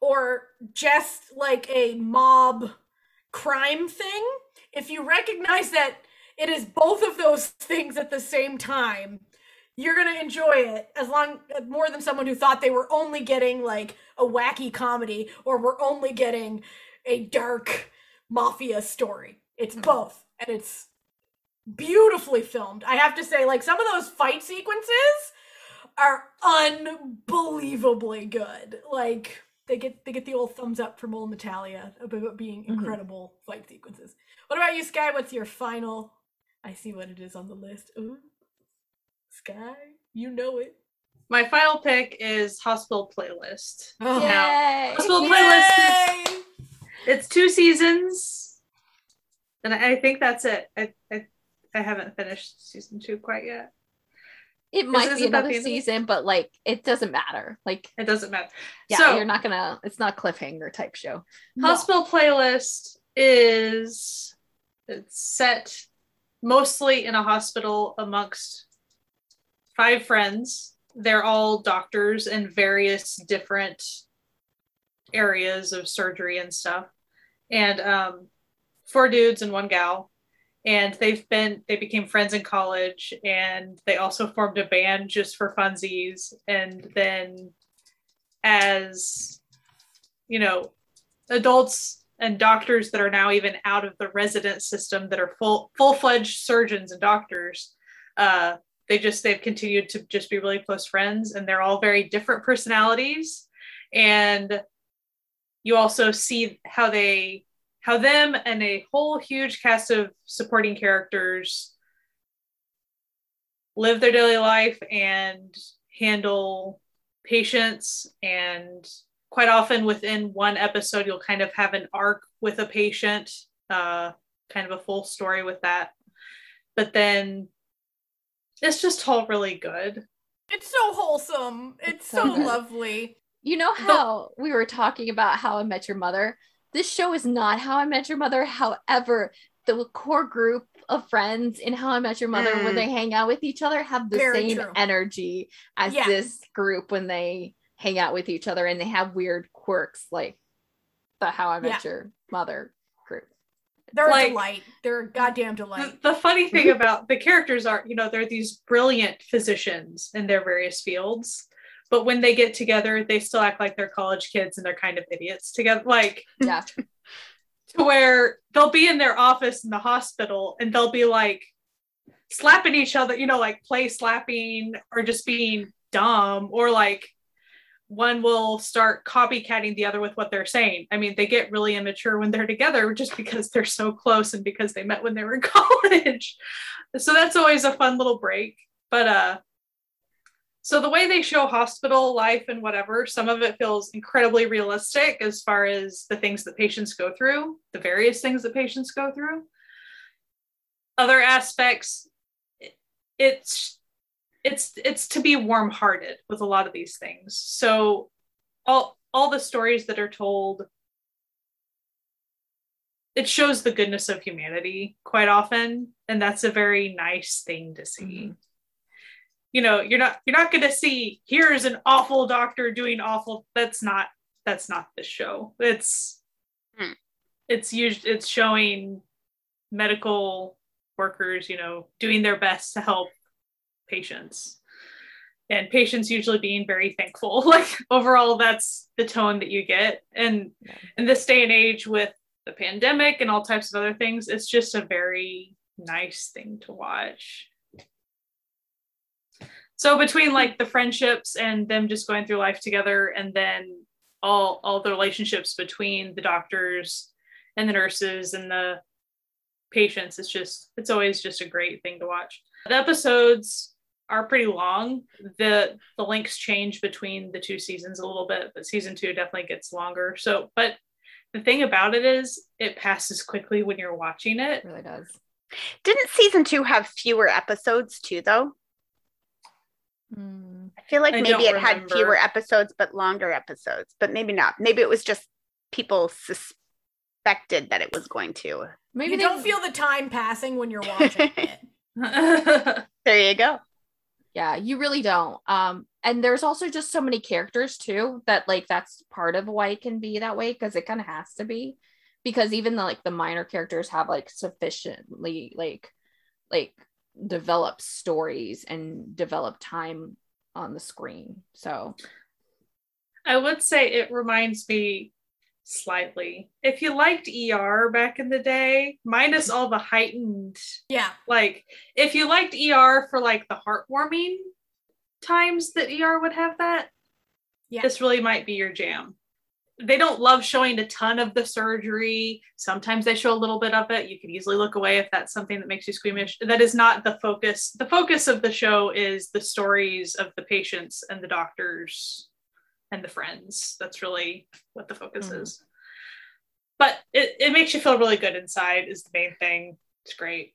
or just like a mob crime thing. If you recognize that it is both of those <laughs> things at the same time, you're gonna enjoy it as long more than someone who thought they were only getting like a wacky comedy or were only getting a dark mafia story. It's hmm. both, and it's beautifully filmed. I have to say, like some of those fight sequences are unbelievably good. Like they get they get the old thumbs up from old Natalia about being Mhm. incredible fight sequences. What about you, Sky? What's your final? I see what it is on the list. Ooh, Sky, you know it. My final pick is Hospital Playlist. Oh. Yay! Hospital Playlist is it's two seasons, and I I think that's it. I I, I haven't finished season two quite yet. It might be another the end of it? season, but like it doesn't matter. Like It doesn't matter. yeah, so you're not gonna. It's not cliffhanger type show. No. Hospital Playlist is it's set mostly in a hospital amongst five friends. They're all doctors in various different areas of surgery and stuff. And um, four dudes and one gal. And they've been they became friends in college and they also formed a band just for funsies. And then as you know, adults and doctors that are now even out of the resident system that are full full-fledged surgeons and doctors uh, they just they've continued to just be really close friends and they're all very different personalities. And you also see how they how them and a whole huge cast of supporting characters live their daily life and handle patients. And quite often within one episode you'll kind of have an arc with a patient uh, kind of a full story with that. But then it's just all really good It's so wholesome. It's, It's so, so lovely. You know how we were talking about How I Met Your Mother? This show is not How I Met Your Mother. However, the core group of friends in How I Met Your Mother, when Mm. they hang out with each other, have the Very same true. energy as Yeah. this group when they hang out with each other and they have weird quirks like the How I Met Yeah. Your Mother group. They're Like- a delight. They're a goddamn delight. the, the funny <laughs> thing about the characters are you know they're these brilliant physicians in their various fields but when they get together they still act like they're college kids and they're kind of idiots together like <laughs> Yeah. <laughs> to where they'll be in their office in the hospital and they'll be like slapping each other, you know, like play slapping or just being dumb, or like one will start copycatting the other with what they're saying. I mean, they get really immature when they're together just because they're so close and because they met when they were in <laughs> college. so that's always a fun little break. But uh so the way they show hospital life and whatever, some of it feels incredibly realistic as far as the things that patients go through, the various things that patients go through. Other aspects, it's it's it's to be warm-hearted with a lot of these things. So all all the stories that are told it shows the goodness of humanity quite often and that's a very nice thing to see you know you're not you're not going to see here's an awful doctor doing awful that's not that's not the show it's Hmm. it's usually it's showing medical workers you know doing their best to help patients and patients usually being very thankful. <laughs> Like overall that's the tone that you get. And Yeah. in this day and age with the pandemic and all types of other things it's just a very nice thing to watch. So between like the friendships and them just going through life together and then all all the relationships between the doctors and the nurses and the patients it's just it's always just a great thing to watch. The episodes are pretty long the the links change between the two seasons a little bit but season two definitely gets longer so but the thing about it is it passes quickly when you're watching it It really does. Didn't season two have fewer episodes too, though? Mm. I feel like I maybe don't it had fewer episodes but longer episodes, but maybe not. Maybe it was just people suspected that it was going to. Maybe you they don't feel the time passing when you're <laughs> watching it. <laughs> There you go. Yeah you really don't. Um and there's also just so many characters too that like that's part of why it can be that way because it kind of has to be because even the like the minor characters have like sufficiently like like developed stories and developed time on the screen so. I would say it reminds me slightly. If you liked ER back in the day, minus all the heightened, yeah. like if you liked ER for like the heartwarming times that ER would have that, Yeah. this really might be your jam. they don't love showing a ton of the surgery. Sometimes they show a little bit of it. You can easily look away if that's something that makes you squeamish. That is not the focus. The focus of the show is the stories of the patients and the doctors and the friends. That's really what the focus Mhm. is. But it, it makes you feel really good inside is the main thing. It's great.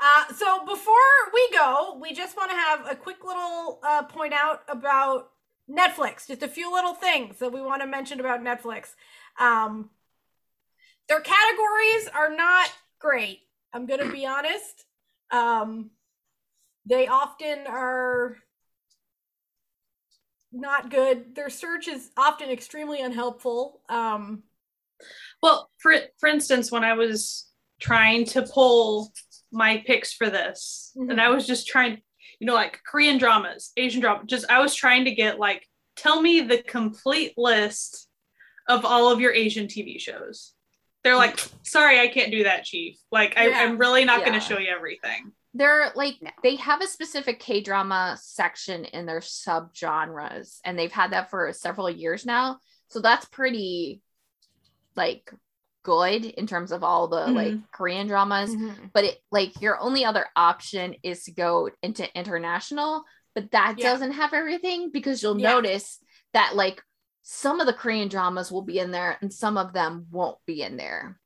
Uh, so before we go, we just want to have a quick little uh, point out about Netflix. Just a few little things that we want to mention about Netflix. Um, their categories are not great. I'm going to be honest. Um, they often are not good. Their search is often extremely unhelpful. Um, Well, for for instance, when I was trying to pull my picks for this, Mhm. and I was just trying, you know, like Korean dramas, Asian drama, just I was trying to get like, tell me the complete list of all of your Asian TV shows. They're like, sorry, I can't do that, Chief. Like, I, Yeah. I'm really not going to show you everything. They're like No. they have a specific K drama section in their subgenres, and they've had that for several years now. So that's pretty like good in terms of all the like mm-hmm. Korean dramas. Mm-hmm. But it like your only other option is to go into international, but that Yeah. doesn't have everything because you'll Yeah. notice that like some of the Korean dramas will be in there and some of them won't be in there.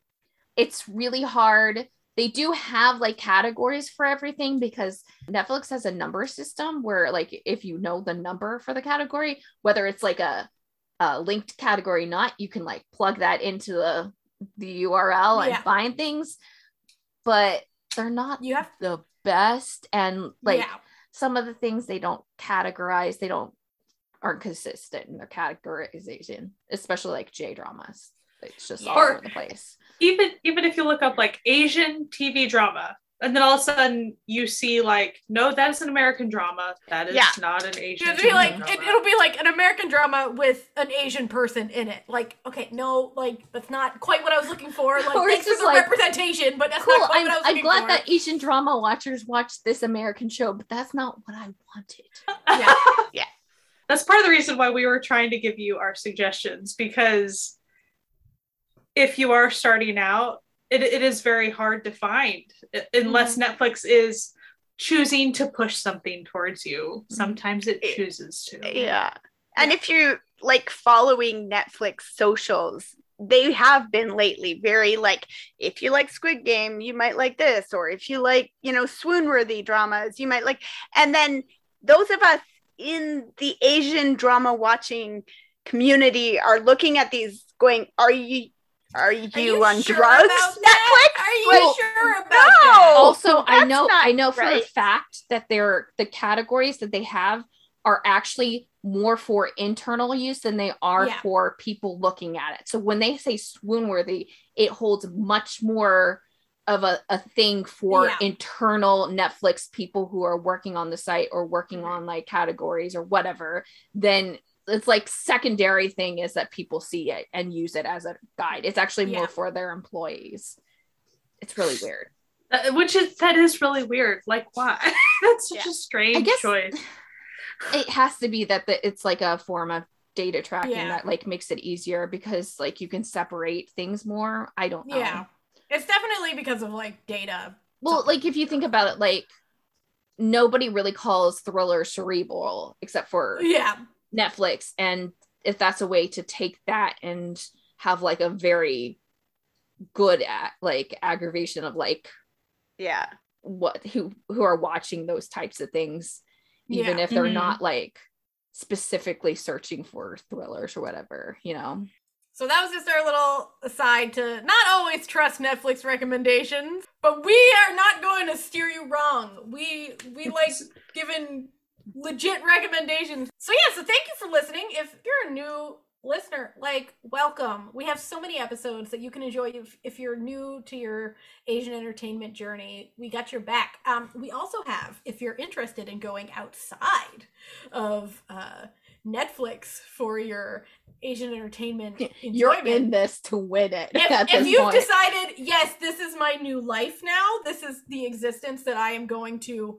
It's really hard they do have like categories for everything because Netflix has a number system where like if you know the number for the category, whether it's like a, a linked category or not, you can like plug that into the the URL and Yeah. find things, but they're not you have, the best and like yeah. some of the things they don't categorize, they don't aren't consistent in their categorization, especially like J dramas. It's just all over the place. Even even if you look up like Asian TV drama, and then all of a sudden you see like, no, that is an American drama. That is Yeah. not an Asian. It'll be TV like drama. it, it'll be like an American drama with an Asian person in it. Like, okay, no, like that's not quite what I was looking for. Like, <laughs> Or it's thanks for just the like, representation, but that's cool. not quite I'm, what I was looking for. I'm looking glad for. that Asian drama watchers watch this American show, but that's not what I wanted. <laughs> Yeah. Yeah. That's part of the reason why we were trying to give you our suggestions because if you are starting out, it, it is very hard to find i- unless mm-hmm. Netflix is choosing to push something towards you. Mm-hmm. Sometimes it chooses to. Yeah. And if you're like following Netflix socials, they have been lately very like, if you like Squid Game, you might like this, or if you like, you know, swoon worthy dramas, you might like. And then those of us in the Asian drama watching community are looking at these going, are you. Are you, Are you on sure drugs, about that? <laughs> Netflix? Are you Well, sure about no. that? also, I know I know for a fact that they're the categories that they have are actually more for internal use than they are Yeah. for people looking at it. So when they say swoon worthy, it holds much more of a, a thing for Yeah. internal Netflix people who are working on the site or working on like categories or whatever, then it's like secondary thing is that people see it and use it as a guide. It's actually Yeah. more for their employees. It's really weird. Uh, which is that is really weird. Like why? <laughs> That's such Yeah. a strange I guess choice. <sighs> it has to be that the, it's like a form of data tracking Yeah. that like makes it easier because like you can separate things more. I don't know. Yeah. It's definitely because of like data. Well, like if you think about it, like nobody really calls thriller cerebral except for Yeah. Netflix, and if that's a way to take that and have like a very good at like aggravation of like Yeah. what who who are watching those types of things even Yeah. if they're Mhm. not like specifically searching for thrillers or whatever you know So that was just our little aside to not always trust Netflix recommendations, but we are not going to steer you wrong. We we <laughs> like giving legit recommendations. So yeah, so thank you for listening. If you're a new listener, like welcome. We have so many episodes that you can enjoy if, if you're new to your Asian entertainment journey. We got your back. Um, we also have, if you're interested in going outside of uh, Netflix for your Asian entertainment you're in this to win it if, <laughs> if you've point decided yes this is my new life now this is the existence that i am going to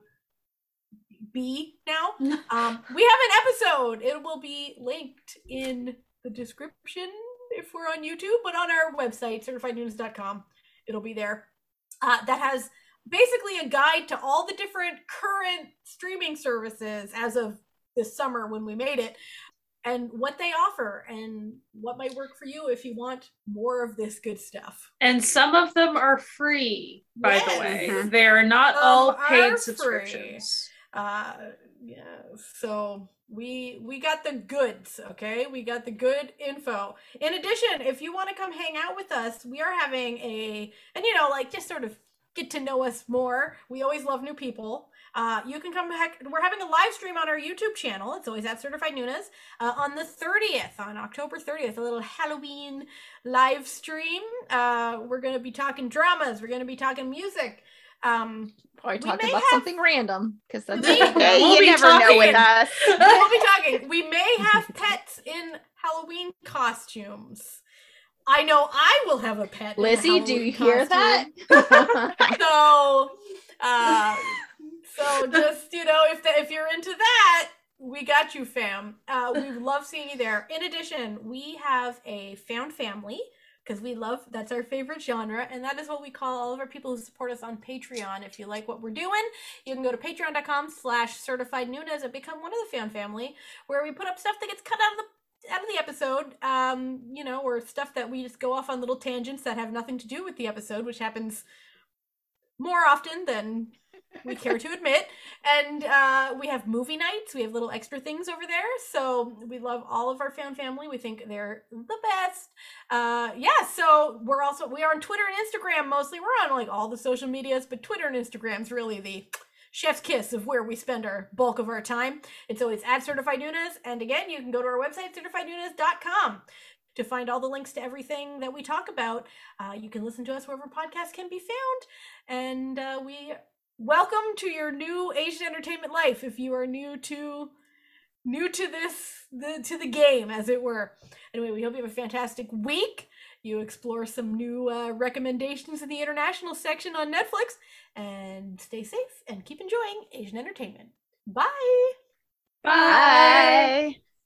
be now <laughs> um we have an episode it will be linked in the description if we're on YouTube, but on our website, certifiednunas.com. It'll be there. Uh, that has basically a guide to all the different current streaming services as of this summer when we made it and what they offer and what might work for you if you want more of this good stuff. And some of them are free, by Yes. the way. Mhm. They're not Some all are paid free. subscriptions. Uh yeah, so we we got the goods, okay? We got the good info. In addition, if you want to come hang out with us, we are having a and you know, like just sort of get to know us more. We always love new people. Uh, you can come back. We're having a live stream on our YouTube channel. It's always at Certified Nunas uh, on the 30th, on October 30th, a little Halloween live stream. Uh, we're going to be talking dramas. We're going to be talking music. Um, Probably We talking about have- something random because that's We- <laughs> Yeah, We'll you be never know talking. with us. <laughs> we'll be talking. We may have <laughs> pets in Halloween costumes. I know I will have a pet. in a Lizzie, do you Halloween hear that? So, uh, so just you know, if the, if you're into that, we got you, fam. Uh, we love seeing you there. In addition, we have a found family because we love that's our favorite genre, and that is what we call all of our people who support us on Patreon. If you like what we're doing, you can go to patreon.com/slash certified Nunas and become one of the fan family, where we put up stuff that gets cut out of the out of the episode, um, you know, or stuff that we just go off on little tangents that have nothing to do with the episode, which happens more often than we care to admit. And uh, we have movie nights. We have little extra things over there. So we love all of our fan family. We think they're the best. Uh, yeah. So we're also we are on Twitter and Instagram mostly. We're on like all the social medias, but Twitter and Instagram's really the chef's kiss of where we spend our bulk of our time. It's always at Certified Nunas. And again, you can go to our website, certifiednunas.com, to find all the links to everything that we talk about. Uh, you can listen to us wherever podcasts can be found. And uh, we welcome to your new Asian entertainment life if you are new to new to this the to the game as it were anyway we hope you have a fantastic week you explore some new uh, recommendations in the international section on netflix and stay safe and keep enjoying asian entertainment bye Bye. Bye.